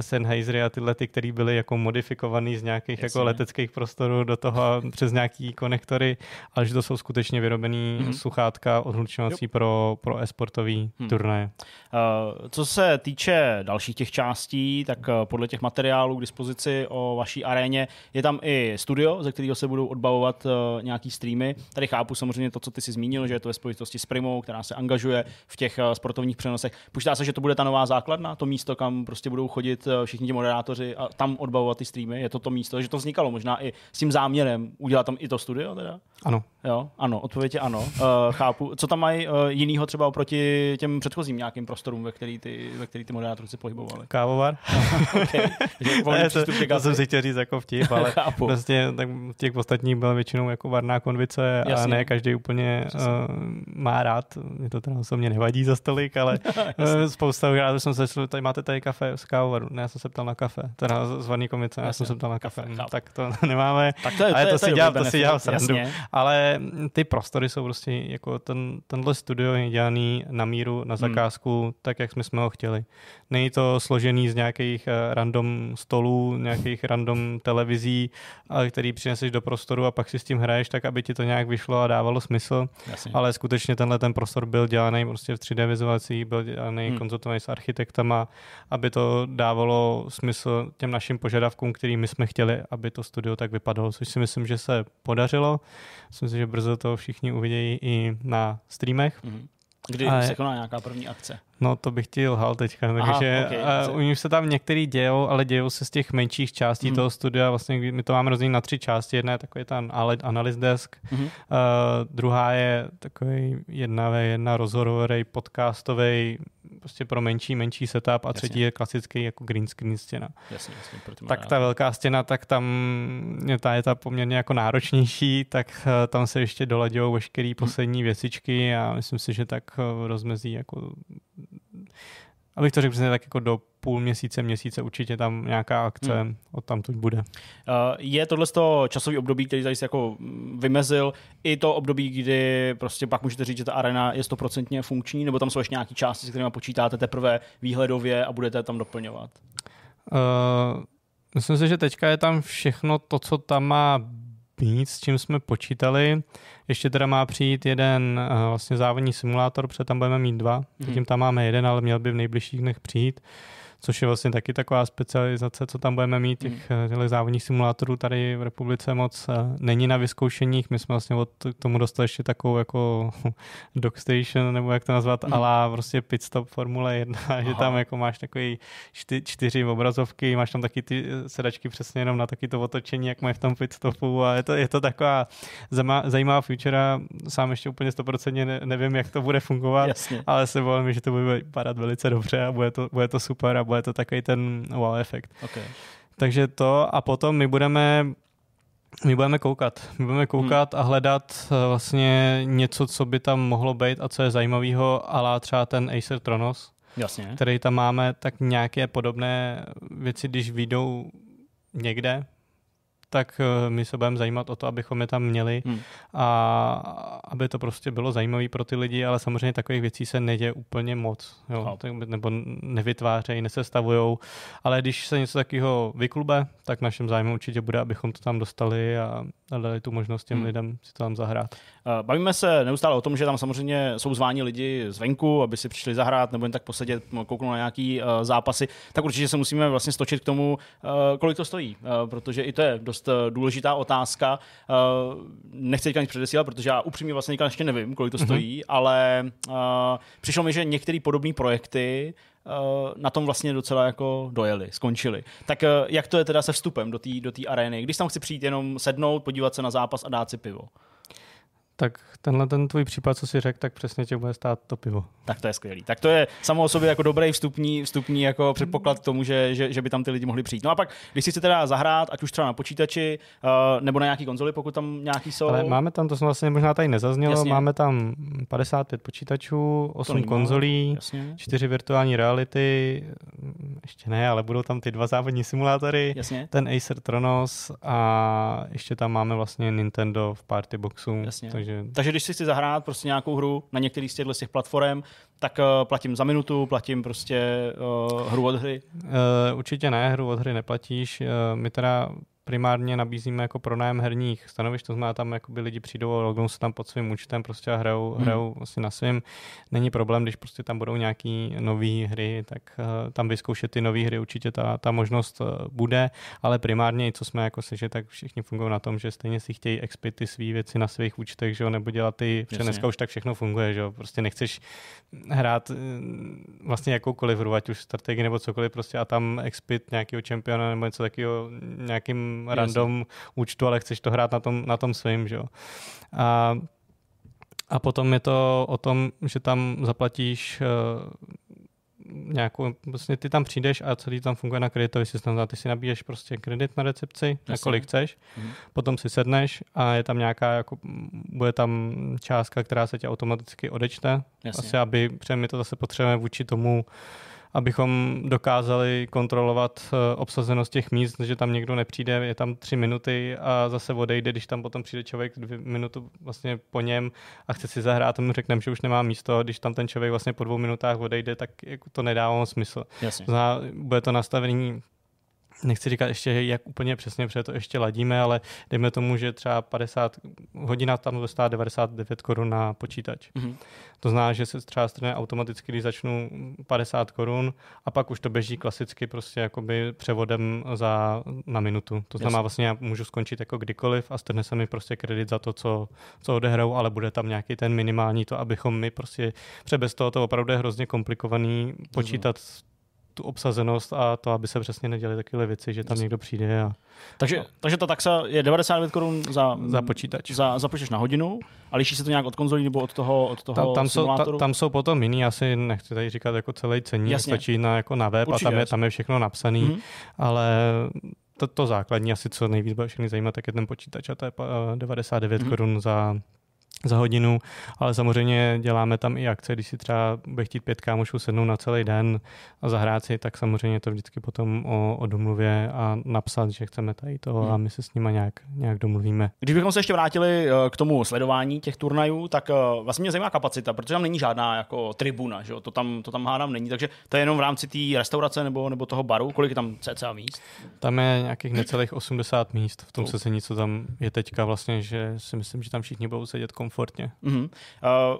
Sennheisery a tyhle, ty, které byly jako modifikovaný z nějakých jako leteckých prostorů do toho přes nějaký konektory, ale že to jsou skutečně vyrobený mm-hmm. sluchátka odhlučňovací pro, pro e-sportový hmm. turnaje. Uh, co se týče dalších těch částí, tak podle těch materiálů k dispozici o vaší aréně je tam i studio, ze kterého se budou odbavovat uh, nějaký streamy. Tady chápu samozřejmě to, co ty si zmínil, že je to ve spojitosti s Primou, která se angažuje v těch uh, sportovních přenosech. Počítá se, že to bude ta nová základna, to místo, kam prostě budou chodit uh, všichni ti moderátoři a tam odbavovat ty streamy. Je to to místo, že to vznikalo možná i s tím záměrem udělat tam i to studio teda? Ano. Jo, ano, odpověď je ano. Uh, chápu. Co tam mají uh, jinýho třeba oproti těm předchozím nějakým prostorům, ve který ty, ve který ty moderátoři se pohybovali? Kávovar. okay. ne, to, to jsem si chtěl říct jako vtip, ale chápu. prostě tak těch ostatních byl většinou jako varná konvice Jasně. a ne každý úplně uh, má rád. Mě to teda mě nevadí za stolik, ale uh, spousta rád jsem se tady máte tady kafe z kávovaru. Ne, já jsem se ptal na kafe. Teda z varný konvice, já jsem se ptal na kafe. kafe tak to nemáme. Tak to je, to, je, to, si dělám, to si dělám srandu. Ale ty prostory jsou prostě jako ten, tenhle studio je dělaný na míru, na hmm. zakázku, hmm. tak, jak jsme, jsme ho chtěli. Není to složený z nějakých uh, random stolů, nějakých random televizí, ale který přineseš do prostoru a pak si s tím hraješ, tak aby ti to nějak vyšlo a dávalo smysl. Jasně. Ale skutečně tenhle ten prostor byl dělaný prostě v 3D vizualizací, byl dělaný hmm. konzultovaný s architektama, aby to dávalo smysl těm našim požadavkům, který my jsme chtěli, aby to studio tak vypadalo, což si myslím, že se podařilo. Myslím si, že brzo to všichni uvidějí i na streamech. Mm-hmm. Kdy Ale... se koná nějaká první akce? No to bych ti lhal teďka, takže okay. uh, u nich se tam některý dějou, ale dějou se z těch menších částí mm. toho studia, vlastně my to máme rozdělené na tři části, jedna je takový ten analyst desk, mm. uh, druhá je takový jedna ve jedna rozhovorový podcastový prostě pro menší, menší setup a jasně. třetí je klasický jako green screen stěna. Jasně, jasně, tak ta velká stěna, tak tam je ta je ta poměrně jako náročnější, tak uh, tam se ještě doladějou veškeré poslední věcičky a myslím si, že tak uh, rozmezí jako abych to řekl přesně tak jako do půl měsíce, měsíce určitě tam nějaká akce hmm. od tam tuď bude. Uh, je tohle to časový období, který tady jako vymezil, i to období, kdy prostě pak můžete říct, že ta arena je stoprocentně funkční, nebo tam jsou ještě nějaké části, s kterými počítáte teprve výhledově a budete tam doplňovat? Uh, myslím si, že teďka je tam všechno to, co tam má být, s čím jsme počítali. Ještě teda má přijít jeden uh, vlastně závodní simulátor, protože tam budeme mít dva. Mm-hmm. Zatím tam máme jeden, ale měl by v nejbližších dnech přijít. Uh, což je vlastně taky taková specializace, co tam budeme mít. Těch, hmm. těch závodních simulátorů tady v republice moc eh, není na vyzkoušeních. My jsme vlastně od tomu dostali ještě takovou jako dockstation, nebo jak to nazvat, hmm. ala prostě pit stop Formule 1, Aha. že tam jako máš takový čty, čtyři obrazovky, máš tam taky ty sedačky přesně jenom na taky to otočení, jak mají v tom pit stopu a je to, je to taková zajímavá future. Sám ještě úplně 100% ne, nevím, jak to bude fungovat, Jasně. ale se bojím, že to bude vypadat velice dobře a bude to, bude to super a bude to takový ten wow efekt. Okay. Takže to a potom my budeme my budeme koukat. My budeme koukat hmm. a hledat eh, vlastně něco, co by tam mohlo být a co je zajímavého, ale třeba ten Acer Tronos, Jasně. který tam máme, tak nějaké podobné věci, když vyjdou někde, tak eh, my se budeme zajímat o to, abychom je tam měli hmm. a aby to prostě bylo zajímavé pro ty lidi, ale samozřejmě takových věcí se neděje úplně moc, jo? Tak, nebo nevytvářejí, nesestavujou, ale když se něco takového vyklube, tak našem zájmu určitě bude, abychom to tam dostali a, dali tu možnost těm hmm. lidem si to tam zahrát. Eh, bavíme se neustále o tom, že tam samozřejmě jsou zváni lidi zvenku, aby si přišli zahrát nebo jen tak posedět, kouknout na nějaký uh, zápasy, tak určitě se musíme vlastně stočit k tomu, kolik to stojí, protože i to je dost uh, důležitá otázka. Uh, nechci teďka nic předesílat, protože já upřímně vlastně ještě nevím, kolik to mhm. stojí, mm-hmm. ale uh, přišlo mi, že některé podobné projekty na tom vlastně docela jako dojeli, skončili. Tak jak to je teda se vstupem do té do arény? Když tam chci přijít jenom sednout, podívat se na zápas a dát si pivo? Tak tenhle ten tvůj případ, co si řekl, tak přesně tě bude stát to pivo. Tak to je skvělý. Tak to je samo o sobě jako dobrý vstupní, vstupní jako předpoklad k tomu, že, že, že, by tam ty lidi mohli přijít. No a pak, když si chcete teda zahrát, ať už třeba na počítači, uh, nebo na nějaký konzoli, pokud tam nějaký jsou. Ale máme tam, to jsme vlastně možná tady nezaznělo, Jasně. máme tam 55 počítačů, 8 konzolí, Jasně. 4 virtuální reality, ještě ne, ale budou tam ty dva závodní simulátory, Jasně. ten Acer Tronos a ještě tam máme vlastně Nintendo v Party Boxu. Jasně. Takže Takže když si chci zahrát prostě nějakou hru na některý z těchto těch platform, tak uh, platím za minutu, platím prostě uh, hru od hry. Uh, určitě ne, hru od hry neplatíš. Uh, my teda primárně nabízíme jako pronájem herních stanovišť, to znamená tam jakoby lidi přijdou a lognou se tam pod svým účtem prostě a hrajou, Hmm. hrajou vlastně na svým. Není problém, když prostě tam budou nějaký nové hry, tak uh, tam vyzkoušet ty nové hry určitě ta, ta možnost uh, bude, ale primárně i co jsme jako slyšeli, tak všichni fungují na tom, že stejně si chtějí expit ty své věci na svých účtech, že jo, nebo dělat ty, protože dneska už tak všechno funguje, že jo, prostě nechceš hrát eh, vlastně jakoukoliv hru, ať už strategii nebo cokoliv, prostě a tam expit nějakého čempiona nebo něco takového nějakým Random účtu, ale chceš to hrát na tom, na tom svým, že jo. A, a potom je to o tom, že tam zaplatíš uh, nějakou, vlastně ty tam přijdeš a celý tam funguje na kreditový systém. Ty si nabíješ prostě kredit na recepci, na Jasně. kolik chceš, Mhm. potom si sedneš a je tam nějaká, jako, bude tam částka, která se tě automaticky odečte, Jasně. asi aby, protože my to zase potřebujeme vůči tomu, abychom dokázali kontrolovat eh, obsazenost těch míst, že tam někdo nepřijde, je tam tři minuty a zase odejde, když tam potom přijde člověk dvě minutu vlastně po něm a chce si zahrát a mu řekneme, že už nemá místo, když tam ten člověk vlastně po dvou minutách odejde, tak jako to nedává smysl. Jasně. Zná, bude to nastavení nechci říkat ještě, jak úplně přesně, protože to ještě ladíme, ale dejme tomu, že třeba 50 hodina tam bude stát 99 korun na počítač. Mhm. To znamená, že se třeba strane automaticky, když začnu 50 korun a pak už to běží klasicky prostě jakoby převodem za, na minutu. To znamená Jasně. vlastně já můžu skončit jako kdykoliv a strne se mi prostě kredit za to, co, co odehraju, ale bude tam nějaký ten minimální to, abychom my prostě, protože bez toho to opravdu je hrozně komplikovaný počítat tu obsazenost a to, aby se přesně neděly takové věci, že tam Jasně. někdo přijde a Takže, takže ta taxa je 99 korun za, za počítač. za, za počítač na hodinu a liší se to nějak od konzolí nebo od toho, od toho Tam, tam, jsou, ta, simulátoru? tam jsou potom jiný, asi nechci tady říkat jako celý ceník, Jasně. stačí na, jako na web Určitě, a tam je, tam je všechno napsaný, Mhm. ale to, to základní asi, co nejvíc bude všechny zajímat, tak je ten počítač a to je pa- 99 Mhm. korun za, za hodinu, ale samozřejmě děláme tam i akce, když si třeba bude chtít pět kámošů sednout na celý den a zahrát si, tak samozřejmě je to vždycky potom o, o domluvě a napsat, že chceme tady toho a my se s nima nějak, nějak domluvíme. Když bychom se ještě vrátili eh, k tomu sledování těch turnajů, tak eh, vlastně mě zajímá kapacita, protože tam není žádná jako tribuna, že jo? To, tam, to tam hádám není, takže to je jenom v rámci té restaurace nebo, nebo toho baru, kolik je tam cca míst? Tam je nějakých necelých 80 míst v tom Oh. sezení, co tam je teďka vlastně, že si myslím, že tam všichni budou sedět komfortně. Mhm. Uh,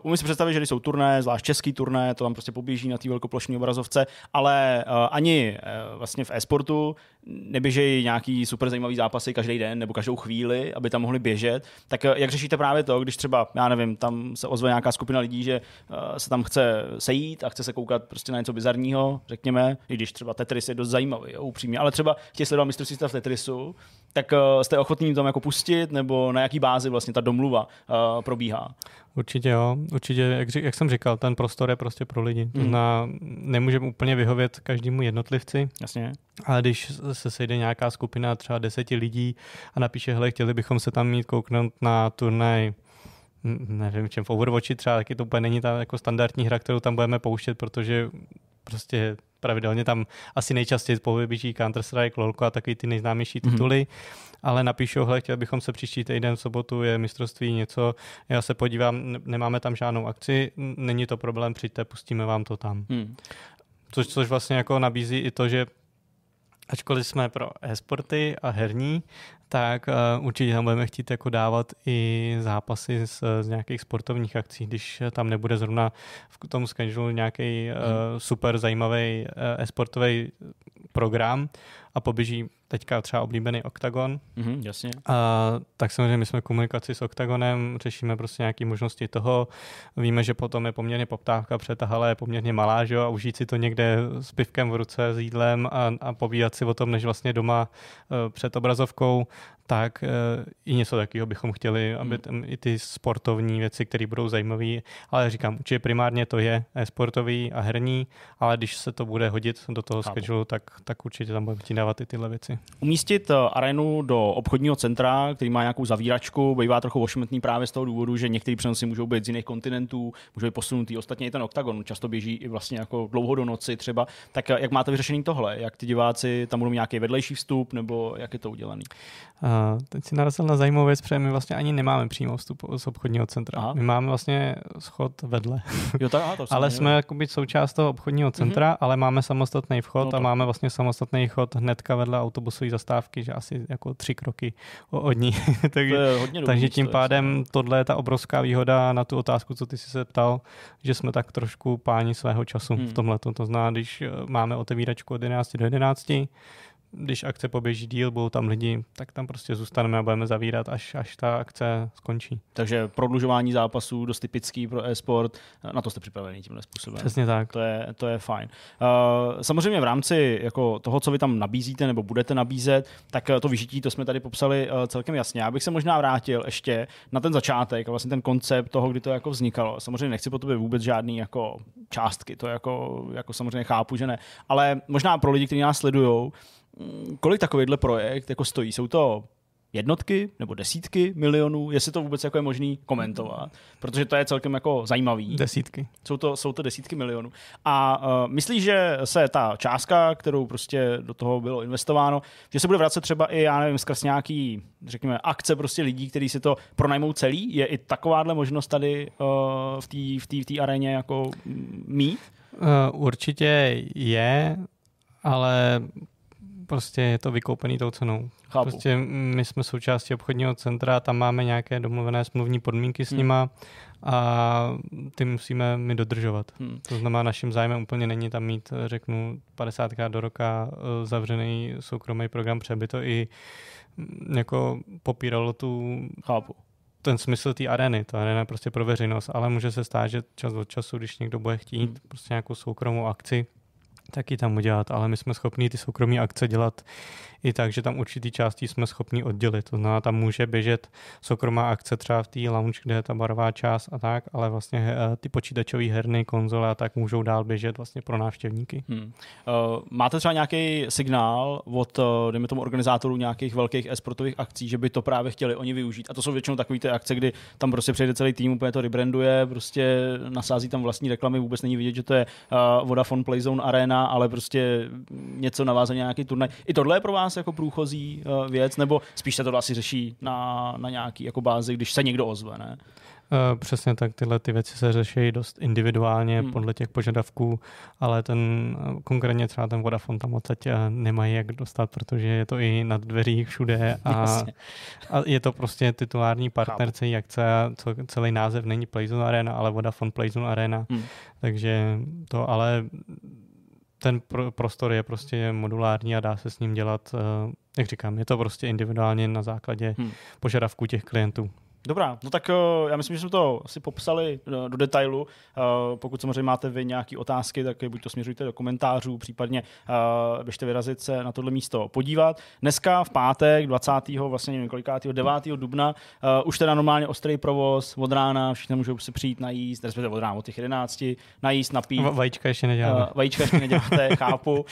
umím si představit, že jsou turné, zvlášť český turné, to tam prostě poběží na té velkoplošné obrazovce, ale uh, ani uh, vlastně v e-sportu neběžejí nějaký super zajímavý zápasy každý den nebo každou chvíli, aby tam mohli běžet. Tak uh, jak řešíte právě to, když třeba, já nevím, tam se ozve nějaká skupina lidí, že uh, se tam chce sejít a chce se koukat prostě na něco bizarního, řekněme, i když třeba Tetris je dost zajímavý, jo, upřímně, ale třeba chtějí sledovat mistrovství v Tetrisu, tak uh, jste ochotní tam jako pustit, nebo na jaký bázi vlastně ta domluva probíhá? Určitě jo, určitě, jak, jak jsem říkal, ten prostor je prostě pro lidi. Znamená, nemůžeme úplně vyhovět každému jednotlivci, Jasně. ale když se sejde nějaká skupina třeba deseti lidí a napíše, hele, chtěli bychom se tam mít kouknout na turnaj nevím čem, v Overwatchi třeba, taky to úplně není ta jako standardní hra, kterou tam budeme pouštět, protože prostě pravidelně tam asi nejčastěji povybíží Counter-Strike, LoLko a takový ty nejznámější Mhm. tituly, ale napíšou, hele, chtěli bychom se příští týden v sobotu, je mistrovství něco, já se podívám, ne- nemáme tam žádnou akci, není to problém, přijďte, pustíme vám to tam. Hmm. Což, což vlastně jako nabízí i to, že ačkoliv jsme pro e-sporty a herní, tak uh, určitě tam budeme chtít jako dávat i zápasy z, z nějakých sportovních akcí, když tam nebude zrovna v tom schedulu nějaký uh, super zajímavý uh, e-sportový program a poběží teďka třeba oblíbený OKTAGON, Mhm, jasně. a, tak samozřejmě my jsme v komunikaci s Octagonem, řešíme prostě nějaké možnosti toho. Víme, že potom je poměrně poptávka, hala je poměrně malá, že jo, a užít si to někde s pivkem v ruce, s jídlem a, a povídat si o tom, než vlastně doma uh, před obrazovkou, tak uh, i něco takového bychom chtěli, aby Hmm. tam i ty sportovní věci, které budou zajímavé, ale říkám, určitě primárně to je e-sportový a herní, ale když se to bude hodit do toho Chápu. schedule, tak, tak určitě tam budeme dávat i tyhle věci. Umístit eh, arénu do obchodního centra, který má nějakou zavíračku, bývá trochu ošmetný právě z toho důvodu, že některé přenosy můžou být z jiných kontinentů, můžou být posunutý. Ostatně i ten oktagon často běží i vlastně jako dlouho do noci třeba. Tak eh, jak máte vyřešený tohle? Jak ty diváci tam budou nějaký vedlejší vstup, nebo jak je to udělaný? A teď si narazil na zajímavou věc, protože my vlastně ani nemáme přímo vstup z obchodního centra. Aha. My máme vlastně schod vedle. Jo, tak, aha, to ale jsme jakoby součást toho obchodního centra, mm-hmm. ale máme samostatný vchod No tak. a máme vlastně samostatný chod hnedka vedle autobusové zastávky, že asi jako tři kroky od ní. Takže, dobrý takže tím pádem tohle je ta obrovská výhoda na tu otázku, co ty jsi se ptal, že jsme tak trošku páni svého času Hmm. v tomhle. To znamená, když eh, máme otevíračku od 11 do 11, když akce poběží díl, budou tam lidi, tak tam prostě zůstaneme a budeme zavírat, až, až ta akce skončí. Takže prodlužování zápasů, dost typický pro e-sport, na to jste připraveni tímhle způsobem. Přesně tak. To je, to je fajn. Uh, samozřejmě v rámci jako toho, co vy tam nabízíte nebo budete nabízet, tak eh, to vyžití, to jsme tady popsali uh, celkem jasně. Já bych se možná vrátil ještě na ten začátek a vlastně ten koncept toho, kdy to jako vznikalo. Samozřejmě nechci po tobě vůbec žádný jako částky, to jako, jako samozřejmě chápu, že ne. Ale možná pro lidi, kteří nás sledují, kolik takovýhle projekt jako stojí? Jsou to jednotky nebo desítky milionů, jestli to vůbec jako je možný komentovat, protože to je celkem jako zajímavý. Desítky. Jsou to, jsou to desítky milionů. A uh, myslíš, že se ta částka, kterou prostě do toho bylo investováno, že se bude vracet třeba i, já nevím, skrz nějaký, řekněme, akce prostě lidí, kteří si to pronajmou celý? Je i takováhle možnost tady uh, v té v tý, v tý aréně jako mít? Uh, určitě je, ale prostě je to vykoupený tou cenou. Chápu. Prostě my jsme součástí obchodního centra, tam máme nějaké domluvené smluvní podmínky s Hmm. nima a ty musíme my dodržovat. Hmm. To znamená, naším zájmem úplně není tam mít, řeknu, 50krát do roka eh, zavřený soukromý program, protože by to i mm, jako popíralo tu Chápu. ten smysl té arény. Ta arena je prostě pro veřejnost, ale může se stát, že čas od času, když někdo bude chtít Hmm. prostě nějakou soukromou akci, tak ji tam udělat, ale my jsme schopni ty soukromé akce dělat i tak, že tam určitý částí jsme schopni oddělit. To znamená, tam může běžet soukromá akce třeba v té lounge, kde je ta barová část a tak, ale vlastně eh, ty počítačové herny, konzole a tak můžou dál běžet vlastně pro návštěvníky. Hmm. Uh, máte třeba nějaký signál od, uh, dejme tomu, organizátorů nějakých velkých e-sportových akcí, že by to právě chtěli oni využít? A to jsou většinou takové ty akce, kdy tam prostě přijde celý tým, úplně to rebranduje, prostě nasází tam vlastní reklamy, vůbec není vidět, že to je Vodafone Playzone Arena, ale prostě něco navázané na nějaký turnaj. I tohle je pro vás jako průchozí uh, věc, nebo spíš se to asi řeší na, na nějaký jako bázi, když se někdo ozve, ne? Eh, Přesně tak, tyhle ty věci se řeší dost individuálně Hmm. podle těch požadavků, ale ten eh, konkrétně třeba ten Vodafone tam odsaď nemají jak dostat, protože je to i nad dveřích všude a, Jasně. a je to prostě titulární partner celý akce a co, celý název není Playzone Arena, ale Vodafone Playzone Arena, Hmm. takže to ale ten pro, prostor je prostě modulární a dá se s ním dělat, eh, jak říkám, je to prostě individuálně na základě Hmm. požadavků těch klientů. Dobrá, no tak uh, já myslím, že jsme to asi popsali uh, do detailu. Uh, pokud samozřejmě máte vy nějaké otázky, tak je buď to směřujte do komentářů, případně běžte vyrazit se na tohle místo podívat. Dneska v pátek 20. vlastně nevím kolikátýho, 9. dubna, už teda normálně ostrý provoz od rána, všichni můžou si přijít najíst, respektive od rána od těch 11, najíst, napít. Va- Vajíčka ještě neděláme. Vajíčka ještě neděláte, chápu.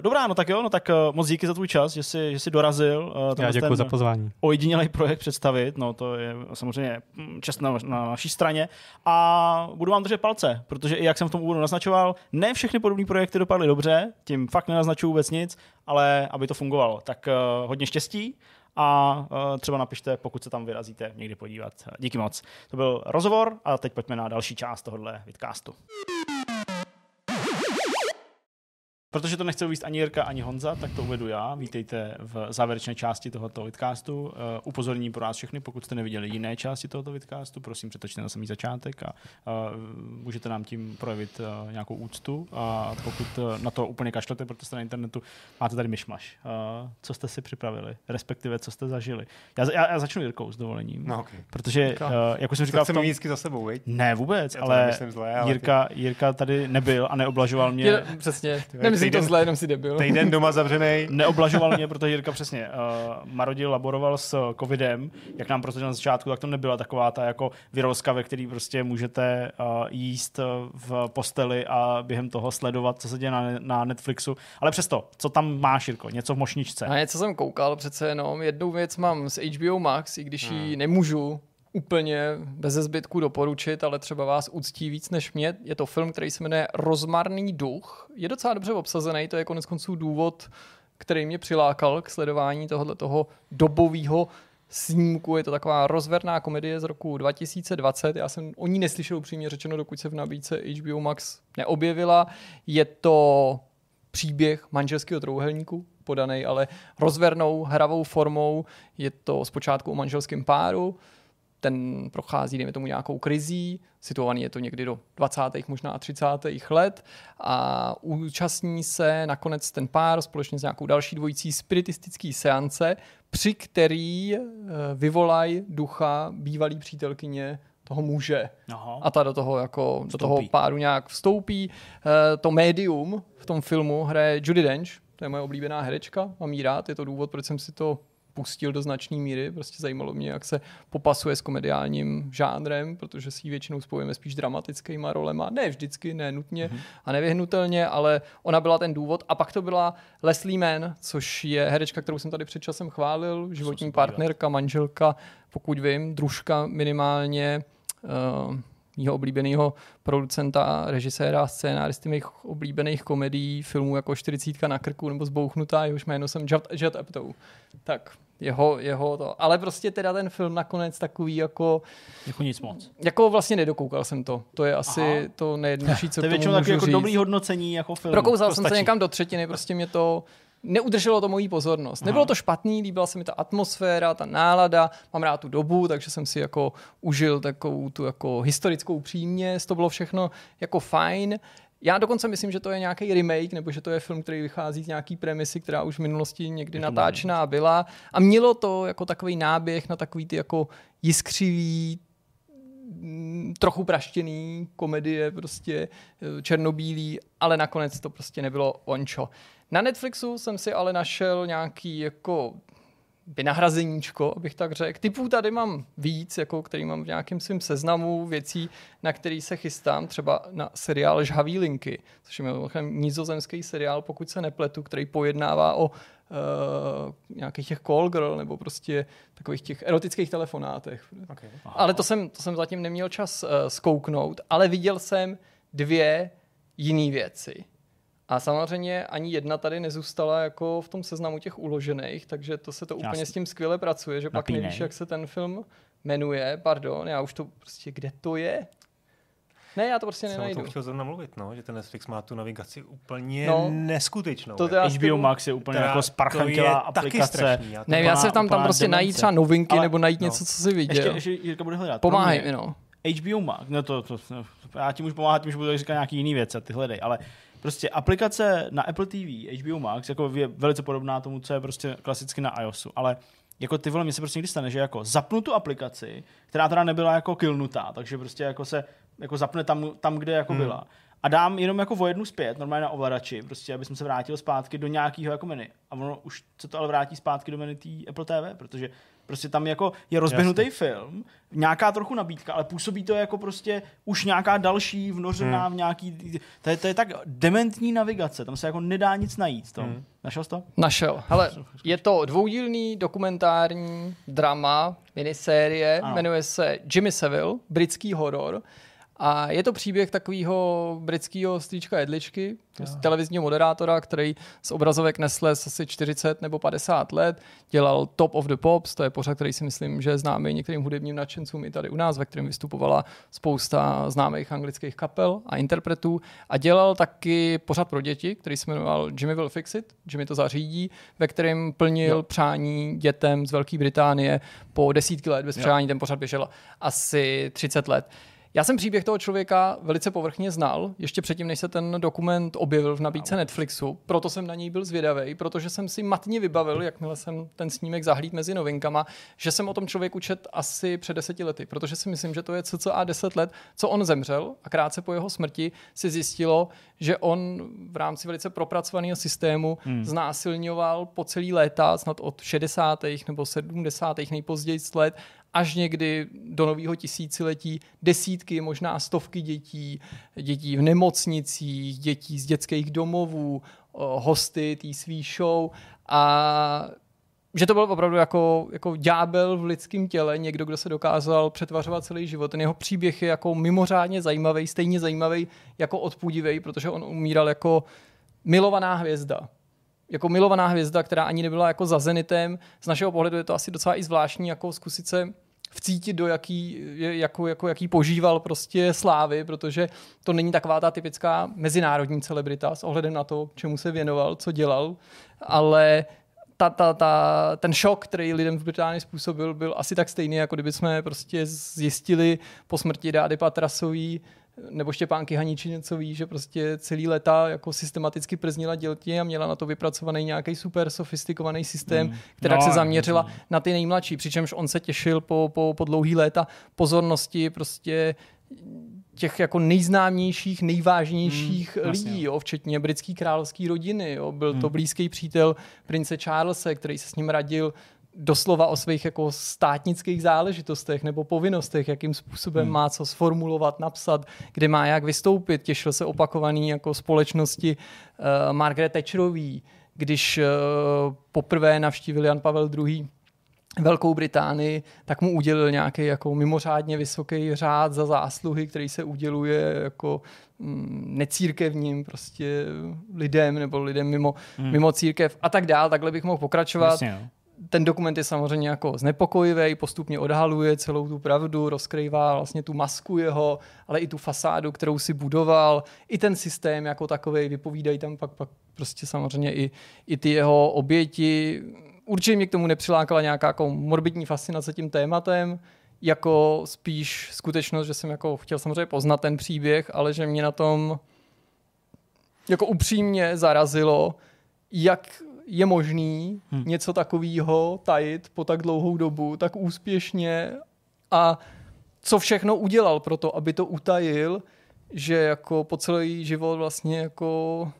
Dobrá, no tak jo, no tak moc díky za tvůj čas, že jsi, že jsi dorazil. Já děkuji za pozvání. ojedinělý projekt představit, no to je samozřejmě mm, čest na, na naší straně a budu vám držet palce, protože i jak jsem v tom úvodu naznačoval, ne všechny podobné projekty dopadly dobře, tím fakt nenaznačuju vůbec nic, ale aby to fungovalo, tak uh, hodně štěstí a uh, třeba napište, pokud se tam vyrazíte někdy podívat. Díky moc. To byl rozhovor a teď pojďme na další část tohohle vidcastu. Protože to nechce uvíct ani Jirka, ani Honza, tak to uvedu já. Vítejte v závěrečné části tohoto vidcastu. Uh, upozornění pro nás všechny, pokud jste neviděli jiné části tohoto vidcastu, prosím přetočte na samý začátek a uh, můžete nám tím projevit uh, nějakou úctu. A pokud uh, na to úplně kašlete, protože jste na internetu, máte tady myšmaš. Uh, co jste si připravili, respektive co jste zažili. Já, já, já začnu Jirkou s dovolením, No, okay. protože, uh, jak už jsem říkal, Tak v jsem tom, vždycky za sebou, viď? ne vůbec, Já to ale zlé, ale Jirka, Jirka tady nebyl a neoblažoval mě. Je, přesně. Ty, Nemyslím to zle, jenom si debil. Týden doma zavřený. Neoblažoval mě, protože Jirka přesně uh, marodil, laboroval s covidem, jak nám prostě na začátku, tak to nebyla taková ta jako virozka, ve který prostě můžete uh, jíst uh, v posteli a během toho sledovat, co se děje na, na Netflixu. Ale přesto, co tam máš, Jirko? Něco v mošničce? A něco jsem koukal přece jenom. Jednou věc mám z HBO Max, i když ji nemůžu úplně bez zbytku doporučit, ale třeba vás uctí víc než mě. Je to film, který se jmenuje Rozmarný duch. Je docela dobře obsazený, to je konec konců důvod, který mě přilákal k sledování tohoto toho dobového snímku. Je to taková rozverná komedie z roku 2020. Já jsem o ní neslyšel upřímně řečeno, dokud se v nabídce HBO Max neobjevila. Je to příběh manželského trouhelníku, podaný ale rozvernou, hravou formou. Je to zpočátku o manželském páru, ten prochází, dejme tomu, nějakou krizí, situovaný je to někdy do 20. možná 30. let a účastní se nakonec ten pár společně s nějakou další dvojicí spiritistický seance, při který eh, vyvolají ducha bývalý přítelkyně toho muže Aha. a ta do toho, jako, do toho páru nějak vstoupí. Eh, To médium v tom filmu hraje Judy Dench, to je moje oblíbená herečka, mám jí rád, je to důvod, proč jsem si to pustil do značné míry, prostě zajímalo mě, jak se popasuje s komediálním žánrem, protože si ji většinou spojujeme spíš dramatickýma rolema, ne vždycky, ne nutně Mhm. a nevyhnutelně, ale ona byla ten důvod. A pak to byla Leslie Mann, což je herečka, kterou jsem tady před časem chválil, životní partnerka, manželka, pokud vím, družka minimálně uh, mýho oblíbeného producenta, režiséra a scénáristy mých oblíbených komedií, filmů jako 40 na krku nebo Zbouchnutá, jehož jméno jsem Judd, Apatow. Tak, jeho, jeho to. Ale prostě teda ten film nakonec takový jako, Jako nic moc. jako vlastně nedokoukal jsem to. To je asi Aha. to nejjednodušší, co to je k tomu většinou můžu takový jako říct. dobrý hodnocení jako film. Prokousal to jsem se stačí. někam do třetiny, prostě mě to neudrželo to mojí pozornost. Nebylo to špatný, líbila se mi ta atmosféra, ta nálada, mám rád tu dobu, takže jsem si jako užil takovou tu jako historickou příměs, to bylo všechno jako fajn. Já dokonce myslím, že to je nějaký remake, nebo že to je film, který vychází z nějaký premisy, která už v minulosti někdy natáčená byla. A mělo to jako takový náběh na takový ty jako jiskřivý, trochu praštěný komedie, prostě eh, černobílý, ale nakonec to prostě nebylo ončo. Na Netflixu jsem si ale našel nějaký jako vynahrazeníčko, abych tak řekl. Typů tady mám víc, jako který mám v nějakém svém seznamu věcí, na který se chystám, třeba na seriál Žhavý linky, což je mimochodem nizozemský seriál, pokud se nepletu, který pojednává o uh, nějakých těch call girl, nebo prostě takových těch erotických telefonátech. Okay. Ale to jsem, to jsem zatím neměl čas uh, zkouknout, ale viděl jsem dvě jiné věci. A samozřejmě ani jedna tady nezůstala jako v tom seznamu těch uložených, takže to se to úplně Jasně. s tím skvěle pracuje, že pak Napínej. nevíš, jak se ten film jmenuje. Pardon, já už to prostě, kde to je? Ne, já to prostě Jsem o nenajdu. tom chtěl zrovna mluvit, no, že ten Netflix má tu navigaci úplně No. neskutečnou. To teda- HBO Max je úplně jako sparchantělá aplikace. strašný, já Ne, já se tam, tam prostě najít demence. třeba novinky Ale- nebo najít no. něco, co si viděl. Ještě, ještě Jirka bude hledat. Pomáhej mi, mě no. HBO Max, no to, to, to, já ti můžu pomáhat tím, že budu říkat nějaký jiný věc a ty hledej, ale prostě aplikace na Apple TV, HBO Max, jako je velice podobná tomu, co je prostě klasicky na iOSu, ale jako ty vole, mně se prostě někdy stane, že jako zapnu tu aplikaci, která teda nebyla jako killnutá, takže prostě jako se jako zapne tam, tam kde jako Hmm. byla. A dám jenom jako o jednu zpět, normálně na ovladači, prostě, aby jsem se vrátil zpátky do nějakého jako menu. A ono už se to ale vrátí zpátky do menu té Apple TV, protože prostě tam jako je rozběhnutý film, nějaká trochu nabídka, ale působí to jako prostě už nějaká další vnořená v nějaký... To je, to je tak dementní navigace, tam se jako nedá nic najít. v Tom. Hmm. Našel jsi to? Našel. Hele, je to dvoudílný dokumentární drama, minisérie, Ano. jmenuje se Jimmy Savile, britský horor. A je to příběh takového britského strýčka Jedličky, prostě televizního moderátora, který z obrazovek nesles asi 40 nebo 50 let. Dělal Top of the Pops, to je pořad, který si myslím, že je známý některým hudebním nadšencům i tady u nás, ve kterém vystupovala spousta známých anglických kapel a interpretů. A dělal taky pořad pro děti, který se jmenoval Jimmy Will Fix It, Jimmy to zařídí, ve kterém plnil Jo. přání dětem z Velké Británie po desítky let bez Jo. přání, ten pořad běžel asi 30 let. Já jsem příběh toho člověka velice povrchně znal, ještě předtím, než se ten dokument objevil v nabídce Netflixu, proto jsem na něj byl zvědavý, protože jsem si matně vybavil, jakmile jsem ten snímek zahlíd mezi novinkama, že jsem o tom člověku čet asi před deseti lety, protože si myslím, že to je cca deset let, co on zemřel a krátce po jeho smrti si zjistilo, že on v rámci velice propracovaného systému hmm. znásilňoval po celý léta, snad od 60. nebo 70. nejpozději let až někdy do nového tisíciletí desítky, možná stovky dětí, dětí v nemocnicích, dětí z dětských domovů, hosty té svý show a že to byl opravdu jako, jako ďábel v lidském těle, někdo, kdo se dokázal přetvařovat celý život. Ten jeho příběh je jako mimořádně zajímavý, stejně zajímavý jako odpudivý, protože on umíral jako milovaná hvězda jako milovaná hvězda, která ani nebyla jako za Zenitem. Z našeho pohledu je to asi docela i zvláštní, jako zkusit se vcítit do jaký, jako, jako, jaký požíval prostě slávy, protože to není taková ta typická mezinárodní celebrita s ohledem na to, čemu se věnoval, co dělal, ale ta, ta, ta, ten šok, který lidem v Británii způsobil, byl asi tak stejný, jako kdyby jsme prostě zjistili po smrti Dády Patrasový, nebo Štěpánky Haníči něco ví, že prostě celý leta jako systematicky prznila dělti a měla na to vypracovaný nějaký super sofistikovaný systém, mm. která no, se zaměřila no. na ty nejmladší, přičemž on se těšil po, po, po dlouhý léta pozornosti prostě těch jako nejznámějších, nejvážnějších mm, lidí, jo, včetně britské královské rodiny. Jo. Byl mm. to blízký přítel prince Charlesa, který se s ním radil doslova o svých jako státnických záležitostech nebo povinnostech, jakým způsobem hmm. má co sformulovat, napsat, kde má jak vystoupit. Těšil se opakovaný jako společnosti uh, Margaret Thatcherový, když uh, poprvé navštívil Jan Pavel II. Velkou Británii, tak mu udělil nějaký jako mimořádně vysoký řád za zásluhy, který se uděluje jako mm, necírkevním prostě lidem nebo lidem mimo, hmm. mimo církev a tak dál. Takhle bych mohl pokračovat. Jasně, ten dokument je samozřejmě jako znepokojivý, postupně odhaluje celou tu pravdu, rozkrývá vlastně tu masku jeho, ale i tu fasádu, kterou si budoval, i ten systém jako takový, vypovídají tam pak, pak prostě samozřejmě i, i ty jeho oběti. Určitě mě k tomu nepřilákala nějaká jako morbidní fascinace tím tématem, jako spíš skutečnost, že jsem jako chtěl samozřejmě poznat ten příběh, ale že mě na tom jako upřímně zarazilo, jak je možný hmm. něco takového tajit po tak dlouhou dobu, tak úspěšně a co všechno udělal pro to, aby to utajil, že jako po celý život vlastně jako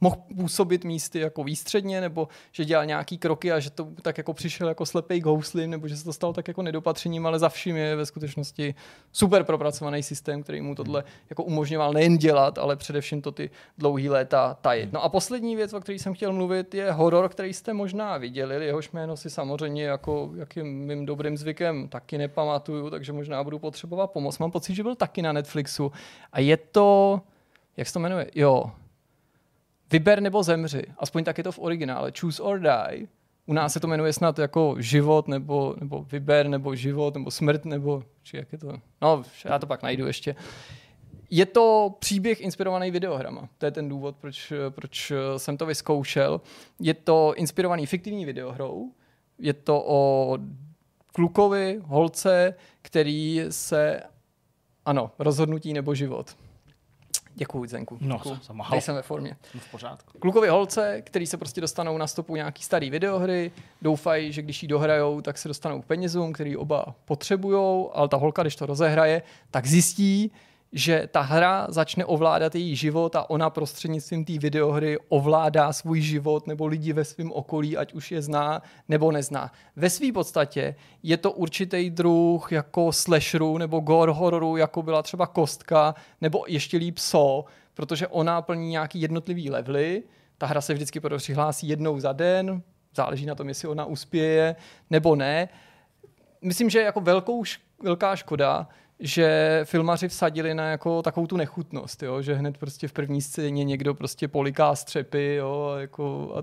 mohl působit místy jako výstředně, nebo že dělal nějaký kroky a že to tak jako přišel jako slepej housli, nebo že se to stalo tak jako nedopatřením, ale za vším je ve skutečnosti super propracovaný systém, který mu tohle jako umožňoval nejen dělat, ale především to ty dlouhý léta tajit. No a poslední věc, o které jsem chtěl mluvit, je horor, který jste možná viděli, jehož jméno si samozřejmě jako jakým mým dobrým zvykem taky nepamatuju, takže možná budu potřebovat pomoc. Mám pocit, že byl taky na Netflixu a je to, jak se to jmenuje? Jo, Vyber nebo zemři. Aspoň tak je to v originále. Choose or die. U nás se to jmenuje snad jako život, nebo, nebo vyber, nebo život, nebo smrt, nebo či jak je to? No, já to pak najdu ještě. Je to příběh inspirovaný videohrama. To je ten důvod, proč, proč jsem to vyzkoušel. Je to inspirovaný fiktivní videohrou. Je to o klukovi, holce, který se, ano, rozhodnutí nebo život. Děkuji, Zenku. No, Děkuju. jsem, ve formě. No, v pořádku. Klukovi holce, který se prostě dostanou na stopu nějaký starý videohry, doufají, že když ji dohrajou, tak se dostanou k penězům, který oba potřebují, ale ta holka, když to rozehraje, tak zjistí, že ta hra začne ovládat její život a ona prostřednictvím té videohry ovládá svůj život nebo lidi ve svém okolí, ať už je zná nebo nezná. Ve své podstatě je to určitý druh jako slasheru nebo gore hororu, jako byla třeba Kostka nebo ještě líp So, protože ona plní nějaký jednotlivý levely, ta hra se vždycky přihlásí jednou za den, záleží na tom, jestli ona uspěje nebo ne. Myslím, že jako velkou, velká škoda, že filmaři vsadili na jako takovou tu nechutnost, jo? že hned prostě v první scéně někdo prostě poliká střepy jo? A, jako, a,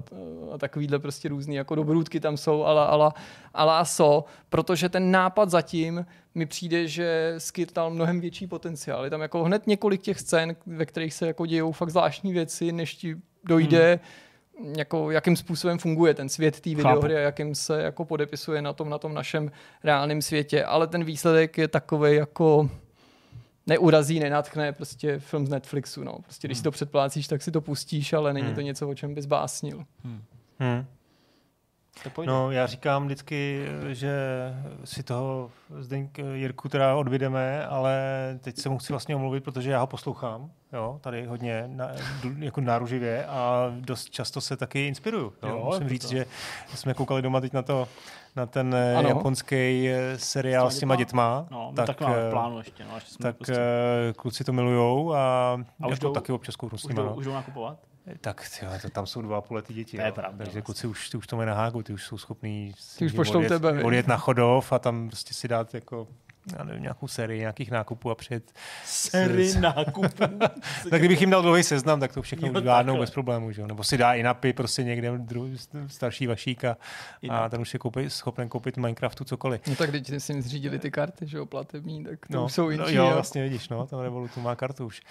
a takovýhle prostě různý jako dobrůdky tam jsou ala, ala, ala so, protože ten nápad zatím mi přijde, že skyrtal mnohem větší potenciál. Je tam jako hned několik těch scén, ve kterých se jako dějou fakt zvláštní věci, než ti dojde hmm jako, jakým způsobem funguje ten svět té videohry a jakým se jako podepisuje na tom, na tom našem reálném světě. Ale ten výsledek je takový jako neurazí, nenatchne prostě film z Netflixu. No. Prostě když si to předplácíš, tak si to pustíš, ale není to něco, o čem bys básnil. Hmm. Pojď. No, já říkám vždycky, že si toho Zdeňk Jirku teda odvideme, ale teď se mu chci vlastně omluvit, protože já ho poslouchám, jo, tady hodně na, jako náruživě a dost často se taky inspiruju. Jo. Jo, Musím říct, to. že jsme koukali doma teď na to, na ten ano. Japonský seriál S těma dětma. No, tak, tak máme eh, plánu ještě. No, ještě jsme tak prostě, eh, kluci to milujou a, A už jako jdou- taky občas kouknu s už, nima. jdou, no. už jdou nakupovat? Tak tyjo, to, tam jsou dva a půl letý děti. To je pravda, Takže vlastně. kluci už, ty už to mají na hágu, ty už jsou schopní si Ty už někde pošlou odjet, tebe, odjet na chodov a tam prostě si dát jako já nevím, nějakou sérii nějakých nákupů a přijet. Série nákupů. Tak kdybych jim dal dlouhý seznam, tak to všechno zvládnou bez problémů. Že? jo. Nebo si dá i napy prostě někde dru, starší vašík a, ten už je koupit, schopen koupit v Minecraftu cokoliv. No tak když si jim zřídili ty karty, že jo, platební, tak to No, už jsou no, jinčí. jo, jo. vlastně vidíš, no, tam Revolutu má kartu už.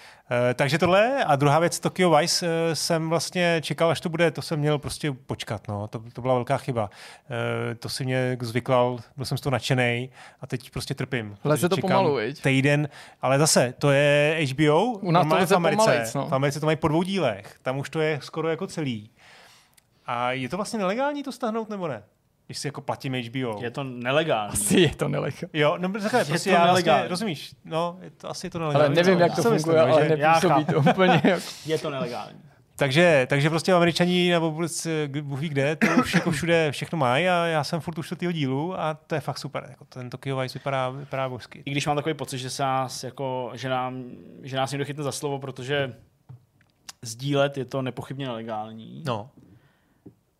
E, takže tohle a druhá věc, Tokyo Vice e, jsem vlastně čekal, až to bude, to jsem měl prostě počkat, no, to, to byla velká chyba. E, to si mě zvyklal, byl jsem z toho nadšený a teď prostě trpím. Leze protože to čekám pomalu, viď? Týden, ale zase, to je HBO, U nás to leze v Americe, pomalejc, no. v Americe to mají po dvou dílech, tam už to je skoro jako celý. A je to vlastně nelegální to stáhnout, nebo ne? Když si jako platím HBO. Je to nelegální. Asi je to nelegální. Jo, no takhle, Je prostě to já vlastně, nelegální. rozumíš, no, je to, asi je to nelegální. Ale nevím, Co- jak to co funguje, ale nepůsobí to úplně jako... Je to nelegální. Takže, takže prostě američani nebo vůbec eh, Bůh ví kde, to už jako všude všechno mají a já jsem furt u čtvrtého dílu a to je fakt super. Jako ten Tokyo Vice vypadá, vypadá božsky. I když mám takový pocit, že, se nás, jako, že, nám, že nás někdo chytne za slovo, protože sdílet je to nepochybně nelegální. No.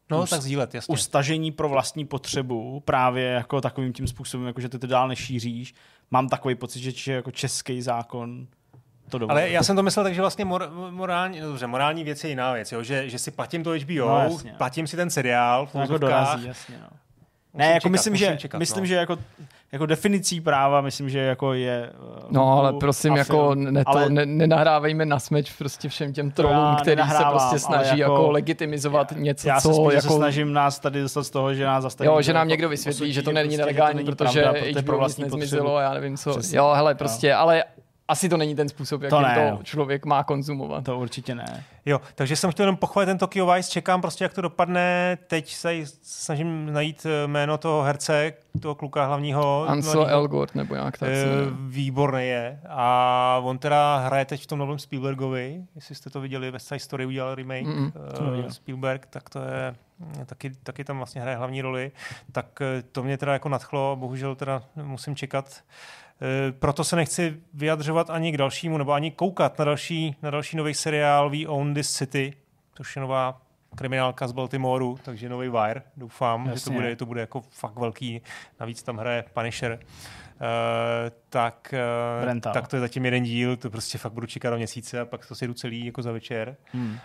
No, Us- tak sdílet, jasně. U stažení pro vlastní potřebu, právě jako takovým tím způsobem, jako že ty to dál nešíříš, mám takový pocit, že či, jako český zákon to dovolí. Ale já jsem to myslel tak, že vlastně mor, morální, no dobře, morální věc je jiná věc, jo? Že, že si platím to HBO, No, jasně. platím si ten seriál v to jako dorazí, jasně. No. Musím Ne, jako čekat, myslím, že, čekat, myslím, no. že jako, jako definicí práva, myslím, že jako je... uh, No, ale prosím, a jako film. ne, to, Ale- ne, nenahrávejme na smeč prostě všem těm trolům, já který se prostě snaží jako- jako, legitimizovat něco, já se co spíš jako... se snažím nás tady dostat z toho, že nás zastaví. Jo, že nám jako někdo vysvětlí, posudí, že to není prostě, nelegální, že to není protože pravda, protože potřebu. nezmizelo a já nevím co. Přesně. Jo, hele, prostě, ale asi to není ten způsob, jak To to, ne, to no. člověk má konzumovat. To určitě ne. Jo, takže jsem chtěl jenom pochválit ten Tokyo Vice, čekám prostě, jak to dopadne. Teď se snažím najít eh, jméno toho herce, toho kluka hlavního. Ansel mladýho. Elgort nebo nějak tak jmenuje. výborný je. A on teda hraje teď v tom novém Spielbergovi, jestli jste to viděli, West Side Story udělal remake neviděl. uh, Spielberg, tak to je taky, taky tam vlastně hraje hlavní roli. Tak to mě teda jako nadchlo, bohužel teda musím čekat. Eh, Proto se nechci vyjadřovat ani k dalšímu, nebo ani koukat na další, na další nový seriál We Own This City, což je nová kriminálka z Baltimoru, takže nový Wire, doufám, že to Jasně. bude, to bude jako fakt velký. Navíc tam hraje Punisher. Uh, tak, uh, tak to je zatím jeden díl, to prostě fakt budu čekat do měsíce a pak to si jdu celý jako za večer. Hmm.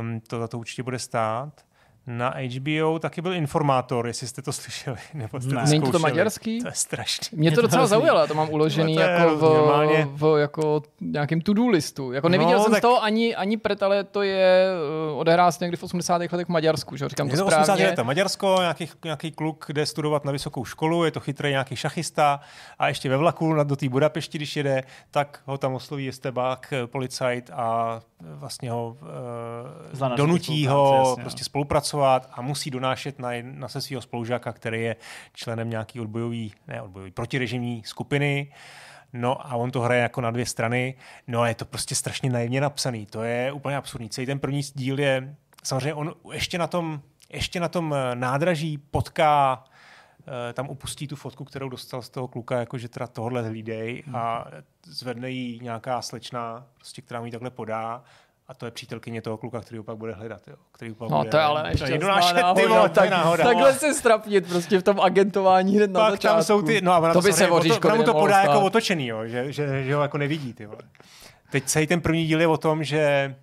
Um, to za to určitě bude stát. Na HBO taky byl informátor, jestli jste to slyšeli. Nebo jste Ne. to Není to maďarský? To je strašný. Mě to docela zaujalo, to mám uložený No to jako, v, normálně. v jako nějakým to-do listu. Jako neviděl No, jsem tak- z toho ani, ani pret, ale to je uh, odehrá se někdy v 80. letech v Maďarsku, že? jo? říkám Je to to 80 správně. let Maďarsko, nějaký, nějaký kluk jde studovat na vysokou školu, je to chytrý nějaký šachista a ještě ve vlaku na- do té Budapešti, když jede, tak ho tam osloví estebák, eh, policajt a vlastně ho uh, na donutí ho jasně, prostě no. Spolupracovat a musí donášet na, na se svého spolužáka, který je členem nějaký odbojový, ne odbojový, protirežimní skupiny. No a on to hraje jako na dvě strany. No a je to prostě strašně naivně napsaný. To je úplně absurdní. Celý ten první díl je, samozřejmě on ještě na tom, ještě na tom eh, nádraží potká eh, tam opustí tu fotku, kterou dostal z toho kluka, jako že teda tohle hlídej a zvedne jí nějaká slečna, prostě, která mu ji takhle podá a to je přítelkyně toho kluka, který pak bude hledat. Jo, který pak No bude, to je ale ty náhoda, je tak, náhoda. takhle se strapnit prostě v tom agentování hned na pak začátku. tam jsou ty, no a ona to by se samozřejmě- o Říškovi ona mu to podá stát. jako otočený, jo, že, že, že, ho jako nevidí. Ty vole. Teď celý ten první díl je o tom, že,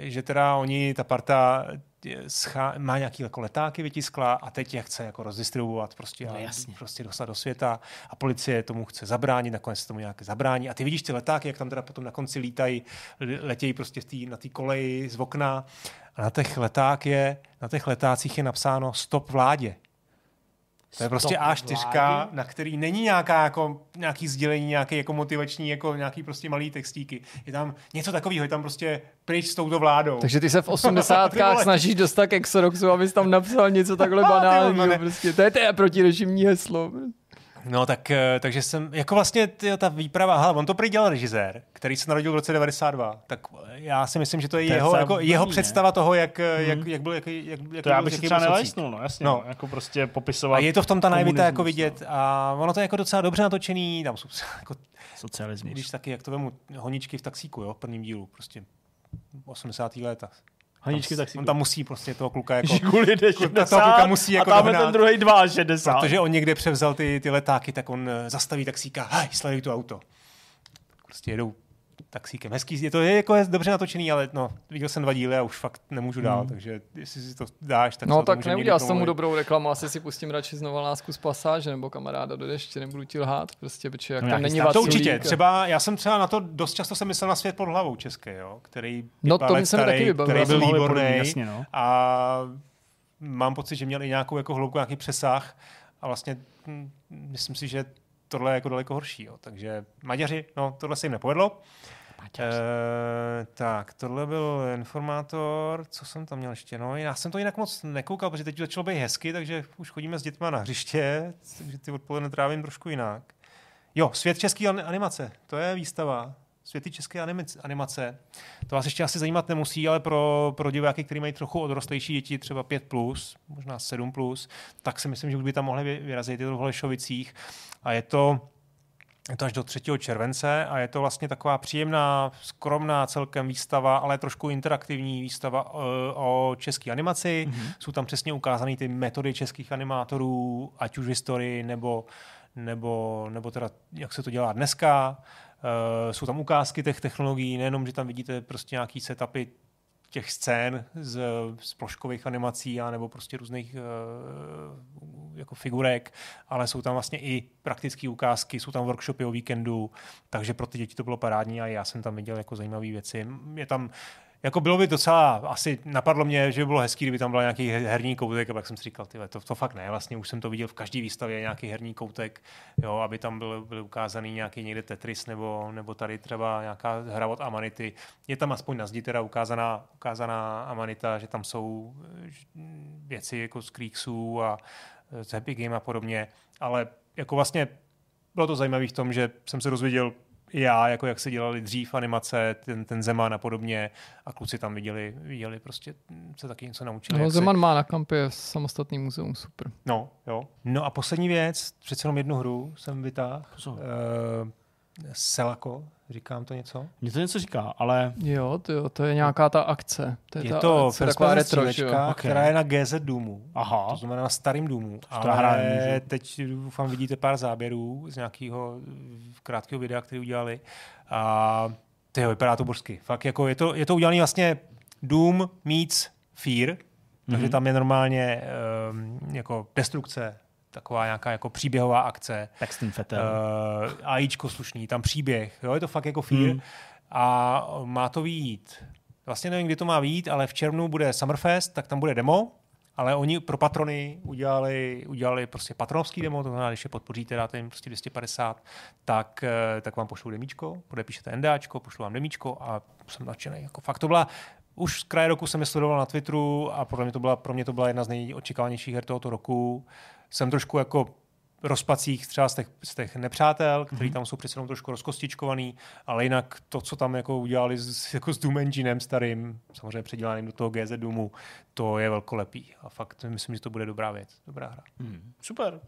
že teda oni, ta parta schá, má nějaký jako letáky vytiskla a teď je chce jako rozdistribuovat prostě, No jasně. prostě dostat do světa a policie tomu chce zabránit, nakonec se tomu nějak zabrání a ty vidíš ty letáky, jak tam teda potom na konci lítají, letějí prostě tý, na té koleji z okna a na těch leták je, na těch letácích je napsáno stop vládě. To je prostě Stop A4, vlády? na který není nějaká jako, nějaký sdělení, nějaký jako motivační, jako nějaký prostě malý textíky. Je tam něco takového, je tam prostě pryč s touto vládou. Takže ty se v Ty 80. vole. snažíš dostat k Exoroxu, abys tam napsal něco takhle banálního. Prostě. To je té protirežimní heslo. No tak, eh, takže jsem, jako vlastně tyjo, ta výprava, aha, on to prý dělal režisér, který se narodil v roce 92, tak já si myslím, že to je, To je jeho, docela jako, blbý, jeho ne? představa toho, jak, hmm. jak, jak byl, jak, jak, jak To já bych si třeba nelajsnul, no jasně. No. No. Jako prostě popisovat A je to v tom ta naivita komunismus, jako vidět a ono to je jako docela dobře natočený, tam jsou jako, Socialismus. když taky, jak to vemu, honičky v taxíku, jo, v prvním dílu, prostě 80. léta. Haničky tak si On tam musí prostě toho kluka jako, Žiguli jde Jako ta 60 kluka musí jako a tam ten druhý 62. protože on někde převzal ty, ty letáky, tak on eh, zastaví taxíka, hej, sleduj to auto. Prostě jedou taxíkem. Hezký, je to je jako je dobře natočený, ale no, viděl jsem dva díly a už fakt nemůžu dál, Hmm. takže jestli si to dáš, tak No tak neudělal tomu promluvit. dobrou reklamu, asi si pustím radši znova lásku z pasáže nebo kamaráda do deště, nebudu ti lhát, prostě, protože jak No, tam není stát- To určitě. Třeba, já jsem třeba na to dost často jsem myslel na svět pod hlavou český, jo, který No, to let starý, taky vybavilo, který byl výborný Jasně, no. a mám pocit, že měl i nějakou jako hloubku, nějaký přesah a vlastně hm, myslím si, že tohle je jako daleko horší. Jo. Takže Maďaři, no tohle se jim nepovedlo. E, tak, tohle byl informátor, co jsem tam měl ještě? No, já jsem to jinak moc nekoukal, protože teď začalo být hezky, takže už chodíme s dětma na hřiště, takže ty odpoledne trávím trošku jinak. Jo, svět české an- animace, to je výstava. Světy české animace. To vás ještě asi zajímat nemusí, ale pro, pro diváky, kteří mají trochu odrostlejší děti, třeba 5+, plus, možná 7+, plus, tak si myslím, že už by tam mohli vy- vyrazit. Je to v Holešovicích a je to je to až do 3. července a je to vlastně taková příjemná, skromná celkem výstava, ale trošku interaktivní výstava uh, o české animaci. Mm-hmm. Jsou tam přesně ukázány ty metody českých animátorů, ať už v historii, nebo, nebo, nebo teda jak se to dělá dneska. Uh, jsou tam ukázky těch technologií, nejenom, že tam vidíte prostě nějaký setupy těch scén z, z ploškových animací a nebo prostě různých uh, jako figurek, ale jsou tam vlastně i praktické ukázky, jsou tam workshopy o víkendu, takže pro ty děti to bylo parádní a já jsem tam viděl jako zajímavé věci. Je tam jako bylo by docela, asi napadlo mě, že by bylo hezký, kdyby tam byl nějaký he- herní koutek, a pak jsem si říkal, tyhle, to, to fakt ne, vlastně už jsem to viděl v každé výstavě, nějaký herní koutek, jo, aby tam byl, byl ukázaný nějaký někde Tetris, nebo, nebo tady třeba nějaká hra od Amanity. Je tam aspoň na zdi teda ukázaná, ukázaná Amanita, že tam jsou věci jako z Creeksů a z Happy Game a podobně, ale jako vlastně bylo to zajímavé v tom, že jsem se dozvěděl já, jako jak se dělali dřív animace, ten, ten Zeman a podobně a kluci tam viděli, viděli prostě se taky něco naučili. No, Zeman má na kampě samostatný muzeum, super. No, jo. No a poslední věc, přece jenom jednu hru jsem vytáhl. Uh, Selako, říkám to něco? Mně to něco říká, ale Jo, to, jo, to je nějaká ta akce. To je, Je ta to akce, first taková retro, že jo. střílečka, Ok. která je na GZ Doomu. aha, To znamená na starým důmu. to já hrát Ale nemůžu. teď doufám vidíte pár záběrů z nějakého krátkého videa, který udělali. A tyjo, vypadá to božsky. Fakt jako je to, je to udělané vlastně Doom meets Fear, takže Mhm. tam je normálně um, jako destrukce, taková nějaká jako příběhová akce. Paxton Fetel. Uh, AIčko slušný, tam příběh, jo, je to fakt jako Fear. Hmm. A má to výjít, vlastně nevím, kdy to má výjít, ale v červnu bude Summerfest, tak tam bude demo, ale oni pro patrony udělali, udělali prostě patronovský demo, to znamená, když je podpoříte, dáte jim prostě 250, tak, eh, tak vám pošlou demíčko, podepíšete endáčko, pošlou vám demíčko a jsem nadšený. Jako fakt to byla, už z kraje roku jsem je sledoval na Twitteru a podle mě to byla, pro mě to byla jedna z nejočekávanějších her tohoto roku. Jsem trošku jako rozpacích třeba z těch, z těch nepřátel, který Mhm. tam jsou přece jenom trošku rozkostičkovaný, ale jinak to, co tam jako udělali s, jako s Doom Enginem starým, samozřejmě předělaným do toho GZ Doomu, to je velkolepý. A fakt myslím, že to bude dobrá věc, dobrá hra. Hmm, super.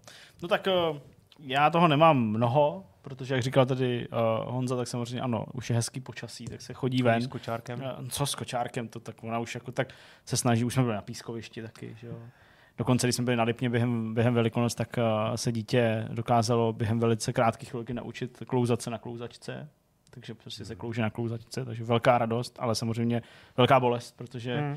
No tak uh, já toho nemám mnoho, protože jak říkal tady uh, Honza, tak samozřejmě ano, už je hezký počasí, tak se chodí ven. S kočárkem. Eh, Co s kočárkem, to tak ona už jako tak se snaží, už jsme byli na pískovišti taky, že jo. Dokonce, když jsme byli na Lipně během, během Velikonoc, tak uh, se dítě dokázalo během velice krátké chvilky naučit klouzat se na klouzačce. Takže prostě se klouže na klouzačce, takže velká radost, ale samozřejmě velká bolest, protože Hmm.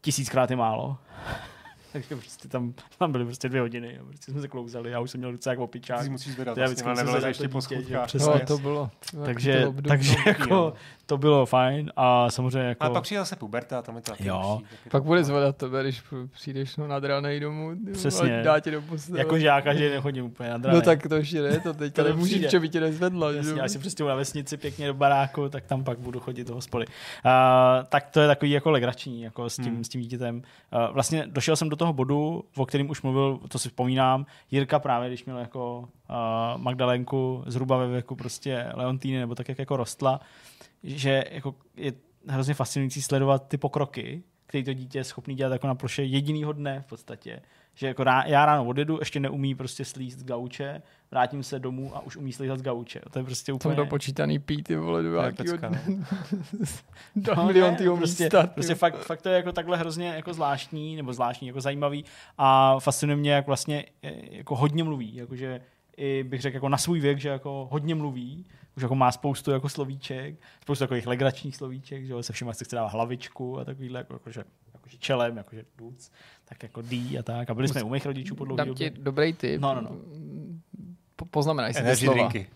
tisíckrát je málo. Takže prostě tam, tam byly prostě dvě hodiny a prostě jsme se klouzali, já už jsem měl ruce jak opičák. Ty musíš zvedat, To já vždycky zvedat ještě po dítě. No, to bylo. takže, to takže jako to bylo fajn a samozřejmě jako... Ale pak přijde zase puberta, tam je to taky Jo. lepší, taky Pak to- bude zvedat tebe, když přijdeš no, nad ranej domů Přesně. a dá tě do postele. jako že já každý den chodím úplně na No tak to ještě ne, to teďka To nemůžeš, že by tě nezvedla. že Jasně, jo? až se přestěhuji na vesnici pěkně do baráku, tak tam pak budu chodit do hospody. Uh, tak to je takový jako legrační jako s, tím, Hmm. s tím dítětem. Uh, vlastně došel jsem do toho bodu, o kterým už mluvil, to si vzpomínám, Jirka právě, když měl jako uh, Magdalenku zhruba ve věku prostě Leontýny, nebo tak, jak jako rostla, že jako je hrozně fascinující sledovat ty pokroky, který to dítě je schopný dělat jako na ploše jedinýho dne v podstatě. Že jako rá, já ráno odjedu, ještě neumí prostě slíst z gauče, vrátím se domů a už umí slízat z gauče. To je prostě úplně... dopočítaný pít, ty vole, do To pecka, no. do No, milion ne, prostě, místa. prostě fakt, fakt, to je jako takhle hrozně jako zvláštní, nebo zvláštní, jako zajímavý a fascinuje mě, jak vlastně eh, jako hodně mluví, jakože i bych řekl jako na svůj věk, že jako hodně mluví, už jako má spoustu jako slovíček, spoustu takových legračních slovíček, že jo, se všema se chce dát hlavičku a takovýhle, jako, jakože, jakože čelem, jakože duc, tak jako dý a tak. A byli jsme u mých rodičů po dlouhé Dám době. ti dobrý tip. No, no, no. Po- Poznamenaj si ty slova. drinky.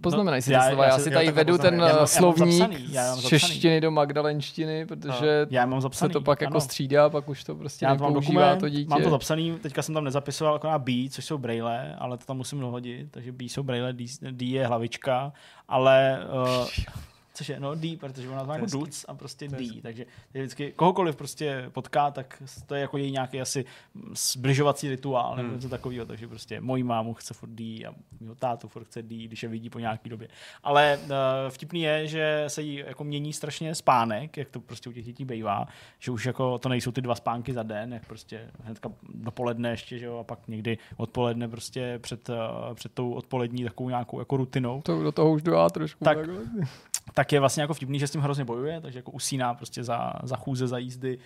Poznamenaj si No, ty já- slova. já Já si- si tady vedu ten. Já mám- eh, já mám slovník zapsaný, já mám z češtiny do magdalenštiny, protože Já mám se to pak jako ano. střídá, pak už to prostě Já nepoužívá dokument, to dítě. mám to zapsaný, teďka jsem tam nezapisoval akorát B, což jsou braille, ale to tam musím dohodit, takže B jsou braille, D, D je hlavička, ale uh, což je, no D, protože ona to má jako duc a prostě D, takže je vždycky kohokoliv prostě potká, tak to je jako její nějaký asi zbližovací rituál nebo Hmm. něco takového, takže prostě mojí mámu chce furt D a mýho tátu furt chce D, když je vidí po nějaký době. Ale uh, vtipný je, že se jí jako mění strašně spánek, jak to prostě u těch dětí bývá, že už jako to nejsou ty dva spánky za den, jak prostě hnedka dopoledne ještě, že jo, a pak někdy odpoledne prostě před, uh, před tou odpolední takovou nějakou jako rutinou, To do toho už jdu já trošku. Tak- takhle. Tak je vlastně jako vtipný, že s tím hrozně bojuje, takže jako usíná prostě za, za chůze, za jízdy.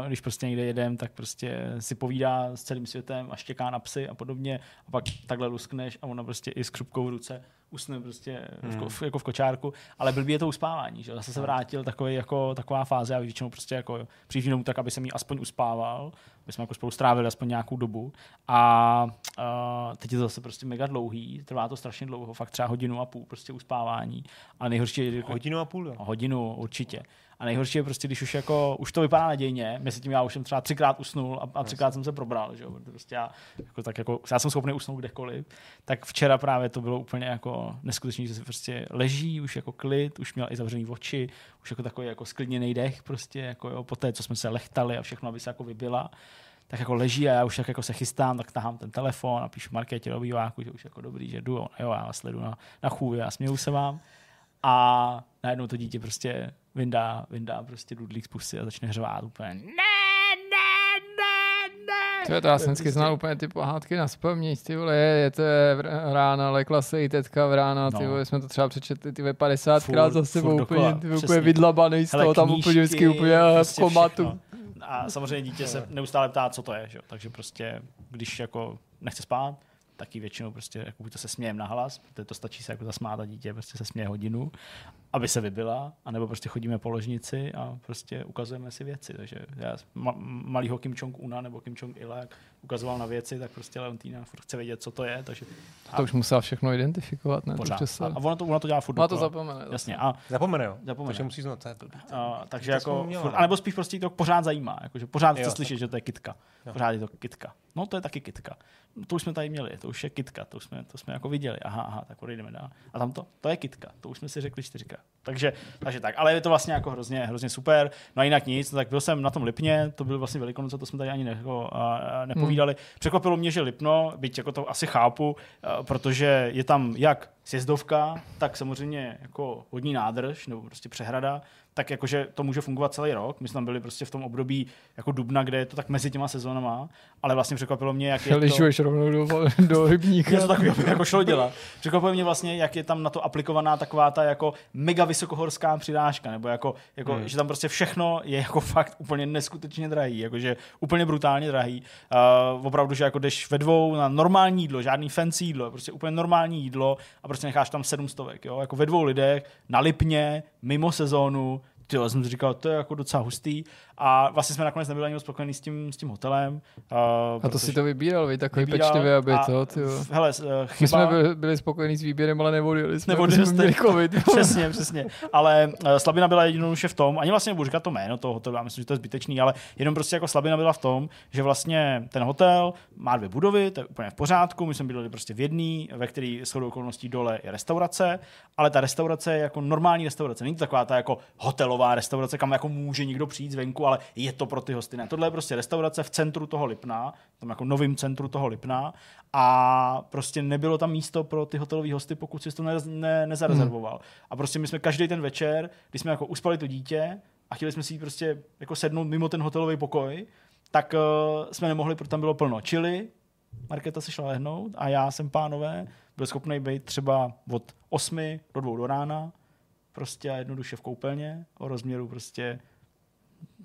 Uh, když prostě někde jedem, tak prostě si povídá s celým světem a štěká na psy a podobně. A pak takhle luskneš a ona prostě i s křupkou v ruce usne prostě v, ko- v, jako v kočárku, ale blbý je to uspávání, že? Zase se vrátil takový, jako, taková fáze a většinou prostě jako přijíždím domů tak, aby jsem jí aspoň uspával, aby jsme jako spolu strávili aspoň nějakou dobu a uh, teď je to zase prostě mega dlouhý, trvá to strašně dlouho, fakt třeba hodinu a půl prostě uspávání a nejhorší je, Hodinu a půl, jo. hodinu určitě. A nejhorší je prostě, když už jako, už to vypadá nadějně, mezi tím já už jsem třeba třikrát usnul a, a třikrát jsem se probral, že jo, prostě já, jako, tak jako, já jsem schopný usnout kdekoliv, tak včera právě to bylo úplně jako neskutečný, že se prostě leží, už jako klid, už měl i zavřený oči, už jako takový jako sklidněný dech prostě, jako jo, po té, co jsme se lechtali a všechno, aby se jako vybila tak jako leží a já už tak jako se chystám, tak tahám ten telefon a píšu Markétě do že už jako dobrý, že jdu, jo, já vás sledu na, na chůvi a směju se vám. A najednou to dítě prostě vyndá, vyndá prostě dudlík z pusy a začne hřvát úplně. Ne, ne, ne, ne. To je to, já jsem vždycky prostě- znal úplně ty pohádky na spaměť, ty vole, je, je to rána, lekla se i teďka v rána, ty No. vole, jsme to třeba přečetli ty ve 50krát Furt, za sebou, úplně, ty, úplně vydlabaný z toho, tam knížky, úplně vždycky úplně eh, v prostě komatu. všechno. A samozřejmě dítě se neustále ptá, co to je, že? takže prostě, když jako nechce spát, taky většinou prostě, jako buď to se smějem na hlas, protože to stačí se jako zasmát a dítě prostě se směje hodinu, aby se vybila, anebo prostě chodíme po ložnici a prostě ukazujeme si věci. Takže já ma- malýho Kim Jong-una nebo Kim Jong-ila, jak ukazoval na věci, tak prostě Leontýna furt chce vědět, co to je, takže To už musela všechno identifikovat, ne? Pořád. A, se... a ono to, ono to dělá furt Má to zapomene. Jasně, a Zapomene, jo. Zapomene. Takže musí znát. Uh, takže To jako, furt, anebo spíš prostě to pořád zajímá, jakože pořád chce slyšet, že to je kitka. Jo. Pořád je to kitka. No to je taky kitka. No, to už jsme tady měli, to už je kitka, to už jsme, to jsme jako viděli. Aha, aha, tak odejdeme dál. A tam to, to je kitka, to už jsme si řekli čtyřikrát. Takže, takže tak, ale je to vlastně jako hrozně, hrozně super. No a jinak nic, no, tak byl jsem na tom Lipně, to byl vlastně velikonoce, to jsme tady ani ne, jako, a, a nepovídali. Hmm. Překvapilo mě, že Lipno, byť jako to asi chápu, a, protože je tam jak sjezdovka, tak samozřejmě jako vodní nádrž nebo prostě přehrada, tak jakože to může fungovat celý rok. My jsme tam byli prostě v tom období jako dubna, kde je to tak mezi těma sezónama, ale vlastně překvapilo mě, jak je to... Lyžuješ rovnou do, do rybníka. Něco takového by jako šlo dělat. Překvapuje mě vlastně, jak je tam na to aplikovaná taková ta jako mega vysokohorská přirážka, nebo jako, jako Hmm. že tam prostě všechno je jako fakt úplně neskutečně drahý, jakože úplně brutálně drahý. Uh, opravdu, že jako jdeš ve dvou na normální jídlo, žádný fancy jídlo, prostě úplně normální jídlo a prostě necháš tam sedm stovek, jo? jako ve dvou lidech, na Lipně, mimo sezónu, ty jsem si říkal, to je jako docela hustý. A vlastně jsme nakonec nebyli ani moc spokojení s tím, s tím hotelem. Uh, A to si to vybíral, vy takový Vybíral pečlivě, aby a- to, ty jo. Hele, uh, My chyba... jsme byli, byli spokojení s výběrem, ale nevodili jsme, Nevodili jsme jste. měli covid. přesně, přesně. Ale uh, slabina byla jednoduše v tom, ani vlastně nebudu říkat to jméno toho hotelu, já myslím, že to je zbytečný, ale jenom prostě jako slabina byla v tom, že vlastně ten hotel má dvě budovy, to je úplně v pořádku, my jsme bydleli prostě v jedné, ve které shodou okolností dole je restaurace, ale ta restaurace je jako normální restaurace, není to taková ta jako hotelová restaurace, kam jako může někdo přijít zvenku, ale je to pro ty hosty. Ne, tohle je prostě restaurace v centru toho Lipna, tam jako novým centru toho Lipna a prostě nebylo tam místo pro ty hotelové hosty, pokud si to ne, ne, nezarezervoval. Hmm. A prostě my jsme každý ten večer, když jsme jako uspali to dítě a chtěli jsme si prostě jako sednout mimo ten hotelový pokoj, tak uh, jsme nemohli, protože tam bylo plno. Čili Markéta se šla lehnout a já jsem, pánové, byl schopný být třeba od 8 do 2 do rána, prostě a jednoduše v koupelně o rozměru prostě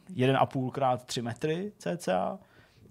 1,5 krát 3 metry cca.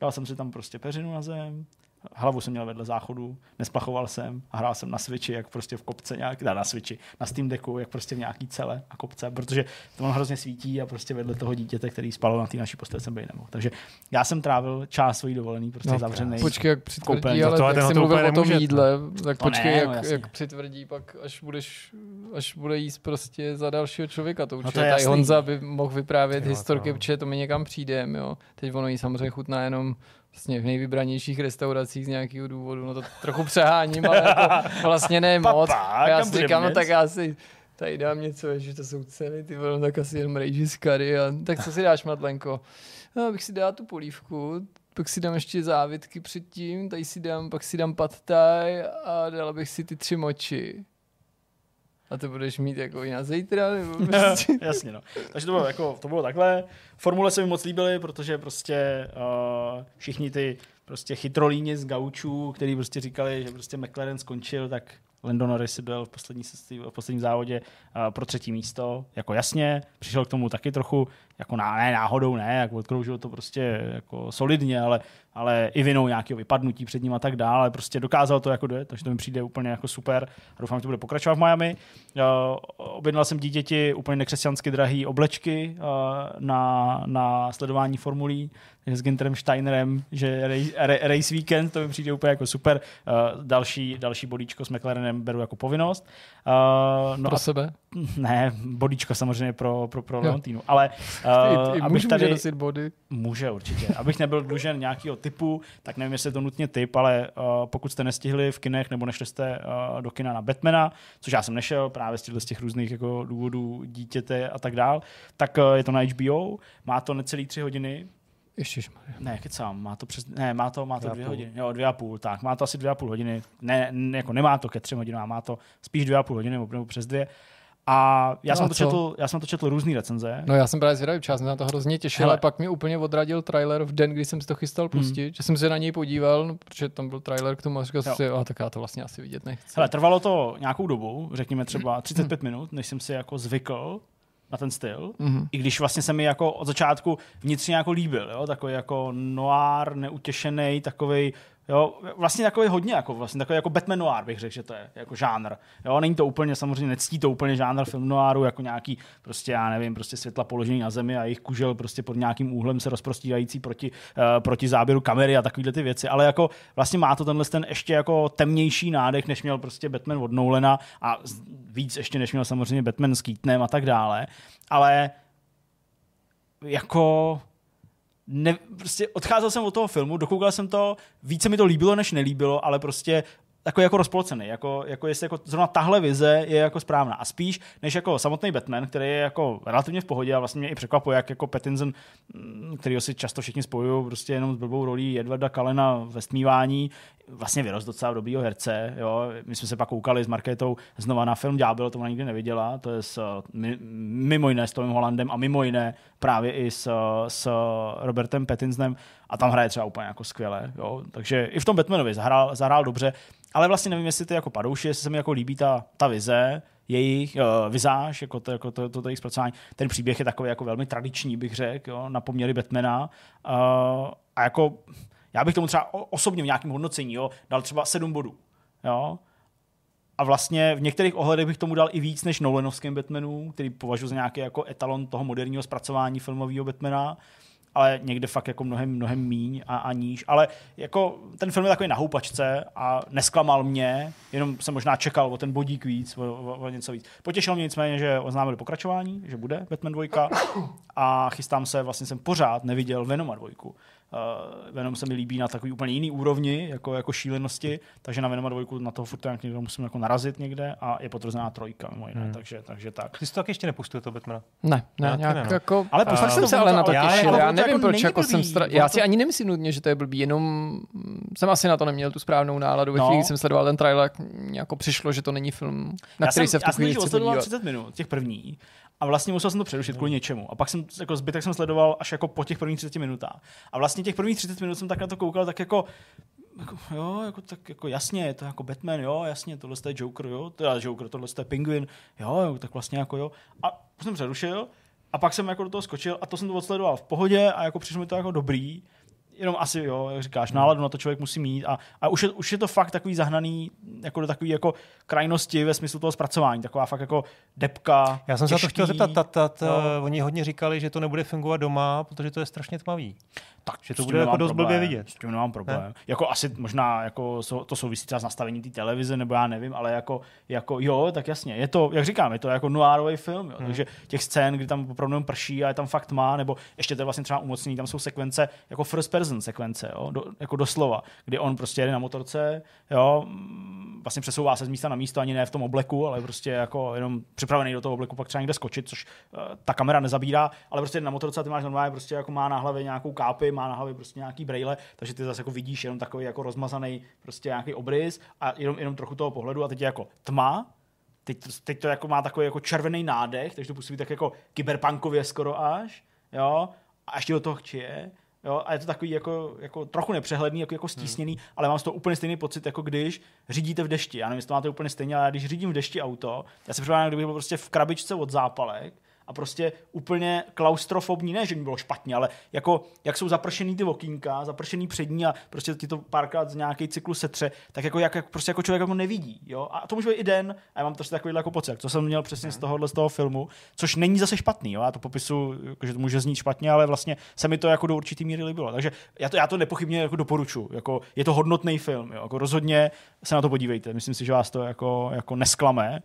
Dal jsem si tam prostě peřinu na zem, hlavu jsem měl vedle záchodu, nesplachoval jsem a hrál jsem na switchi, jak prostě v kopce nějak, ne, na switchi, na Steam Decku, jak prostě v nějaký cele a kopce, protože to on hrozně svítí a prostě vedle toho dítěte, který spalo na té naší posteli, jsem být nemohl. Takže já jsem trávil část svojí dovolený prostě no, zavřený. Počkej, jak přitvrdí, To ale tohle jak jsi hotel mluvil o tom jídle, tak To počkej, ne, no, jak, jasně. jak přitvrdí, pak až budeš, až bude jíst prostě za dalšího člověka, to určitě to je tady. Honza by mohl vyprávět Jo, historky, to- protože to mi někam přijde, jo. Teď ono jí samozřejmě chutná jenom vlastně v nejvybranějších restauracích z nějakého důvodu, no to trochu přeháním, ale jako vlastně ne moc. Papa, já si říkám, no tak já si tady dám něco, že to jsou ceny, ty vole, no tak asi jen rejži z kary. A, tak co si dáš, Matlenko? No, abych si dal tu polívku, pak si dám ještě závitky předtím, tady si dám, pak si dám pad thai a dala bych si ty tři moči. A to budeš mít jako i na zítra, nebo prostě... Jasně, no. Takže to bylo, jako, to bylo takhle. Formule se mi moc líbily, protože prostě uh, všichni ty prostě chytrolíni z gaučů, který prostě říkali, že prostě McLaren skončil, tak Lando Norris byl v, poslední, v posledním závodě uh, pro třetí místo. Jako jasně, přišel k tomu taky trochu, jako ná, ne náhodou, ne, jako odkroužil to prostě jako solidně, ale, ale i vinou nějakého vypadnutí před ním a tak dále, prostě dokázal to jako dojet, takže to mi přijde úplně jako super a doufám, že to bude pokračovat v Miami. Uh, objednal jsem dítěti úplně nekřesťansky drahý oblečky uh, na, na sledování formulí s Ginterem Steinerem, že race, ra- race weekend, to mi přijde úplně jako super. Uh, další, další bodíčko s McLarenem beru jako povinnost. Uh, no Pro a, sebe. ne, bodíčko samozřejmě pro, pro, pro Jo. Leontinu, ale uh, i abych muž tady... může nosit body. Může určitě. Abych nebyl dlužen nějakého typu, tak nevím, jestli je to nutně typ, ale uh, pokud jste nestihli v kinech nebo nešli jste uh, do kina na Batmana, což já jsem nešel právě z z těch různých jako důvodů dítěte a tak dál, tak uh, je to na HBO, má to necelý tři hodiny, Ježišmarja. ne, kecám, má to přes, ne, má to, má to Dvě dvě hodiny, jo, dvě a půl, tak, má to asi dvě a půl hodiny, ne, ne jako nemá to ke třem hodinám, má to spíš dvě a půl hodiny, nebo přes dvě. A já, No jsem a to co? četl, já jsem to četl různý recenze. No já jsem právě zvědavý, já jsem se na to hrozně těšil, ale pak mě úplně odradil trailer v den, kdy jsem si to chystal pustit, že jsem se na něj podíval, no, protože tam byl trailer k tomu a říkal jsem si, a tak já to vlastně asi vidět nechci. Hele, trvalo to nějakou dobu, řekněme třeba 35 minut, než jsem si jako zvykl na ten styl. Mhm. I když vlastně se mi jako od začátku vnitřně jako líbil, jo? takový jako noir, neutěšený, takový Jo, vlastně takový hodně, jako, vlastně takový jako Batman noir bych řekl, že to je jako žánr. Jo, není to úplně, samozřejmě nectí to úplně žánr film noiru, jako nějaký prostě, já nevím, prostě světla položený na zemi a jejich kužel prostě pod nějakým úhlem se rozprostírající proti, uh, proti záběru kamery a takovéhle ty věci, ale jako vlastně má to tenhle ten ještě jako temnější nádech, než měl prostě Batman od Nolana a víc ještě než měl samozřejmě Batman s Keatonem a tak dále, ale jako ne, prostě odcházel jsem od toho filmu, dokoukal jsem to, více mi to líbilo, než nelíbilo, ale prostě jako, jako rozpolcený, jako, jako jestli jako zrovna tahle vize je jako správná. A spíš, než jako samotný Batman, který je jako relativně v pohodě a vlastně mě i překvapuje, jak jako Pattinson, mm, kterýho si často všichni spojují prostě jenom s blbou rolí Edwarda Kalena ve stmívání, vlastně vyrost docela dobrýho herce. Jo. My jsme se pak koukali s Markétou znova na film Ďábel, to ona nikdy neviděla, to je s, mi- mimo jiné s Tomem Hollandem a mimo jiné právě i s, s Robertem Pattinsonem a tam hraje třeba úplně jako skvěle. Jo. Takže i v tom Batmanovi zahrál, zahrál dobře, ale vlastně nevím, jestli ty jako padouši, jestli se mi jako líbí ta, ta vize, jejich uh, vizáž, jako to, jako to, to, to jejich zpracování. Ten příběh je takový jako velmi tradiční, bych řekl, na poměry Batmana. Uh, a jako já bych tomu třeba osobně v nějakém hodnocení jo, dal třeba sedm bodů. Jo. a vlastně v některých ohledech bych tomu dal i víc než Nolanovským Batmanu, který považuji za nějaký jako etalon toho moderního zpracování filmového Batmana ale někde fakt jako mnohem, mnohem míň a, a níž. Ale jako ten film je takový na houpačce a nesklamal mě, jenom jsem možná čekal o ten bodík víc, o, o, o něco víc. Potěšil mě nicméně, že oznámili pokračování, že bude Batman 2 a chystám se, vlastně jsem pořád neviděl Venoma 2. Uh, Venom se mi líbí na takový úplně jiný úrovni, jako, jako šílenosti, takže na Venoma 2 na toho furt někde musím jako narazit někde a je potvrzená trojka mimo jiné, hmm. takže, takže tak. Ty jsi to taky ještě nepustil, to Batmana? Ne, ne, Já nějak ne, no. jako... Ale Ale pustil jsem se ale na to já- těšil, jako já nevím, jako proč jako jsem... Stra... Já si ani nemyslím nutně, že to je blbý, jenom jsem asi na to neměl tu správnou náladu. Ve No. chvíli, jsem sledoval ten trailer, jako přišlo, že to není film, na já který jsem, se v já tu jsem chvíli totiž chci odsledoval podívat. 30 minut, těch první, a vlastně musel jsem to přerušit kvůli něčemu. A pak jsem jako zbytek jsem sledoval až jako po těch prvních 30 minutách. A vlastně těch prvních 30 minut jsem tak na to koukal, tak jako jako, jo, jako, tak jako jasně, je to jako Batman, jo, jasně, tohle je Joker, jo, je Joker, tohle je Penguin, jo, jo, tak vlastně jako jo. A jsem přerušil a pak jsem jako do toho skočil a to jsem to odsledoval v pohodě a jako přišlo mi to jako dobrý. Jenom asi, jo, jak říkáš, náladu na to člověk musí mít a, a už, je, už je to fakt takový zahnaný jako do takové jako krajnosti ve smyslu toho zpracování, taková fakt jako depka. Já jsem se na to těžký. chtěl zeptat, tat, tat, uh, oni hodně říkali, že to nebude fungovat doma, protože to je strašně tmavý. Tak že to bude jako dost blbě problém, vidět. S tím nemám problém. Ne? Jako asi možná jako to souvisí třeba s nastavením té televize, nebo já nevím, ale jako, jako jo, tak jasně. Je to, jak říkám, je to jako noirový film, jo, Hmm. takže těch scén, kdy tam opravdu prší a je tam fakt má, nebo ještě to je vlastně třeba umocnění, tam jsou sekvence, jako first person sekvence, jo, do, jako doslova, kdy on prostě jede na motorce, jo, vlastně přesouvá se z místa na místo, ani ne v tom obleku, ale prostě jako jenom připravený do toho obleku, pak třeba někde skočit, což uh, ta kamera nezabírá, ale prostě jede na motorce a ty máš normálně prostě jako má na hlavě nějakou kápi, má na hlavě prostě nějaký brejle, takže ty zase jako vidíš jenom takový jako rozmazaný prostě nějaký obrys a jenom, jenom trochu toho pohledu a teď je jako tma, teď to, teď to jako má takový jako červený nádech, takže to působí tak jako kyberpunkově skoro až, jo, a ještě do toho chčije, Jo, a je to takový jako, jako trochu nepřehledný, jako, jako stísněný, hmm. ale mám z toho úplně stejný pocit, jako když řídíte v dešti. Já nevím, jestli to máte úplně stejně, ale když řídím v dešti auto, já si představím, kdybych byl prostě v krabičce od zápalek a prostě úplně klaustrofobní, ne, že mi bylo špatně, ale jako, jak jsou zapršený ty okýnka, zapršený přední a prostě ti to párkrát z nějaký cyklus setře, tak jako, jak, jak, prostě jako člověk jako nevidí. Jo? A to může být i den, a já mám prostě takový jako pocit, co jsem měl přesně z tohohle z toho filmu, což není zase špatný. Jo? Já to popisu, jako, že to může znít špatně, ale vlastně se mi to jako do určitý míry líbilo. Takže já to, já to nepochybně jako doporučuji. Jako, je to hodnotný film. Jo? Jako rozhodně se na to podívejte. Myslím si, že vás to jako, jako nesklame.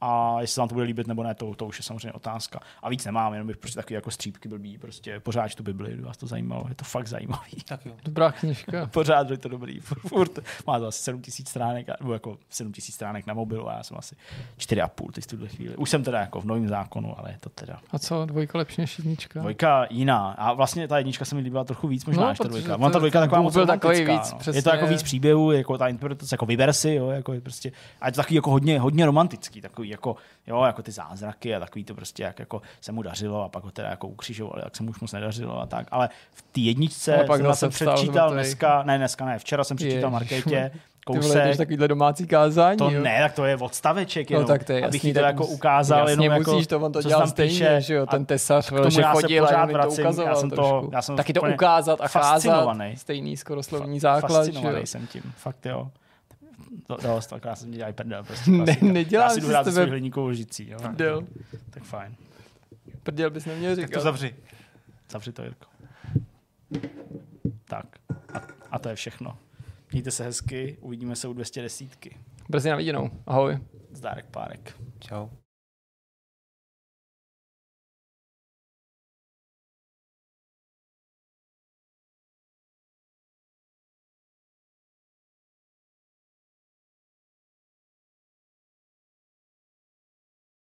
A jestli se vám to bude líbit nebo ne, to, to už je samozřejmě otázka. A víc nemám, jenom bych prostě takový jako střípky blbý, prostě pořád tu Bibli, kdyby vás to zajímalo, je to fakt zajímavý. Tak jo. Dobrá knižka. Pořád je to dobrý, furt, furt má to asi 7000 stránek, nebo jako 7000 stránek na mobilu a já jsem asi 4,5 teď v tuhle chvíli. Už jsem teda jako v novém zákonu, ale je to teda A co, dvojka lepší než jednička? Dvojka jiná. A vlastně ta jednička se mi líbila trochu víc možná No, než ta dvojka. Ona ta dvojka taková moc byl takový víc, no. přesně. Je to jako víc příběhů, jako ta interpretace, jako vyber si, jo, jako je prostě, a je to takový jako hodně, hodně romantický, takový jako, jo, jako ty zázraky a takový to prostě, jak jako se mu dařilo a pak ho teda jako ukřižovali, jak se mu už moc nedařilo a tak. Ale v té jedničce Ale pak jsem vstal předčítal dneska, ne dneska ne, včera jsem předčítal. Markétě, Ty vole, kousek, takovýhle domácí kázání, to jo? ne, tak to je odstaveček No jenom, tak to je abych jasný, jí to jako ukázal, jasně jenom jako, musíš to, on to dělal stejně, píše. že jo, ten tesař, k tomu že já se chodil a pořád jim to vracím, ukazoval já jsem to- já jsem Taky to ukázat a cházat, fascinovaný. stejný skoro slovní základ, jo? Fascinovaný jsem tím, fakt jo. To, dost, tak já jsem dělal prdel, prostě Ne- nedělám Já si jdu hrát tebe- hliníkovou lžicí, jo. Prdel. Tak fajn. Prděl bys neměl Tak to říkat. zavři. Zavři to, Jirko. Tak. A, a to je všechno. Mějte se hezky, uvidíme se u 210. Brzy na viděnou. Ahoj. Zdárek párek. Čau.